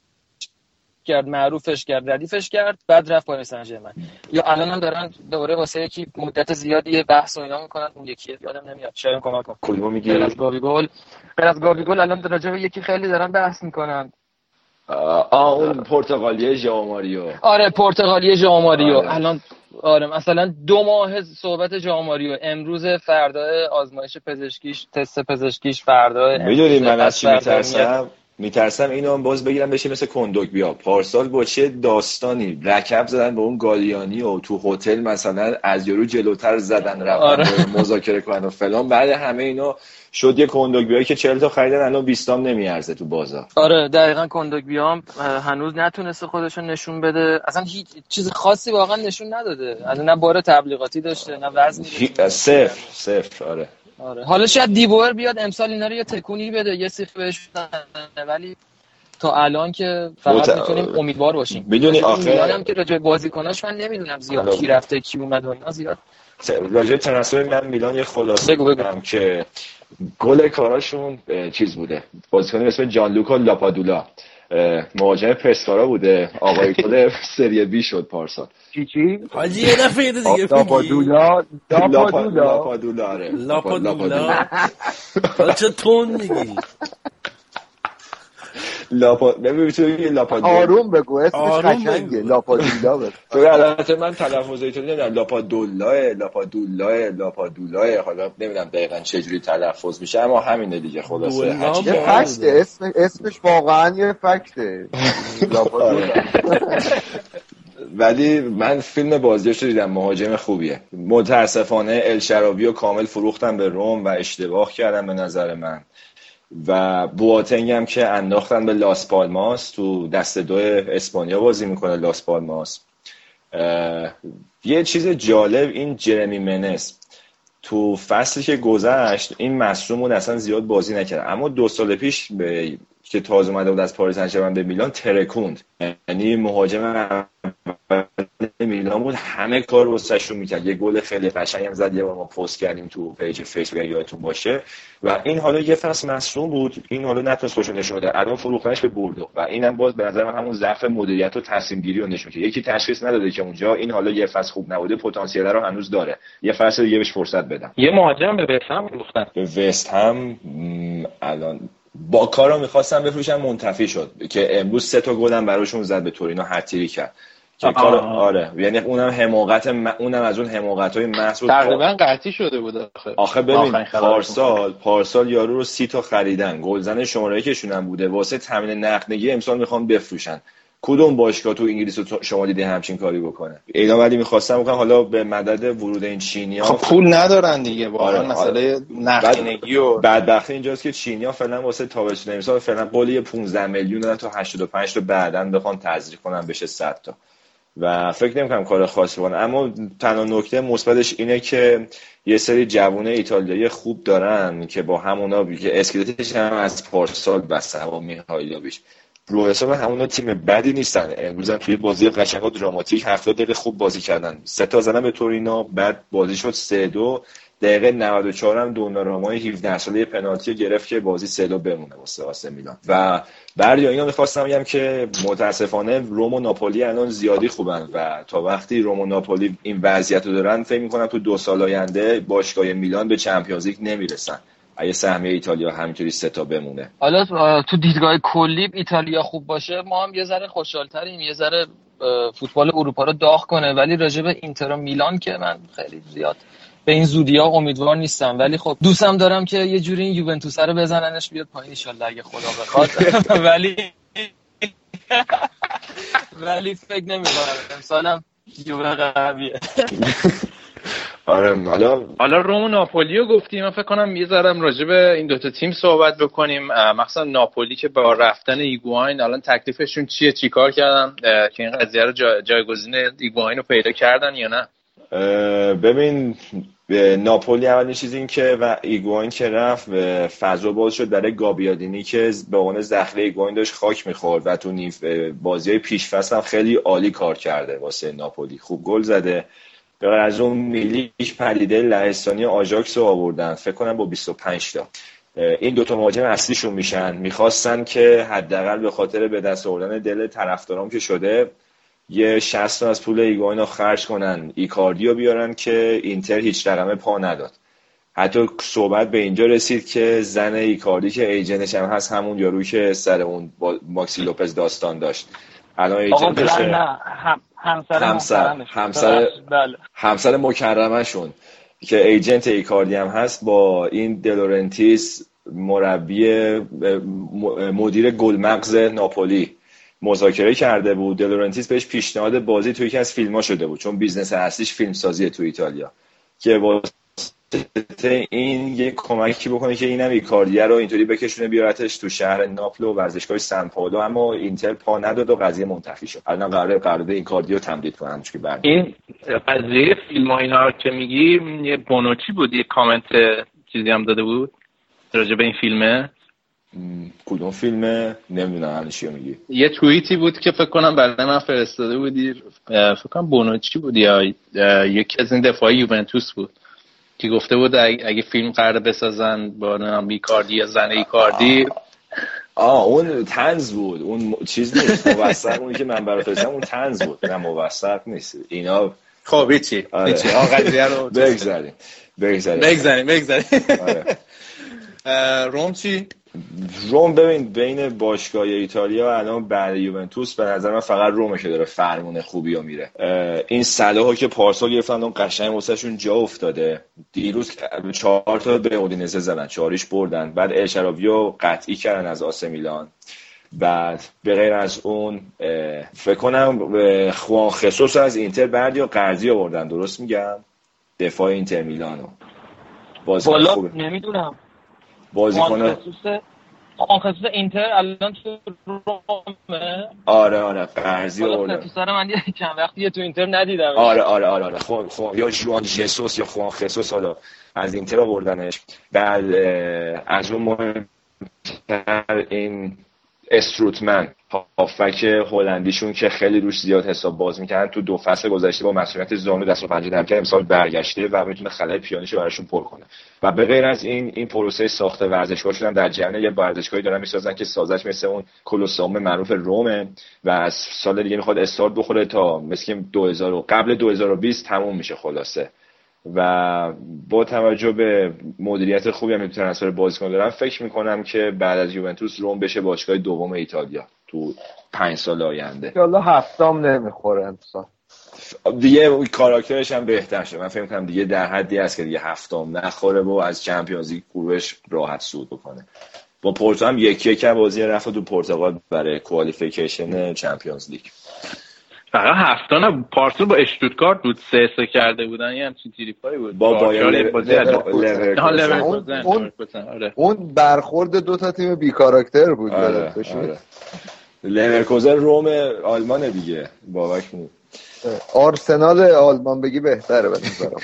کرد معروفش کرد ردیفش کرد بعد رفت پاریس سن ژرمن یا الان هم دارن دوباره واسه یکی مدت زیادی یه بحث و اینا می‌کنن اون یکی یادم نمیاد. شاید کمک کن. کدومو غیر میگی از گابیگول غیر از گابیگول الان راجع به یکی خیلی دارن بحث می‌کنن. آه اون پرتغالی ژائو ماریو. آره پرتغالی ژائو ماریو. آره. الان آره مثلا دو ماه صحبت ژائو ماریو. امروز فردا آزمایش پزشکیش تست پزشکیش فردا. می‌دونی من از چی. میترسم؟ میترسم اینو هم باز بگیرم بشه مثل کندوک بیا. پارسال با چه داستانی؟ رکب زدن به اون گالیانی و تو هتل مثلا از یارو جلوتر زدن رفتن آره. مذاکره کنن و فلان. بعد همه اینا شد یه کندوک که 40 تا خریدن الان 20 تام نمیارزه تو بازار. آره دقیقا کندوک بیام. هنوز نتونسته خودشون نشون بده. اصلا هیچ چیز خاصی واقعا نشون نداده. از نه بار تبلیغاتی داشته نه وزنی صفر صفر آره. آره. حالا شاید دیبور بیاد امسال اینا رو یه تکونی بده یه سیخ بهش ولی تا الان که فقط مت- می‌تونیم امیدوار باشیم. می‌دونی میلان هم که راجع بازیکناش من نمی‌دونم زیاد. کی رفته کی اومد و اینا زیاد. راجع ترنسفر من میلان یه خلاصه بگو،. بگم که گل کاراشون چیز بوده. بازیکنی به اسم جان لوکا لاپادولا. اه، مهاجم پسکارا بوده. آقای گل سری بی شد پارسال. چی چی؟ حاجی یه دفعه یه دیگه لاپادولا لاپا- لاپادولا لاپادولا آره لاپادولا چه تون میگی؟ لاپا ببین لاپادولا آروم بگو اسمش قشنگه. لاپادولا بگو تو البته من تلفظ ایتالیا نمی‌دونم لاپادولا لاپادولا لاپادولا حالا نمی‌دونم دقیقا چه جوری تلفظ میشه اما همینه دیگه خلاصه. هرچی یه فکته اسم اسمش واقعا یه فکته. لاپادولا ولی من فیلم بازیش رو دیدم مهاجم خوبیه. متاسفانه الشراوی و کامل فروختن به روم و اشتباه کردن به نظر من. و بواتنگ هم که انداختن به لاس پالماس تو دست دو اسپانیا بازی می‌کنه لاس پالماس یه چیز جالب این جرمی منز تو فصلی که گذشت این مصدوم بود اصلا زیاد بازی نکرد. اما دو سال پیش به که تازه اومده بود از پاریس سن به میلان ترکوند. یعنی مهاجم میلان بود همه کار واسه‌شون می‌کرد. یه گل خیلی قشنگ هم زد یه بار ما پست کردیم تو page فیسبوک یادتون باشه. و این حالا یه فصل مصدوم بود. این حالا نتونست خودش رو نشون بده الان فروختنش به بوردو و اینم باز به نظر من همون ضعف مدیریت و تصمیم گیری رو نشون میده. یکی تشخیص نداده که اونجا این حالا یه فصل خوب نبوده پتانسیل رو هنوز داره. یه فصل دیگه بهش فرصت بدم. یه مهاجم به بسم گفتن به وست هم الان با کارو می‌خواستم بفروشم منتفی شد. که امروز سه تا گلم براشون زد به تورینو هتریک کرد. که. کار آره. یعنی اونم حماقت م- اونم از اون حماقت های محض بود. تقریبا قطعی شده بود آخه. آخه ببین. پارسال پارسال یارو رو سی تا خریدن. گلزن شماره کشون هم بوده. واسه تامین نقدینگی امسال می‌خوان بفروشن. کدوم باشگاه تو انگلیس رو شما دیدی همچین کاری بکنه؟ اینا ولی می‌خواستم بکنم حالا به مدد ورود این چینی خب پول ندارن دیگه واقعا آره، مسئله نقدینگی و بدبختی اینجاست که چینیا فعلا واسه تابستون امسال فعلا قول یه 15 میلیون دادن تا 85 تا بعدا بخوان تزریق کنن بشه 100 تا. و فکر نمی‌کنم کار خاصی کنه اما تنها نکته مثبتش اینه که یه سری جوون ایتالیایی خوب دارن که با همونا. که اسکلتش هم از پارسال بسته با میهایلوویچ رو حساب همونا تیم بدی نیستن. امروز توی بازی قشنگ و دراماتیک 70 دقیقه خوب بازی کردن. سه تا زدن به تورینا بعد بازی شد سه دو. دقیقه 94 هم دونارومای 17 ساله پنالتی گرفت که بازی سه بمونه واسه آسه میلان. و بعد یا اینو می‌خواستم بگم که متاسفانه روم و ناپولی الان زیادی خوبن و تا وقتی روم و ناپولی این وضعیت رو دارن فکر می‌کنم تو دو سال آینده باشگاه میلان به چمپیونز لیگ نمی‌رسن. اگه سهمیه ایتالیا همینطوری سه تا بمونه. حالا تو دیدگاه کلی ایتالیا خوب باشه ما هم یه ذره خوشحالتریم یه ذره فوتبال اروپا رو داغ کنه ولی راجع به اینتر و میلان که من خیلی زیاد به این زودی ها امیدوار نیستم. ولی خب دوستم دارم که یه جوری این یوونتوس رو بزننش بیاد پایین ان اگه خدا بخواد. ولی ولی فکر نمی‌کنم امسالم یووه قویه. آره حالا حالا روم و ناپولی رو گفتیم. من فکر کنم یه ذرم راجع به این دوتا تیم صحبت بکنیم. مخصوصا ناپولی که با رفتن ایگواین الان تکلیفشون چیه؟ چیکار کردن؟ که این قضیه رو جایگزین ایگواین رو پیدا کردن یا نه؟ ببین ناپولی اولین چیز این که و ایگواین که رفت فضا باز شد برای گابیادینی که به عنوان ذخیره ایگواین داشت خاک می‌خورد و تو نیف بازی های پیش هم خیلی عالی کار کرده واسه ناپولی. خوب گل زده. بعد از اون میلیک پدیده لهستانی آژاکس رو آوردن. فکر کنم با 25 تا. این دوتا مهاجم اصلیشون میشن. می‌خواستن که حداقل به خاطر به دست آوردن دل طرفدارام که شده یه 60 از پول ایگواین رو خرج کنن ایکاردی رو بیارن که اینتر هیچ رقمه پا نداد. حتی صحبت به اینجا رسید که زن ایکاردی که ایجنش هم هست همون یارو که سر اون ماکسی لوپز داستان داشت. الان agent ش همسر همسر همسر, بله. همسر مکرمشون که agent ایکاردی هم هست با این دلورنتیس مربی مدیر گلمغز ناپولی. مذاکره کرده بود. دلورنتیس بهش پیشنهاد بازی توی یکی از فیلم ها شده بود. چون business اصلیش فیلم سازیه تو ایتالیا. که این یه کمکی بکنه که اینم ایکاردیه رو اینطوری بکشونه بیارتش تو شهر ناپل و ورزشگاه سن پائولو. اما اینتر پا نداد و قضیه منتفی شد. الان قراره قرارداد ایکاردی رو تمدید کنن که بعد این قضیه فیلم اینا که میگی یه بونوچی بود یه کامنت چیزی هم داده بود راجع به این فیلمه؟ کدوم فیلمه؟ نمی‌دونم الان چی میگی؟ یه توییتی بود که فکر کنم برای من فرستاده بودی فکر کنم بونوچی بود یا یکی از این دفاعی یوونتوس بود. که گفته بود اگه فیلم قرار بسازن با نام ایکاردی یا زن ایکاردی آه اون تنز بود. اون چیز نیست. موثق اونی که من برای فرستم اون تنز بود. نه موثق نیست. اینا خب چی آره. قضیه رو بگذاریم. بگذاریم. بگذاریم بگذاریم. روم چی؟ روم ببین بین باشگاه ایتالیا الان بعد یوونتوس به نظر من فقط رومه که داره فرمون خوبی ها میره. این ها که پارسال گرفتن اون قشنگ واسهشون جا افتاده. دیروز چهار تا به اودینزه زدن چهاریش بردن. بعد الشراویو قطعی کردن از آسه میلان. بعد به غیر از اون فکر کنم خوان خصوص از اینتر بعد یا قرضی آوردن. درست میگم؟ دفاع اینتر میلانو. بازی خوبه. نمی‌دونم. بازیکن خصوص اینتر الان تو رومه. آره آره قرضی آورده سر من چند وقتی تو اینتر ندیدم. آره آره آره آره. خب خب یا جوان جسوس یا خوان خصوص حالا از اینتر آوردنش. بعد از اون مهمتر این استروتمن هافک هلندیشون که خیلی روش زیاد حساب باز می‌کنن تو دو فصل گذشته با مسئولیت زانو دست و پنجه نرم امسال برگشته و می‌تونه خلای پیانیشو براشون پر کنه. و به غیر از این این پروسه ساخت ورزشگاه شدن در جریان یه ورزشگاهی دارن می‌سازن که سازش مثل اون کلوسئوم معروف رومه و از سال دیگه می‌خواد استارت بخوره تا مثل 2000 قبل 2020 تموم میشه خلاصه. و با توجه به مدیریت خوبی هم ترنسفر بازیکن دارم فکر می‌کنم که بعد از یوونتوس روم بشه باشگاه دوم ایتالیا تو پنج سال آینده. حالا هفتم نمی‌خوره امسال. دیگه کاراکترش هم بهتر شد من فکر کنم دیگه در حدی هست که دیگه هفتم نخوره و از چمپیونز لیگ گروهش راحت سود بکنه. با پورتو هم یکی یک بازی رفت تو پرتغال برای qualification Champions League. فقط هفته نه پارسال با اشتوتگارت بود سه سه کرده بودن یه همچین تیریپایی بود. با بایر اون, اون برخورد دو تا تیم بی کاراکتر بود آره. لورکوزن روم آلمان دیگه بابک آرسنال آلمان بگی بهتره به نظرم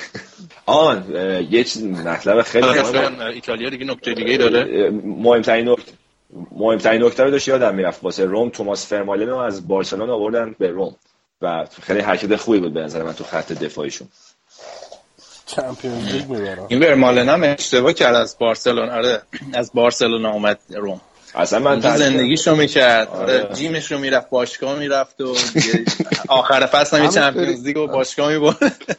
آن یه چیز مطلب خیلی ایتالیا دیگه نکته دیگه داره. مهمترین نکته مهمترین نکته رو داشت یادم می‌رفت. واسه روم توماس فرمالن رو از بارسلون آوردن به روم. و خیلی حرکت خوبی بود به نظر من تو خط دفاعیشون. چمپیونز لیگ می‌برن این ورمالن هم اشتباه کرد از بارسلون آره از بارسلون اومد روم. اصلا من زندگیشو می‌کرد آره. جیمش رو می‌رفت باشگاه می‌رفت و آخر فصل هم چمپیونز لیگ و باشگاه می‌برد.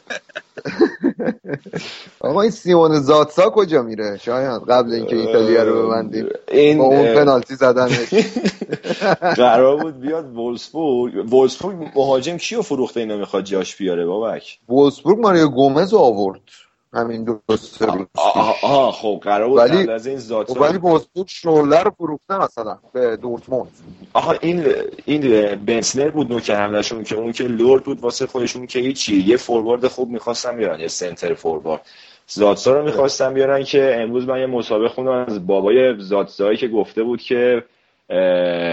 آقا این سیمون زاتسا کجا میره؟ شاید قبل اینکه ایتالیا رو ببندیم. این با اون پنالتی زدنش. قرار بود بیاد وولسبورگ وولسبورگ مهاجم کیو فروخته اینا می‌خواد جاش بیاره بابک؟ وولسبورگ ماریو گومز آورد. همین دو سه روز آها خب قرار بود ولی از این خب ولی وولسبورگ شغله رو فروخته مثلا به دورتموند. آها این این بنسنر بود نوک حملهشون که اون که لورد بود واسه خودشون که هیچی. یه فوروارد خوب می‌خواستن بیارن یه سنتر فوروارد. زاتسا رو می‌خواستن بیارن که امروز من یه مسابقه خوندم از بابای زاتسایی که گفته بود که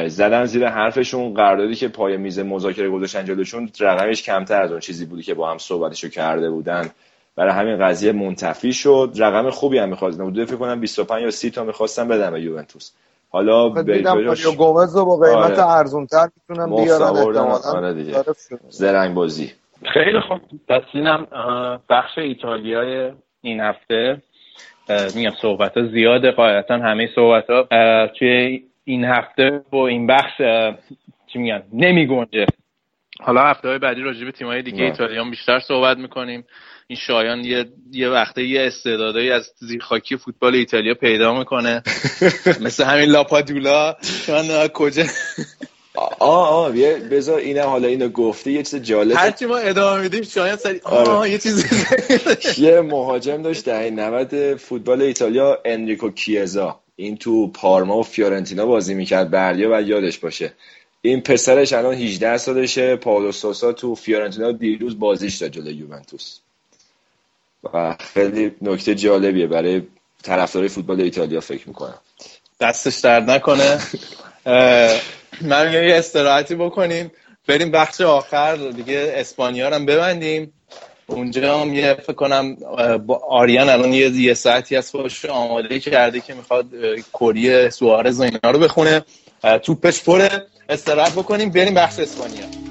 زدن زیر حرفشون قراردادی که پای میز مذاکره گذاشتن جلوشون رقمش کمتر از اون چیزی بودی که با هم صحبتشو کرده بودن. برای همین قضیه منتفی شد. رقم خوبی هم می‌خواستن بوده فکر کنم 25 یا 30 تا می‌خواستن بدن به یوونتوس. حالا به جاش گومز رو با قیمت آره. ارزونتر می‌تونن بیارن احتمالاً آره زرنگ بازی خیلی خوب. پس اینم بخش ایتالیای این هفته میگم صحبت ها زیاده. قاعدتا همه صحبت ها توی این هفته با این بخش چی میگن؟ نمی گنجه حالا هفته های بعدی راجع به تیم‌های دیگه ایتالیا بیشتر صحبت می‌کنیم. این شایان یه یه وقته یه استعدادایی از زیرخاکی فوتبال ایتالیا پیدا می‌کنه. مثل همین لاپادولا. من کجا آه آه بذار اینم حالا اینو گفته یه چیز جالب هرچی ما ادامه میدیم شاید سری آه آره. یه چیز یه مهاجم داشت دهه 90 فوتبال ایتالیا انریکو کیزا. این تو پارما و فیورنتینا بازی می‌کرد بردیا و یادش باشه. این پسرش الان 18 سالشه پاولو سوسا تو فیورنتینا دیروز بازیش داد جلوی یوونتوس. و خیلی نکته جالبیه برای طرفدارای فوتبال ایتالیا فکر می‌کنم. دستش درد نکنه. من یه استراحتی بکنیم بریم بخش آخر دیگه اسپانیا هم ببندیم. اونجا هم یه فکر کنم با آریان الان یه, یه ساعتی از خودش آماده کرده که می‌خواد کری سوارز و اینا رو بخونه. توپش پره. استراحت بکنیم. بریم بخش اسپانیا.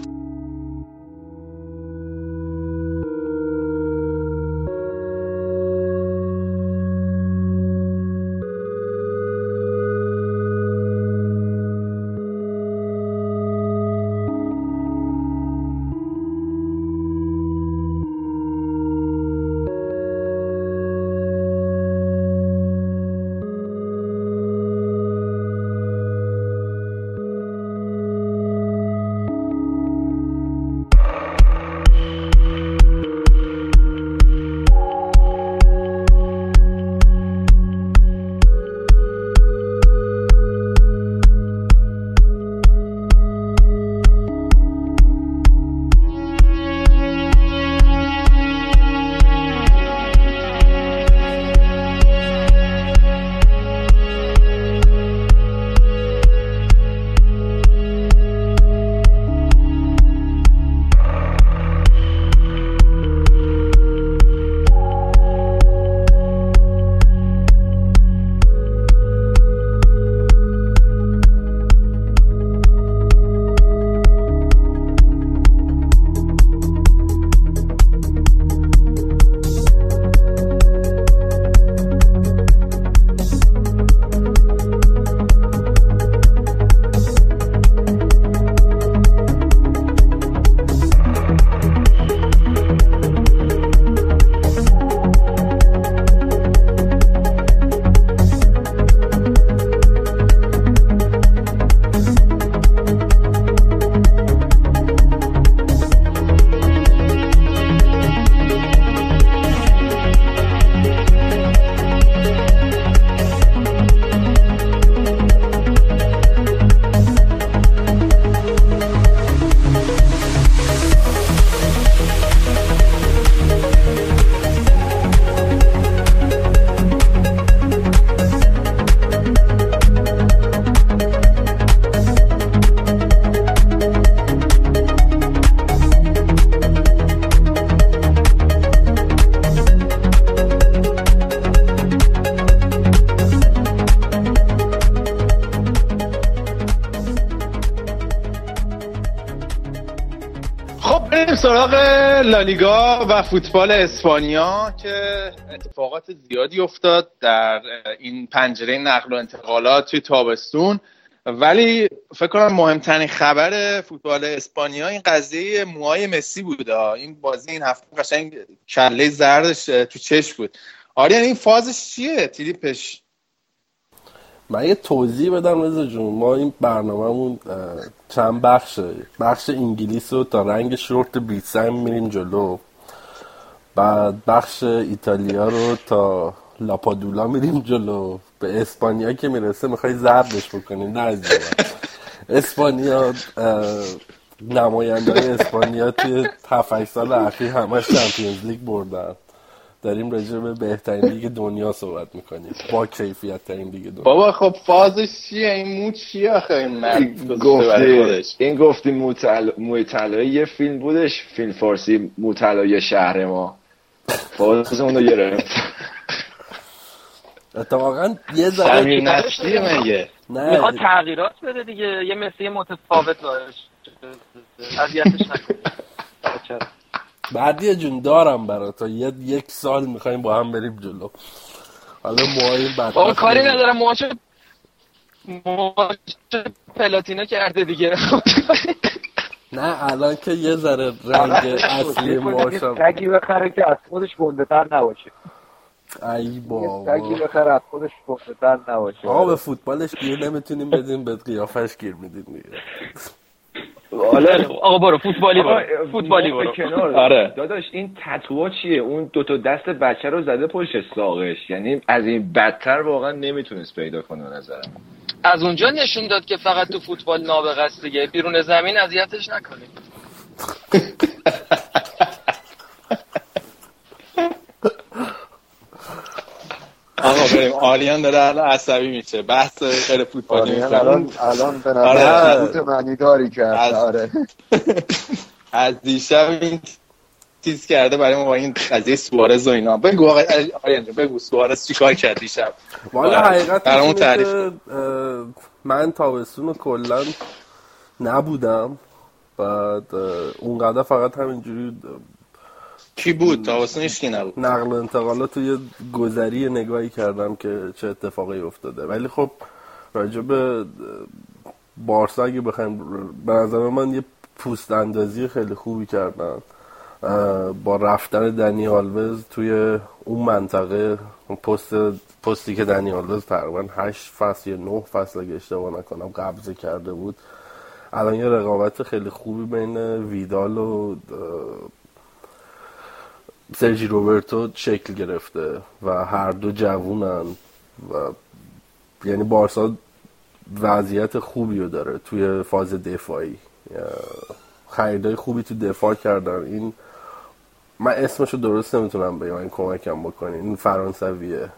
و فوتبال اسپانیا که اتفاقات زیادی افتاد در این پنجره نقل و انتقالات توی تابستون. ولی فکر کنم مهمترین خبر فوتبال اسپانیا این قضیه موهای مسی بود. این بازی این هفته قشنگ کله زردش تو چش بود. آریان این فازش چیه؟ تریپش من یه توضیح بدم رضا جون. ما این برنامهمون چند بخشه؟ بخش انگلیس رو تا رنگ شورت بیسم میریم جلو. بعد بخش ایتالیا رو تا لاپادولا میریم جلو. به اسپانیا که می‌رسه می‌خوای زردش بکنیم نه اسپانیا نماینده اسپانیا توی 7 سال اخیر همش Champions League بردن. داریم راجع به بهترین لیگ دنیا صحبت می‌کنیم. با کیفیت ترین لیگ دنیا. بابا خب فازش چیه؟ این مو چیه آخه؟ این مرد گفتی. این گفتی موی طلایی یه فیلم بودش. فیلم فارسی مو طلایی شهر ما. فاز اونو گرفت. اتفاقا یه ذره نشتی مگه؟ نه. می‌خواد تغییرات بده دیگه. یه مسی متفاوت باش اذیتش نکنید بعدی جون دارم برا تا یه یک سال می‌خوایم با هم بریم جلو. حالا موهای بعد بابا کاری ندارم. موهاشو موهاشو پلاتینا کرده دیگه. نه الان که یه ذره رنگ اصلی موهاشم سگی بخره که از خودش گنده تر نباشه. ای بابا. سگی بخره از خودش گنده تر نباشه. آقا به فوتبالش گیر نمی‌تونیم بدیم به قیافش گیر میدیم دیگه. حالا آقا برو فوتبالی برو. فوتبالی برو. کنار. آره. داداش این تتوها چیه؟ اون دو تا دست بچه رو زده پشت ساقش. یعنی از این بدتر واقعا نمی‌تونست پیدا کنه نظرم. از اونجا نشون داد که فقط تو فوتبال نابغه است دیگه. بیرون زمین اذیتش نکنید آقا بریم. آریان داره الان عصبی میشه. بحث غیر فوتبالی آریان الان الان به آره. نظر سکوت معنی داری کرد. از- آره. از دیشب این تیز کرده برای ما با این قضیه سوارز و اینا. بگو آقا آریان جان، بگو سوارز چیکار کرد دیشب؟ والا. حقیقت برامون تعریف من تابستون کلا نبودم. بعد اونقدر فقط همینجوری کی بود؟ تابستون هیچ نبود. نقل و انتقالات یه گذری نگاهی کردم که چه اتفاقی افتاده. ولی خب راجع به بارسا اگه بخوایم به نظر من یه پوست اندازی خیلی خوبی کردن. با رفتن دنی آلوز توی اون منطقه پست پستی که دنی آلوز تقریبا هشت فصل یا نه فصل اگه اشتباه نکنم قبضه کرده بود. الان یه رقابت خیلی خوبی بین ویدال و سرجی روبرتو شکل گرفته و هر دو جوونن و یعنی بارسا وضعیت خوبی رو داره توی فاز دفاعی. خریدای خوبی تو دفاع کردن. این من اسمشو درست نمی‌تونم بگم این کمکم بکنین این فرانسویه.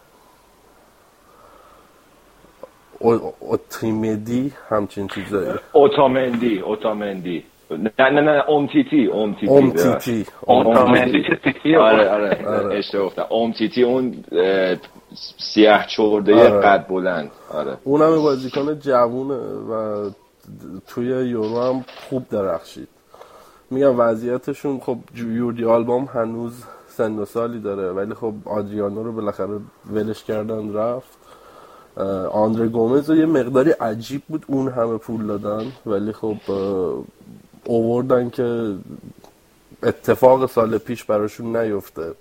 او- اوتیمدی همچین چیزایی. اوتامندی اوتامندی. نه نه نه اومتیتی اومتیتی اومتیتی. اومتیتی. آره آره آره. اشتباه گفتم. اومتیتی اون اه، سیاه چورده آره. قد بلند. آره. اونم بازیکن جوونه و توی یورو هم خوب درخشید. میگم وضعیتشون خب یوردی آلبام هنوز سن و سالی داره ولی خب آدریانو رو بالاخره ولش کردن رفت. آندره گومز رو یه مقداری عجیب بود اون همه پول دادن ولی خب اووردن که اتفاق سال پیش براشون نیفته.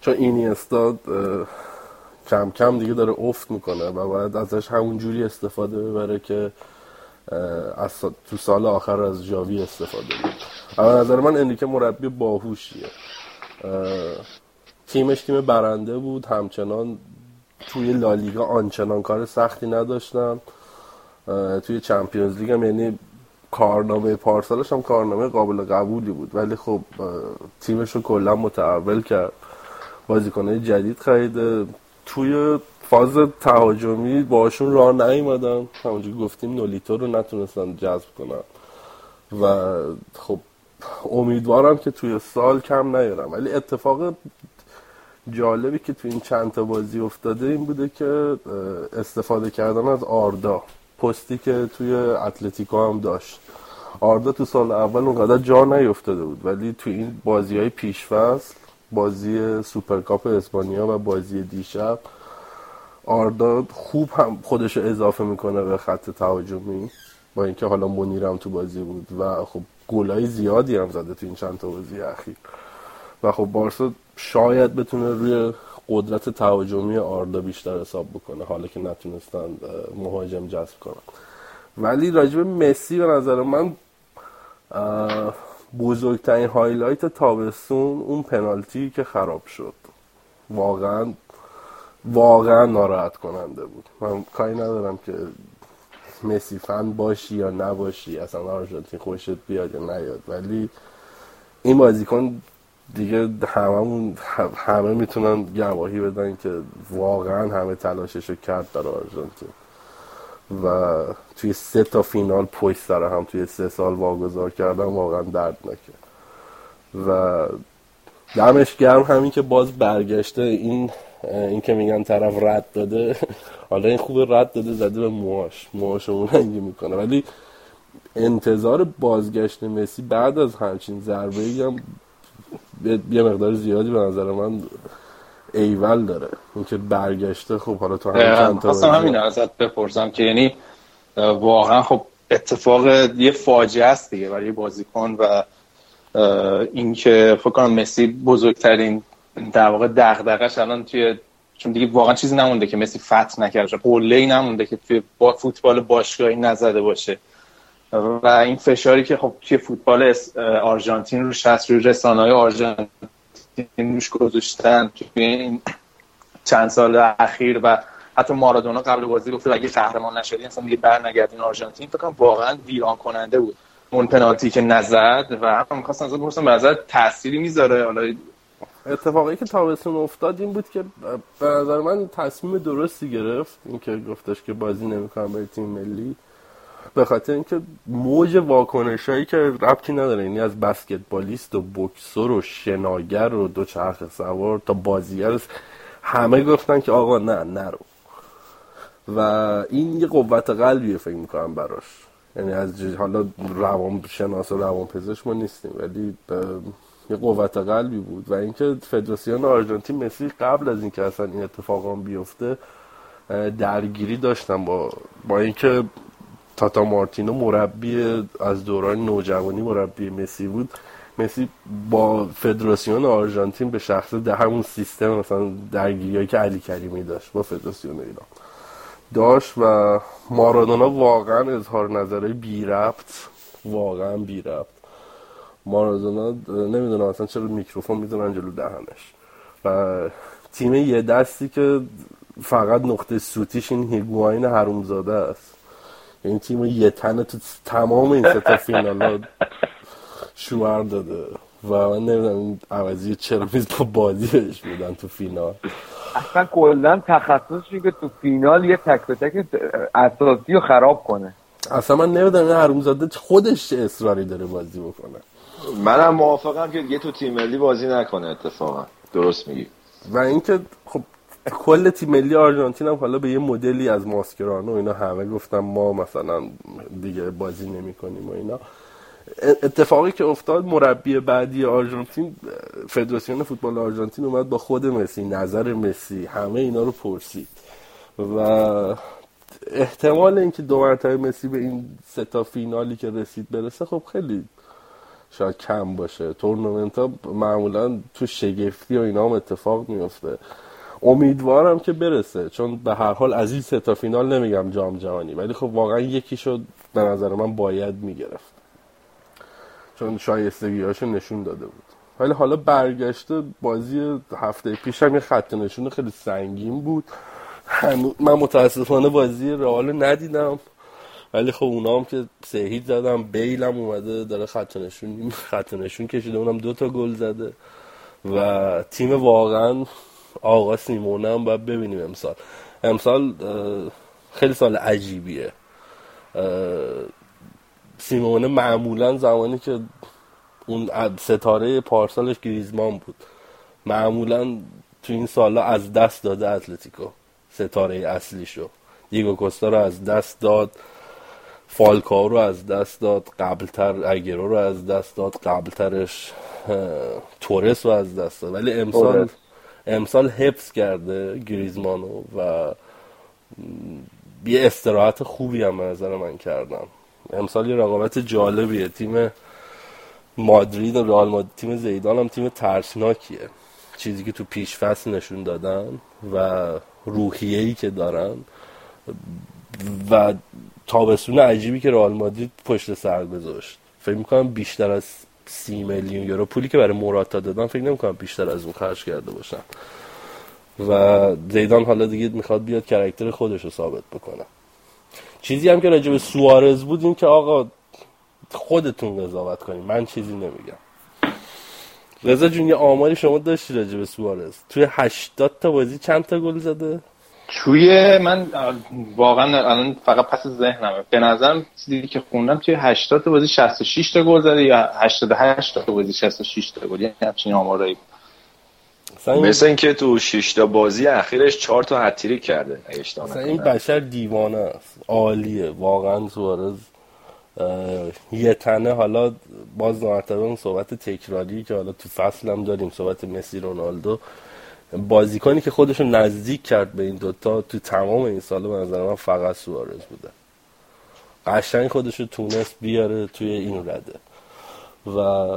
چون اینیستا کم کم دیگه داره افت می‌کنه و باید ازش همون جوری استفاده ببره که از تو سال آخر از جاوی استفاده بود اما نظر من انریکه مربی باهوشیه. اه، تیمش تیم برنده بود همچنان توی لالیگا آنچنان کار سختی نداشتن اه، توی چمپیونز لیگ هم یعنی کارنامه پارسالش هم کارنامه قابل قبولی بود. ولی خب تیمش رو کلا متحول کرد. بازیکنهای جدید خریده. توی فاز تهاجمی باشون راه نیومدن همونجوری گفتیم نولیتو رو نتونستن جذب کنن و خب امیدوارم که توی سال کم نیارم. ولی اتفاق جالبی که توی این چند تا بازی افتاده این بوده که استفاده کردن از آردا. پستی که توی اتلتیکو هم داشت. آردا تو سال اول اونقدر جا نیفتاده بود. ولی تو این بازی های پیشفصل بازی سوپرکاپ اسپانیا و بازی دیشب آردا خوب هم خودش اضافه می‌کنه به خط تهاجمی با اینکه حالا منیر هم تو بازی بود و خب گلای زیادی هم زده تو این چند تا بازی اخیر. و خب بارسا شاید بتونه روی قدرت تهاجمی آردا بیشتر حساب بکنه حالا که نتونستن مهاجم جذب کنن. ولی راجب مسی به نظر من بزرگترین هایلایت تابستون اون پنالتی که خراب شد. واقعا واقعا ناراحت کننده بود. من کاری ندارم که مسی فن باشی یا نباشی اصلا آرژانتین خوشت بیاد یا نیاد. ولی این بازیکن دیگه هممون همه می‌تونن گواهی بدن که واقعا همه تلاشش کرد در آرژانتین. و توی سه تا فینال پشت سر هم توی سه سال واگذار کردن واقعا دردناکه. و دمش گرم همین که باز برگشته این این که میگن طرف رد داده. حالا این خوب رد داده زده به موهاش. موهاش اون رنگی می‌کنه. ولی انتظار بازگشت مسی بعد از همچین ضربه هم یه مقدار زیادی به نظر من ایول داره. اینکه برگشته خب حالا تو همین چند تا همین ازت بپرسم که یعنی واقعا خب اتفاق یه فاجعه است دیگه برای بازیکن و اینکه فکر کنم مسی بزرگترین در واقع دغدغش الان توی چون دیگه واقعا چیزی نمونده که مسی فتح نکرده قله ای نمونده که توی با فوتبال باشگاهی نزده باشه. و این فشاری که خب توی فوتبال آرژانتین روش هست روی رسانه‌های آرژانتین روش گذاشتن توی این چند سال اخیر و حتی مارادونا قبل بازی گفته اگه قهرمان نشدی اصلا دیگه برنگردین آرژانتین. فکر کنم واقعا ویران کننده بود. اون پنالتی که نزد و هم می‌خواستم ازت بپرسم به تأثیری می‌ذاره؟ حالا اتفاقی که تابستون افتاد این بود که به نظر من تصمیم درستی گرفت. اینکه گفتش که بازی نمی‌کنم برای تیم ملی. به خاطر اینکه موج واکنش هایی که ربطی نداره. یعنی از بسکتبالیست و بکسور و شناگر و دوچرخ سوار تا بازیگر همه گفتن که آقا نه نرو. و این یه قوت قلبیه فکر می‌کنم براش. یعنی از حالا روان شناس و روان پزشک ما نیستیم ولی یه قوت قلبی بود و اینکه فدراسیون آرژانتین مسی قبل از اینکه اصلا این اتفاق بیفته درگیری داشتن با با اینکه تاتا مارتینو مربی از دوران نوجوانی مربی مسی بود. مسی با فدراسیون آرژانتین به شخص در همون سیستم مثلا درگیری که علی کریمی داشت با فدراسیون ایران داشت و مارادونا واقعا اظهار نظره بی ربط واقعا بی ربط مارادونا نمی‌دونم اصلا چرا میکروفون می‌زنن جلو دهنش. و تیم یه دستی که فقط نقطه سوتیش این هیگواین حرومزاده است. این تیم یه تنه تو تمام این ستا فینال شوهر داده. و من نمی‌دونم این عوضی چرا میز با بازی بهش میدن تو فینال. اصلا کلا تخصصش که تو فینال یه تک به تک اساسی رو خراب کنه. اصلا من نمی‌دونم این حرومزاده خودش چه اصراری داره بازی بکنه. منم موافقم که یه تو تیم ملی بازی نکنه اتفاقا. درست میگی. و اینکه خب کل تیم ملی آرژانتین هم حالا به یه مدلی از ماسکرانو اینا همه گفتم ما مثلا دیگه بازی نمی‌کنیم و اینا. اتفاقی که افتاد مربی بعدی آرژانتین فدراسیون فوتبال آرژانتین اومد با خود مسی نظر مسی همه اینا رو پرسید. و احتمال اینکه دو مرتبه مسی به این ستا فینالی که رسید برسه خب خیلی شاید کم باشه. تورنمنت ها معمولا تو شگفتی و اینا هم اتفاق میفته امیدوارم که برسه. چون به هر حال از این ستا فینال نمیگم جام جهانی. ولی خب واقعا یکی شد به نظر من باید می‌گرفت. چون شایستگی هاشو نشون داده بود. ولی حالا برگشته بازی هفته پیش هم یه خط نشون خیلی سنگین بود. من متاسفانه بازی رئال ندیدم. ولی خب اونا هم که سهید زدم بیلم اومده داره خط نشون خط نشون کشیده اونم دو تا گل زده. و تیم واقعا آقا سیمونه هم باید ببینیم امسال. امسال خیلی سال عجیبیه. سیمونه معمولا زمانی که اون ستاره پارسالش گریزمان بود. معمولا تو این سالا از دست داده اتلتیکو ستاره اصلیشو. دیگو کوستا رو از دست داد. فالکاو رو از دست داد قبلتر اگرو رو از دست داد قبلترش تورس رو از دست داد. ولی امسال امسال حفظ کرده گریزمانو و یه استراحت خوبی هم نظر من کردم امسال یه رقابت جالبیه. تیم مادرید و رئال مادرید تیم زیدان هم تیم ترسناکیه. چیزی که تو پیش فصل نشون دادن و روحیه‌ای که دارن و تابستون عجیبی که رئال مادرید پشت سر گذاشت. فکر می‌کنم بیشتر از سی میلیون یورو پولی که برای موراتا دادن فکر نمی‌کنم بیشتر از اون خرج کرده باشن. و زیدان حالا دیگه می‌خواد بیاد کرکتر خودش رو ثابت بکنه. چیزی هم که راجع به سوارز بود این که آقا خودتون قضاوت کنیم من چیزی نمیگم. رضا جون یه آماری شما داشتی راجع به سوارز. توی 80 تا بازی چند تا گل زده؟ توی من واقعا الان فقط پس ذهنمه. به نظرم چیزی که خوندم توی 80 تا بازی 66 تا گل زده یا 88 تا بازی 66 تا گل. یعنی همچین آمارایی مثل اینکه تو 6 تا بازی اخیرش 4 تا هتریک کرده مثلا این بشر دیوانه است. عالیه. واقعا سوارز یه تنه. حالا باز مرتبه اون صحبت تکراری که حالا تو فصل هم داریم صحبت مسی رونالدو. بازیکنی که خودشو نزدیک کرد به این دوتا تو تمام این سال به نظر من فقط سوارز بوده. قشنگ خودشو تونست بیاره توی این رده. و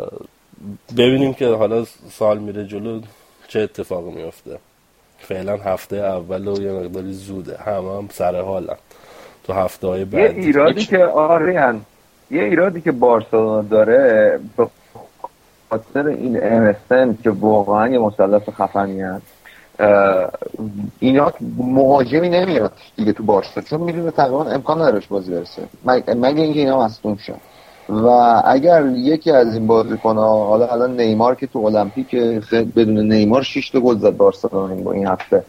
ببینیم که حالا سال میره جلو چه اتفاقی میفته فعلا هفته اول و یه مقداری زوده. همه هم سر حالن. تو هفته های بعد یه ایرادی که آریان یه ایرادی که بارسلونا داره به خاطر این MSN که واقعا یه مثلث خفنی هست. اینا مهاجمی نمیاد دیگه تو بارسا چون می‌دونه تقریبا امکان ندارش بازی برسه. مگه اینکه اینا مصدوم شن. و اگر یکی از این بازیکن‌ها حالا الان نیمار که تو المپیک بدون نیمار 6 تا گل زد بارسلونا این هفته.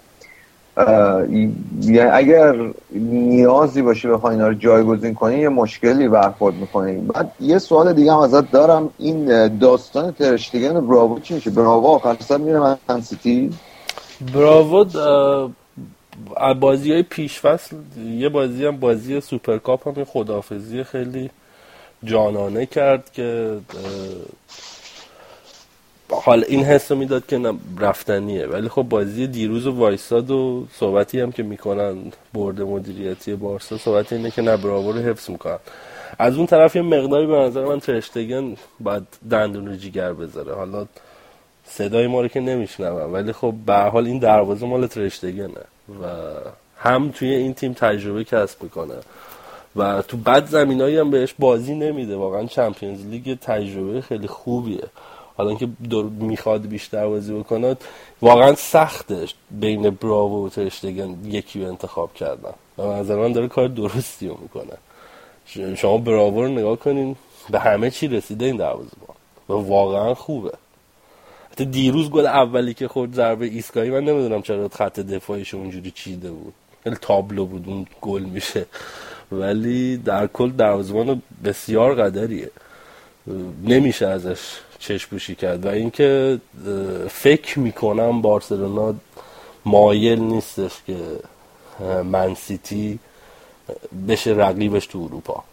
اگر نیازی باشه بخوای اینا رو جایگزین کنی یه مشکلی برخورد می‌کنی. بعد یه سوال دیگه هم ازت دارم. این داستان ترشتگن براوو چی میشه؟ براوو آخر سر میره من سیتی؟ براوو بازی های پیش فصل یه بازی هم بازی سوپرکاپ هم خدافظی خیلی جانانه کرد که حال این حس رو می‌داد که رفتنیه. ولی خب بازی دیروز و وایساد و صحبتی هم که می‌کنن برد مدیریتی بارسا صحبتی اینه که نه براو رو حفظ می‌کنن. از اون طرف یه مقداری به نظر من ترشتگن باید دندون رو جیگر بذاره. حالا صدای ما رو که نمیشنوم ولی خب به حال این دروازه مال ترشتگنه و هم توی این تیم تجربه کسب می‌کنه و تو بد زمینایی هم بهش بازی نمیده. واقعا چمپیونز لیگ تجربه خیلی خوبیه. حالا که می‌خواد بیشتر بازی بکنه واقعا سخته بین براو و ترشتگن یکی رو انتخاب کردن. و نظر من داره کار درستی رو می‌کنه. شما براو رو نگاه کنین به همه چی رسیده این دروازه و واقعا خوبه. حتی دیروز گل اولی که خود ضربه ایستگاهی من نمی‌دونم چرا خط دفاعیش اونجوری چیده بود. خیلی تابلو بود اون گل میشه. ولی در کل دروازه‌بان بسیار قدریه. نمیشه ازش چشپوشی کرد و اینکه فکر می‌کنم بارسلونا مایل نیستش که منسیتی بشه رقیبش تو اروپا.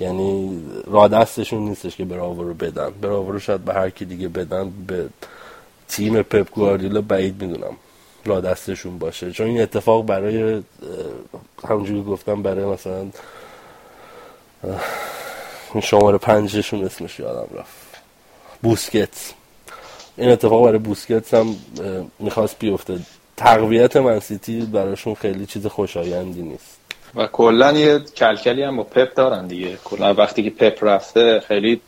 یعنی را دستشون نیستش که براو رو بدن. براو رو شاید به هر کی دیگه بدن به تیم پپ گواردیولا بعید می‌دونم را دستشون باشه. چون این اتفاق برای همونجوری گفتم برای مثلا شماره پنجشون اسمش یادم رفت. بوسکت این اتفاق برای بوسکت هم می‌خواست بیفته. تقویت منسیتی براشون خیلی چیز خوشایندی نیست. و کلا یه کلکلی هم با پپ دارن دیگه. کلا وقتی که پپ رفته خیلی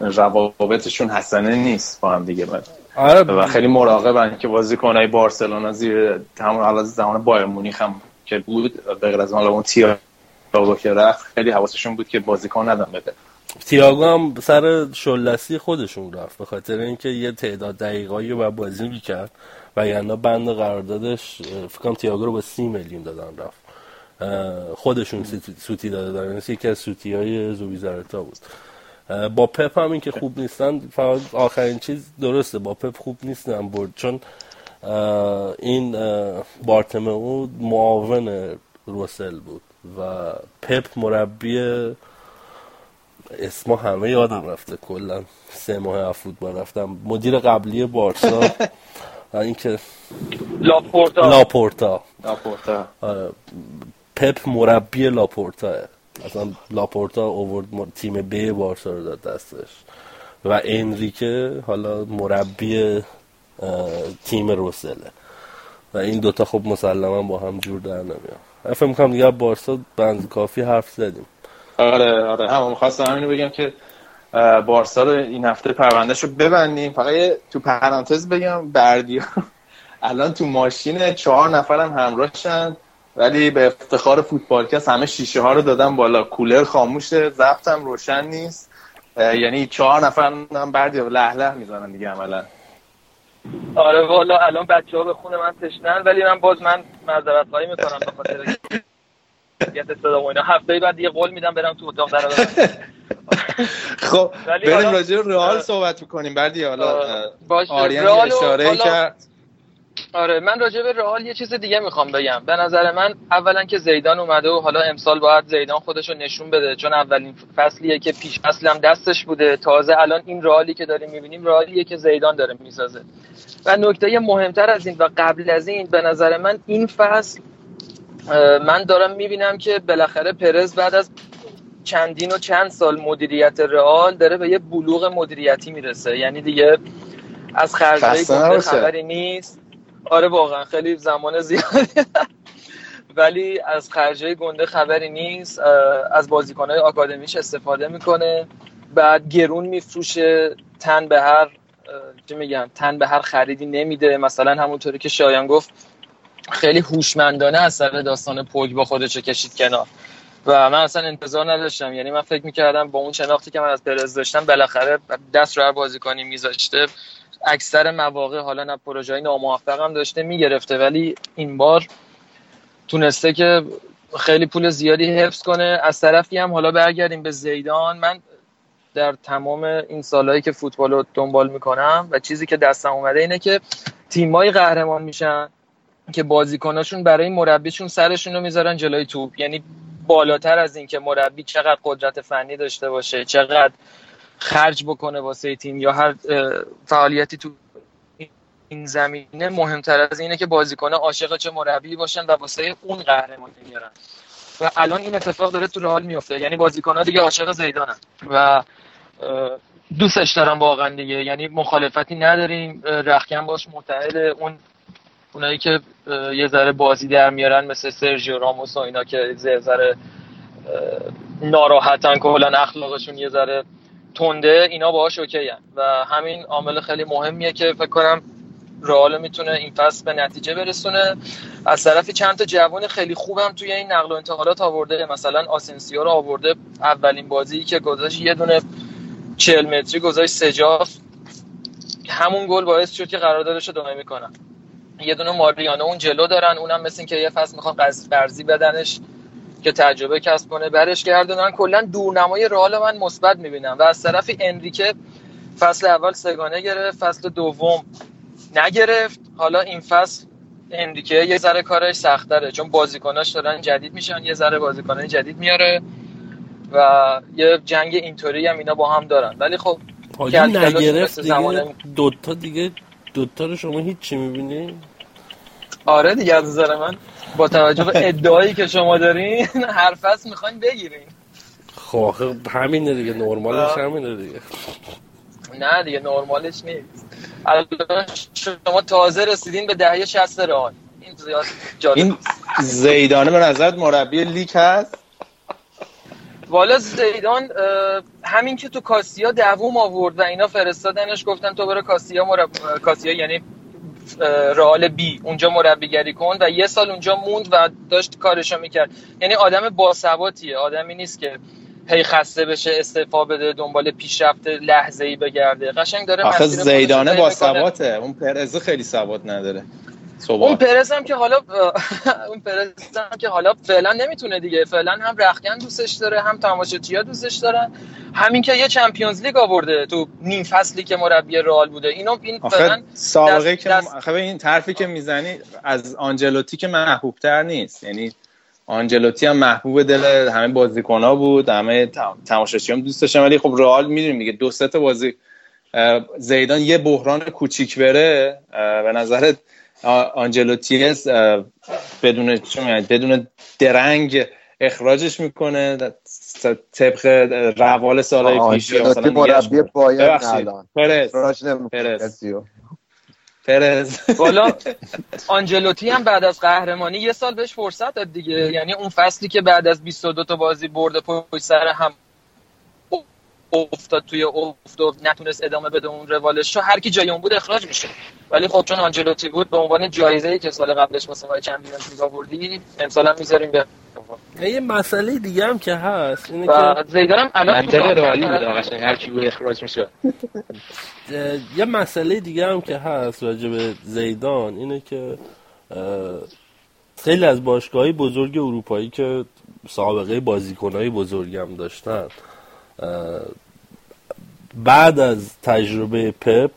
روابطشون حسنه نیست با هم دیگه. من. آره. و خیلی مراقبن که بازیکنای بارسلونا زیر همون حالا زمان بایر مونیخ هم که بود به غیر از اون تییاگو که رفت خیلی حواسشون بود که بازیکن ندن بده تییاگو هم سر شلسی خودشون رفت به خاطر اینکه یه تعداد دقیقایی رو بازی می‌کرد. و یعنی بند قراردادش فکر کنم تییاگو رو با سی میلیون دادن رفت. خودشون سوتی داده دارن. یکی از سوتی های زوبیزارتا بود با پپ هم این که خوب نیستن فقط آخرین چیز درسته. با پپ خوب نیستن برد. چون این بارتمه او معاون روسل بود و پپ مربی اسما همه یادم رفته کلا سه ماه فوتبال رفتم. مدیر قبلی بارسا اینکه لاپورتا. لاپورتا. لاپورتا. پپ مربی لاپورتا. اصلا لاپورتا اوورد تیم B بارسا رو داد دستش. و انریکه حالا مربی تیم روسله. و این دوتا خب مسلما با هم جور در نمیاد فکر می‌کنم دیگه بارسا بند کافی حرف زدیم. آره آره. هم خواستم همینو بگم که بارسا رو این هفته پروندهش رو ببندیم. فقط تو پرانتز بگم بردیا الان تو ماشین چهار نفرم همراهشن ولی به افتخار فوتبالکست همه شیشه ها رو دادم بالا. کولر خاموشه ضبطم روشن نیست. یعنی چهار نفر هم بردیا. لح لح می‌زنن دیگه عملا آره والا الان بچه ها به خونه من تشنن ولی من باز من معذرت خواهی می‌کنم به خاطر صدا و اینا. هفته بعد یه قول میدم برم تو اتاق در خب بریم راجع رئال صحبت می‌کنیم. بعدی حالا آریان اشاره کرد. آره من راجع به رئال یه چیز دیگه می‌خوام بگم. به نظر من اولا که زیدان اومده و حالا امسال باید زیدان خودش رو نشون بده چون اولین فصلیه که پیش فصلم دستش بوده. تازه الان این رئالی که داریم می‌بینیم رئالیه که زیدان داره می‌سازه. و نکته مهمتر از این و قبل از این به نظر من این فصل من دارم می‌بینم که بالاخره پرز بعد از چندین و چند سال مدیریت رئال داره به یه بلوغ مدیریتی می‌رسه. یعنی دیگه از خرجهای خبری نیست. آره واقعا خیلی زمان زیادی ولی از خرجه گنده خبری نیست. از بازیکنهای آکادمیش استفاده می‌کنه. بعد گرون میفروشه. تن به هر چه میگم تن به هر خریدی نمیده. مثلا همونطوری که شایان گفت خیلی هوشمندانه از سر داستان پوگ با خودش کشید کنار. و من اصلا انتظار نداشتم. یعنی من فکر می‌کردم با اون شناختی که من از پرز داشتم بالاخره دست رو هر بازیکنی میذاشته اکثر مواقع حالا نه پروژه ناموفق هم داشته می‌گرفته ولی این بار تونسته که خیلی پول زیادی حفظ کنه. از طرفی هم حالا برگردیم به زیدان. من در تمام این سالهایی که فوتبال رو دنبال می‌کنم و چیزی که دستم اومده اینه که تیمایی قهرمان میشن. که بازیکناشون برای مربیشون سرشون رو می‌ذارن جلوی توپ. یعنی بالاتر از این که مربی چقدر قدرت فنی داشته باشه چقدر خرج بکنه واسه تیم یا هر فعالیتی تو این زمینه مهمتر از اینه که بازیکن عاشق چه مربی باشن و واسه اون قهرمانی میارن و الان این اتفاق داره تو رئال میفته یعنی ها دیگه عاشق زیدانن و دوستش دارم واقعا دیگه. یعنی مخالفتی نداریم. رخکن باش متحد. اون اونایی که یه ذره بازی در میارن مثل سرژیو راموس و اینا که یه ذره ناراحتن کلا اخلاقشون یه ذره تنده اینا باهاش اوکی و همین عامل خیلی مهمیه که فکر کنم رئال می‌تونه این فصل به نتیجه برسونه. از طرفی چند تا جوان خیلی خوبم توی این نقل و انتقالات آورده. مثلا آسنسیو رو آورده. اولین بازی که گذاشت یه دونه 40 متری گذاشت سجاف. همون گل باعث شد که قراردادش رو دائمی کنن یه دونه ماریانو اون جلو دارن اونم مثل که یه فصل می‌خوان قرضی بدنش که تجربه کسب کنه برش گردونن. کلا دورنمای رئال من مثبت می‌بینم و از طرف انریکه فصل اول سگانه گرفت فصل دوم نگرفت. حالا این فصل انریکه یه ذره کارش سختره چون بازیکناش دارن جدید میشن یه ذره بازیکنای جدید میاره و یه جنگ اینطوری هم اینا با هم دارن. ولی خب نگرفت دیگه دوتا دیگه دوتا رو شما هیچی می‌بینی؟ آره دیگه از نظر من با توجه به ادعایی که شما دارین هر فصل می‌خواین بگیرین. خب همینه دیگه نرمالش همینه دیگه. نه دیگه نرمالش نیست. الان شما تازه رسیدین به دهه 60 رئال. این زیاد این زیدانه به نظرت مربی لیک هست؟ والا زیدان همین که تو کاسیا دووم آورد و اینا فرستادنش گفتن تو برو کاسیا مرب... کاسیا یعنی رئال بی اونجا مربیگری کن و یه سال اونجا موند و داشت کارشو می‌کرد. یعنی آدم باثباتیه آدمی نیست که هی خسته بشه استعفا بده دنبال پیشرفت لحظه ای بگرده. قشنگ داره آخه زیدانه با ثباته اون پرز خیلی ثبات نداره. اون پرز هم که حالا اون پرز هم که حالا فعلا نمی‌تونه دیگه. فعلا هم رخکن دوستش داره هم تماشاچی‌ها دوستش دارن همین که یه چمپیونز لیگ آورده تو نیم فصلی که مربی رئال بوده. اینو این فعلا سابقه که دست... این طرفی که می‌زنی از آنجلوتی که محبوبتر نیست. یعنی آنجلوتی هم محبوب دل همه بازیکن ها بود همه تماشاچی هم دوست داشتن. ولی خب رئال می‌دونیم دیگه دو سه بازی زیدان یه بحران کوچیک بره به نظرت آنجلوتی بدون بدون درنگ اخراجش می‌کنه طبق روال سالهای پیش مثلا مربی باید الان. پرز پرز والا آنجلوتی هم بعد از قهرمانی یه سال بهش فرصت داد دیگه. یعنی اون فصلی که بعد از 22 تا بازی برده پشت سر هم افتاد توی افت و نتونست ادامه بده اون روالش. رو هر کی جای اون بود اخراج میشه ولی خب چون آنجلوتی بود به عنوان جایزه ای که سال قبلش مسابقه چمپیونز لیگ آوردی امسال هم می‌ذاریم به یه مسئله دیگه هم که هست اینه که زیدان هم الان بود هر کی بود اخراج میشه یه مسئله دیگه هم که هست راجع به زیدان اینه که خیلی از باشگاهی بزرگ اروپایی که سابقه بازیکنهای بزرگی هم داشتن بعد از تجربه پپ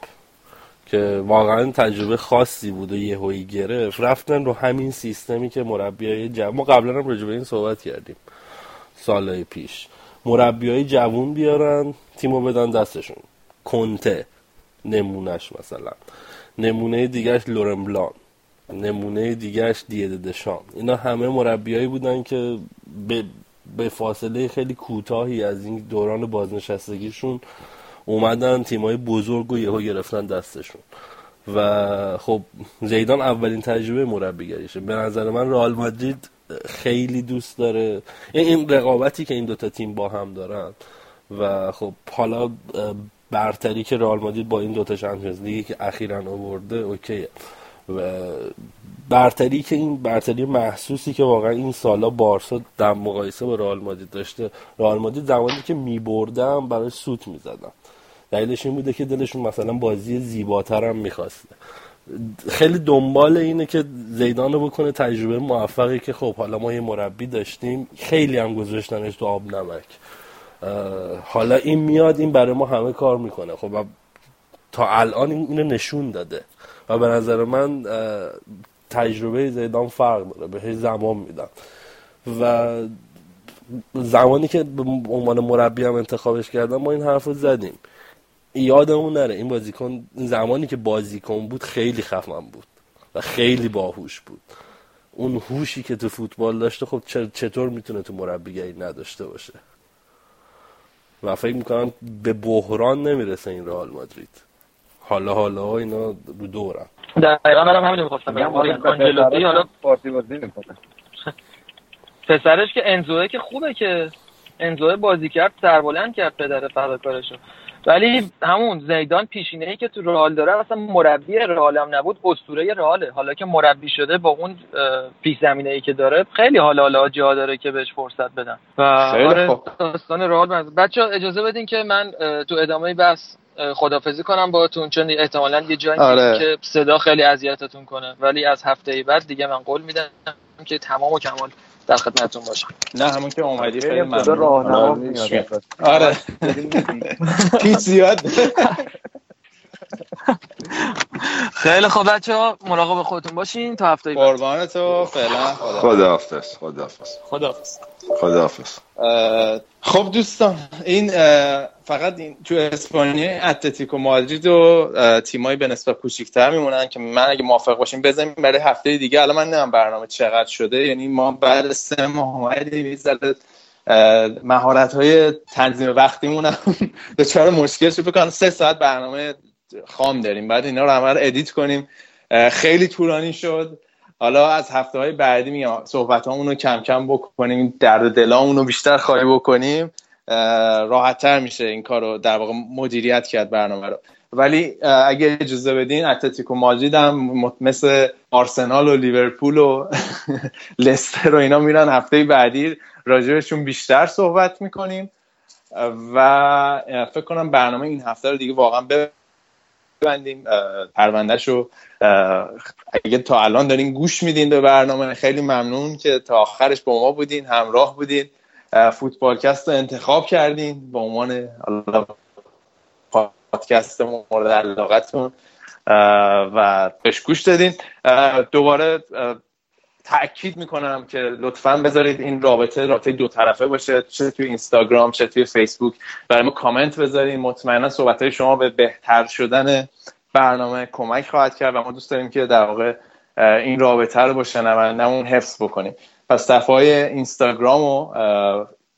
که واقعا تجربه خاصی بود و یهویی گرفت رفتن رو همین سیستمی که مربیای جوان ما قبلا هم راجع به این صحبت کردیم سالهای پیش. مربیای جوون بیارن تیمو بدن دستشون. کنته نمونهش مثلا. نمونه دیگهش لورن بلان. نمونه دیگهش دیده دشام. اینا همه مربیایی بودن که به, به فاصله خیلی کوتاهی از این دوران بازنشستگیشون اومدن تیمای بزرگ و یهو گرفتن دستشون. و خب زیدان اولین تجربه مربیگریشه. به نظر من رئال مادرید خیلی دوست داره. این رقابتی که این دوتا تیم با هم دارن. و خب حالا برتری که رئال مادرید با این دوتا چمپیونز لیگی که اخیرا آورده اوکیه. و برتری که این برتری محسوسی که واقعا این سالا بارسا در مقایسه با رئال مادرید داشته. رئال مادرید زمانی که میبردم برای سوت می‌زدم. دلیلش این بوده که دلشون مثلا بازی زیباتر هم می‌خواسته. خیلی دنبال اینه که زیدان رو بکنه تجربه موفقی که خب حالا ما یه مربی داشتیم خیلی هم گذاشتنش تو آب نمک. حالا این میاد این برای ما همه کار می‌کنه. خب تا الان اینو نشون داده. و به نظر من تجربه زیدان فرق داره بهش زمان میدم. و زمانی که به عنوان مربی هم انتخابش کردم ما این حرف رو زدیم. یادمون نره این بازیکن زمانی که بازیکن بود خیلی خفن بود و خیلی باهوش بود. اون هوشی که تو فوتبال داشته خب چطور می‌تونه تو مربیگری نداشته باشه؟ و فکر می‌کنم به بحران نمی‌رسه این رئال مادرید. حالا حالا اینا رو دورم. دقیقا منم همین می‌خواستم بگم. آنجلوتی حالا پارتی بازی می‌کنه. پسرش که انزوه که خوبه که انزوه بازی کرد سربلند کرد پدر فداکارشو. ولی همون زیدان پیشینه ای که تو رئال داره اصلا مربی رئال هم نبود اسطوره رئاله. حالا که مربی شده با اون پیش زمینه ای که داره خیلی حالا حالا جا داره که بهش فرصت بدن. و آره داستان رئال بچه اجازه بدین که من تو ادامه بحث خدافزی کنم باهاتون چون احتمالا یه جایی آره. که صدا خیلی اذیتتون کنه. ولی از هفته ای بعد دیگه من قول میدم که تمام و کمال در خدمتتون باشم. نه همون که اومدی خیلی ممنون. آره. پیچ زیاد. خیلی خوب بچه ها مراقب خودتون باشین. تا هفته بعد. قربان تو فعلا خداحافظ. خداحافظ خداحافظ. خداحافظ. خب دوستان این فقط این تو اسپانیا اتلتیکو مادرید و تیمایی به نسبت کوچیک‌تر میمونن که من اگه موافق باشیم بزنیم برای هفته دیگه. الان من نمی‌دونم برنامه چقدر شده. یعنی ما بعد سه ماه اومدیم مهارت های تنظیم وقتیمون هم دچار مشکل شد. فکر کنم سه ساعت برنامه خام داریم. بعد اینا رو همه رو edit کنیم. خیلی طولانی شد. حالا از هفته های بعدی میگم صحبت رو کم کم بکنیم. درد دلامون رو بیشتر خواهی بکنیم. راحتتر میشه این کار رو در واقع مدیریت کرد برنامه رو. ولی اگه اجازه بدین اتلتیکو مادرید هم مثل آرسنال و لیورپول و لستر و اینا میرن هفته بعدی راجبشون بیشتر صحبت می‌کنیم. و فکر کنم برنامه این هفته رو دیگه واقعا ببندیم پروندهش رو اگه تا الان دارین گوش میدین به برنامه خیلی ممنون که تا آخرش با ما بودین همراه بودین. فوتبالکست رو انتخاب کردین به عنوان پادکست مورد علاقتون. و بهش گوش دادین. دوباره تاکید می‌کنم که لطفا بذارید این رابطه رابطه دو طرفه باشه چه توی اینستاگرام چه توی فیسبوک. برای ما کامنت بذارید. مطمئنا صحبت شما به بهتر شدن برنامه کمک خواهد کرد و ما دوست داریم که در واقع این رابطه رو با شنوندمون حفظ بکنیم. پس صفحه اینستاگرام و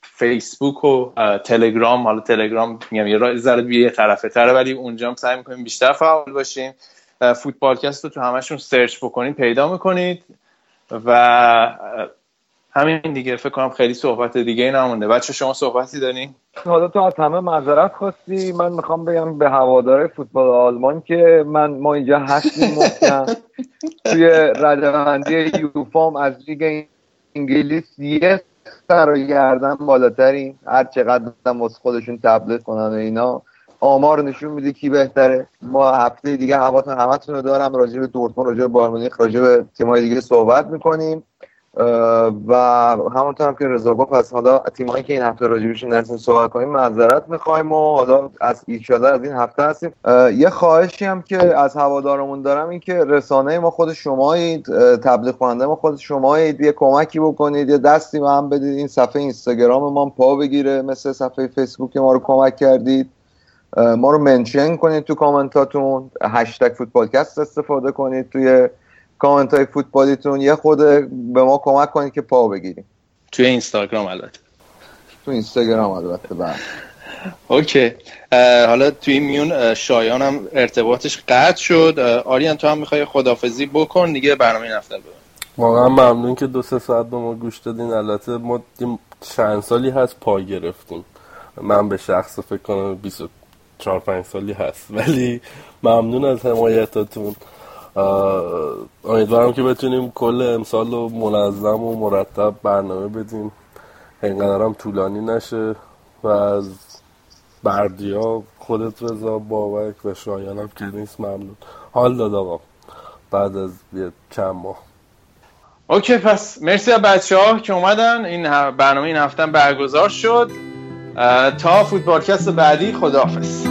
فیسبوک و تلگرام حالا تلگرام میگم یه ذره یه طرفه تره ولی اونجا هم سعی می‌کنیم بیشتر فعال باشیم. فوتبالکست رو تو همشون سرچ بکنید پیدا می‌کنید. و همین دیگه فکر کنم خیلی صحبت دیگه نمونده. بچه شما صحبتی دارین؟ حالا تو از همه معذرت خواستی. من می‌خوام بگم به هوادار فوتبال آلمان که من ما اینجا هستیم محکم توی ردبندی یوفام از لیگ انگلیس یه سر و گردن بالاترین. هر چقدر هم خودشون تبلیغ کنن و اینا. آمار نشون میده کی بهتره. ما هفته دیگه هواتون همتون رو دارم. راجع به دورتموند راجع به بارمونیخ راجع به تیم‌های دیگه صحبت می‌کنیم. و همونطور هم که رضا گفت از حالا تیمایی که این هفته راجبشون نرسیم صحبت کنیم معذرت می‌خوایم و حالا از ایشالا از این هفته هستیم. یه خواهشی هم که از هوادارمون دارم این که رسانه ما خود شمایید. تبلیغ کننده ما خود شمایید. یه کمکی بکنید یه دستی به هم بدید. این صفحه اینستاگرام ما پا بگیره. مثل صفحه فیسبوک ما رو کمک کردید. ما رو منشن کنید تو کامنتاتون. هشتگ فوتبالکست استفاده کنید توی کامنت های فوتبالیتون. یه خود به ما کمک کنید که پا بگیریم. توی اینستاگرام البته. تو اینستاگرام البته بله. اوکی. حالا توی میون شایان هم ارتباطش قطع شد. آریان تو هم می‌خوای خدافزی بکن دیگه برنامه این هفته واقعا ممنون که دو سه ساعت به ما گوش دادین. البته ما چند سالی هست پا گرفتیم. من به شخص فکر کنم 24 5 سالی هست. ولی ممنون از حمایتاتون امیدوارم که بتونیم کل امسال رو منظم و مرتب برنامه بدیم. اینقدر هم طولانی نشه و از بردیا خودت رضا بابک و شایانم که نیست ممنون. حال داد آقا. بعد از یه چند ماه. اوکی پس مرسی بچه ها که اومدن. این برنامه این هفته برگزار شد. تا فوتبالکست بعدی خداحافظ.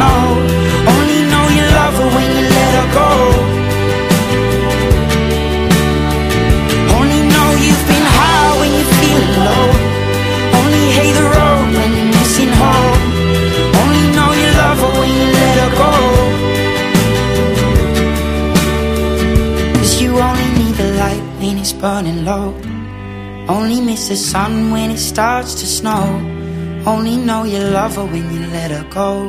know. Only know you love her when you let her go. Only know you've been high when you're feeling low. Only hate the road when you're missing home. Only know you love her when you let her go. Cause you only need the light when it's burning low. Only miss the sun when it starts to snow. Only know you love her when you let her go.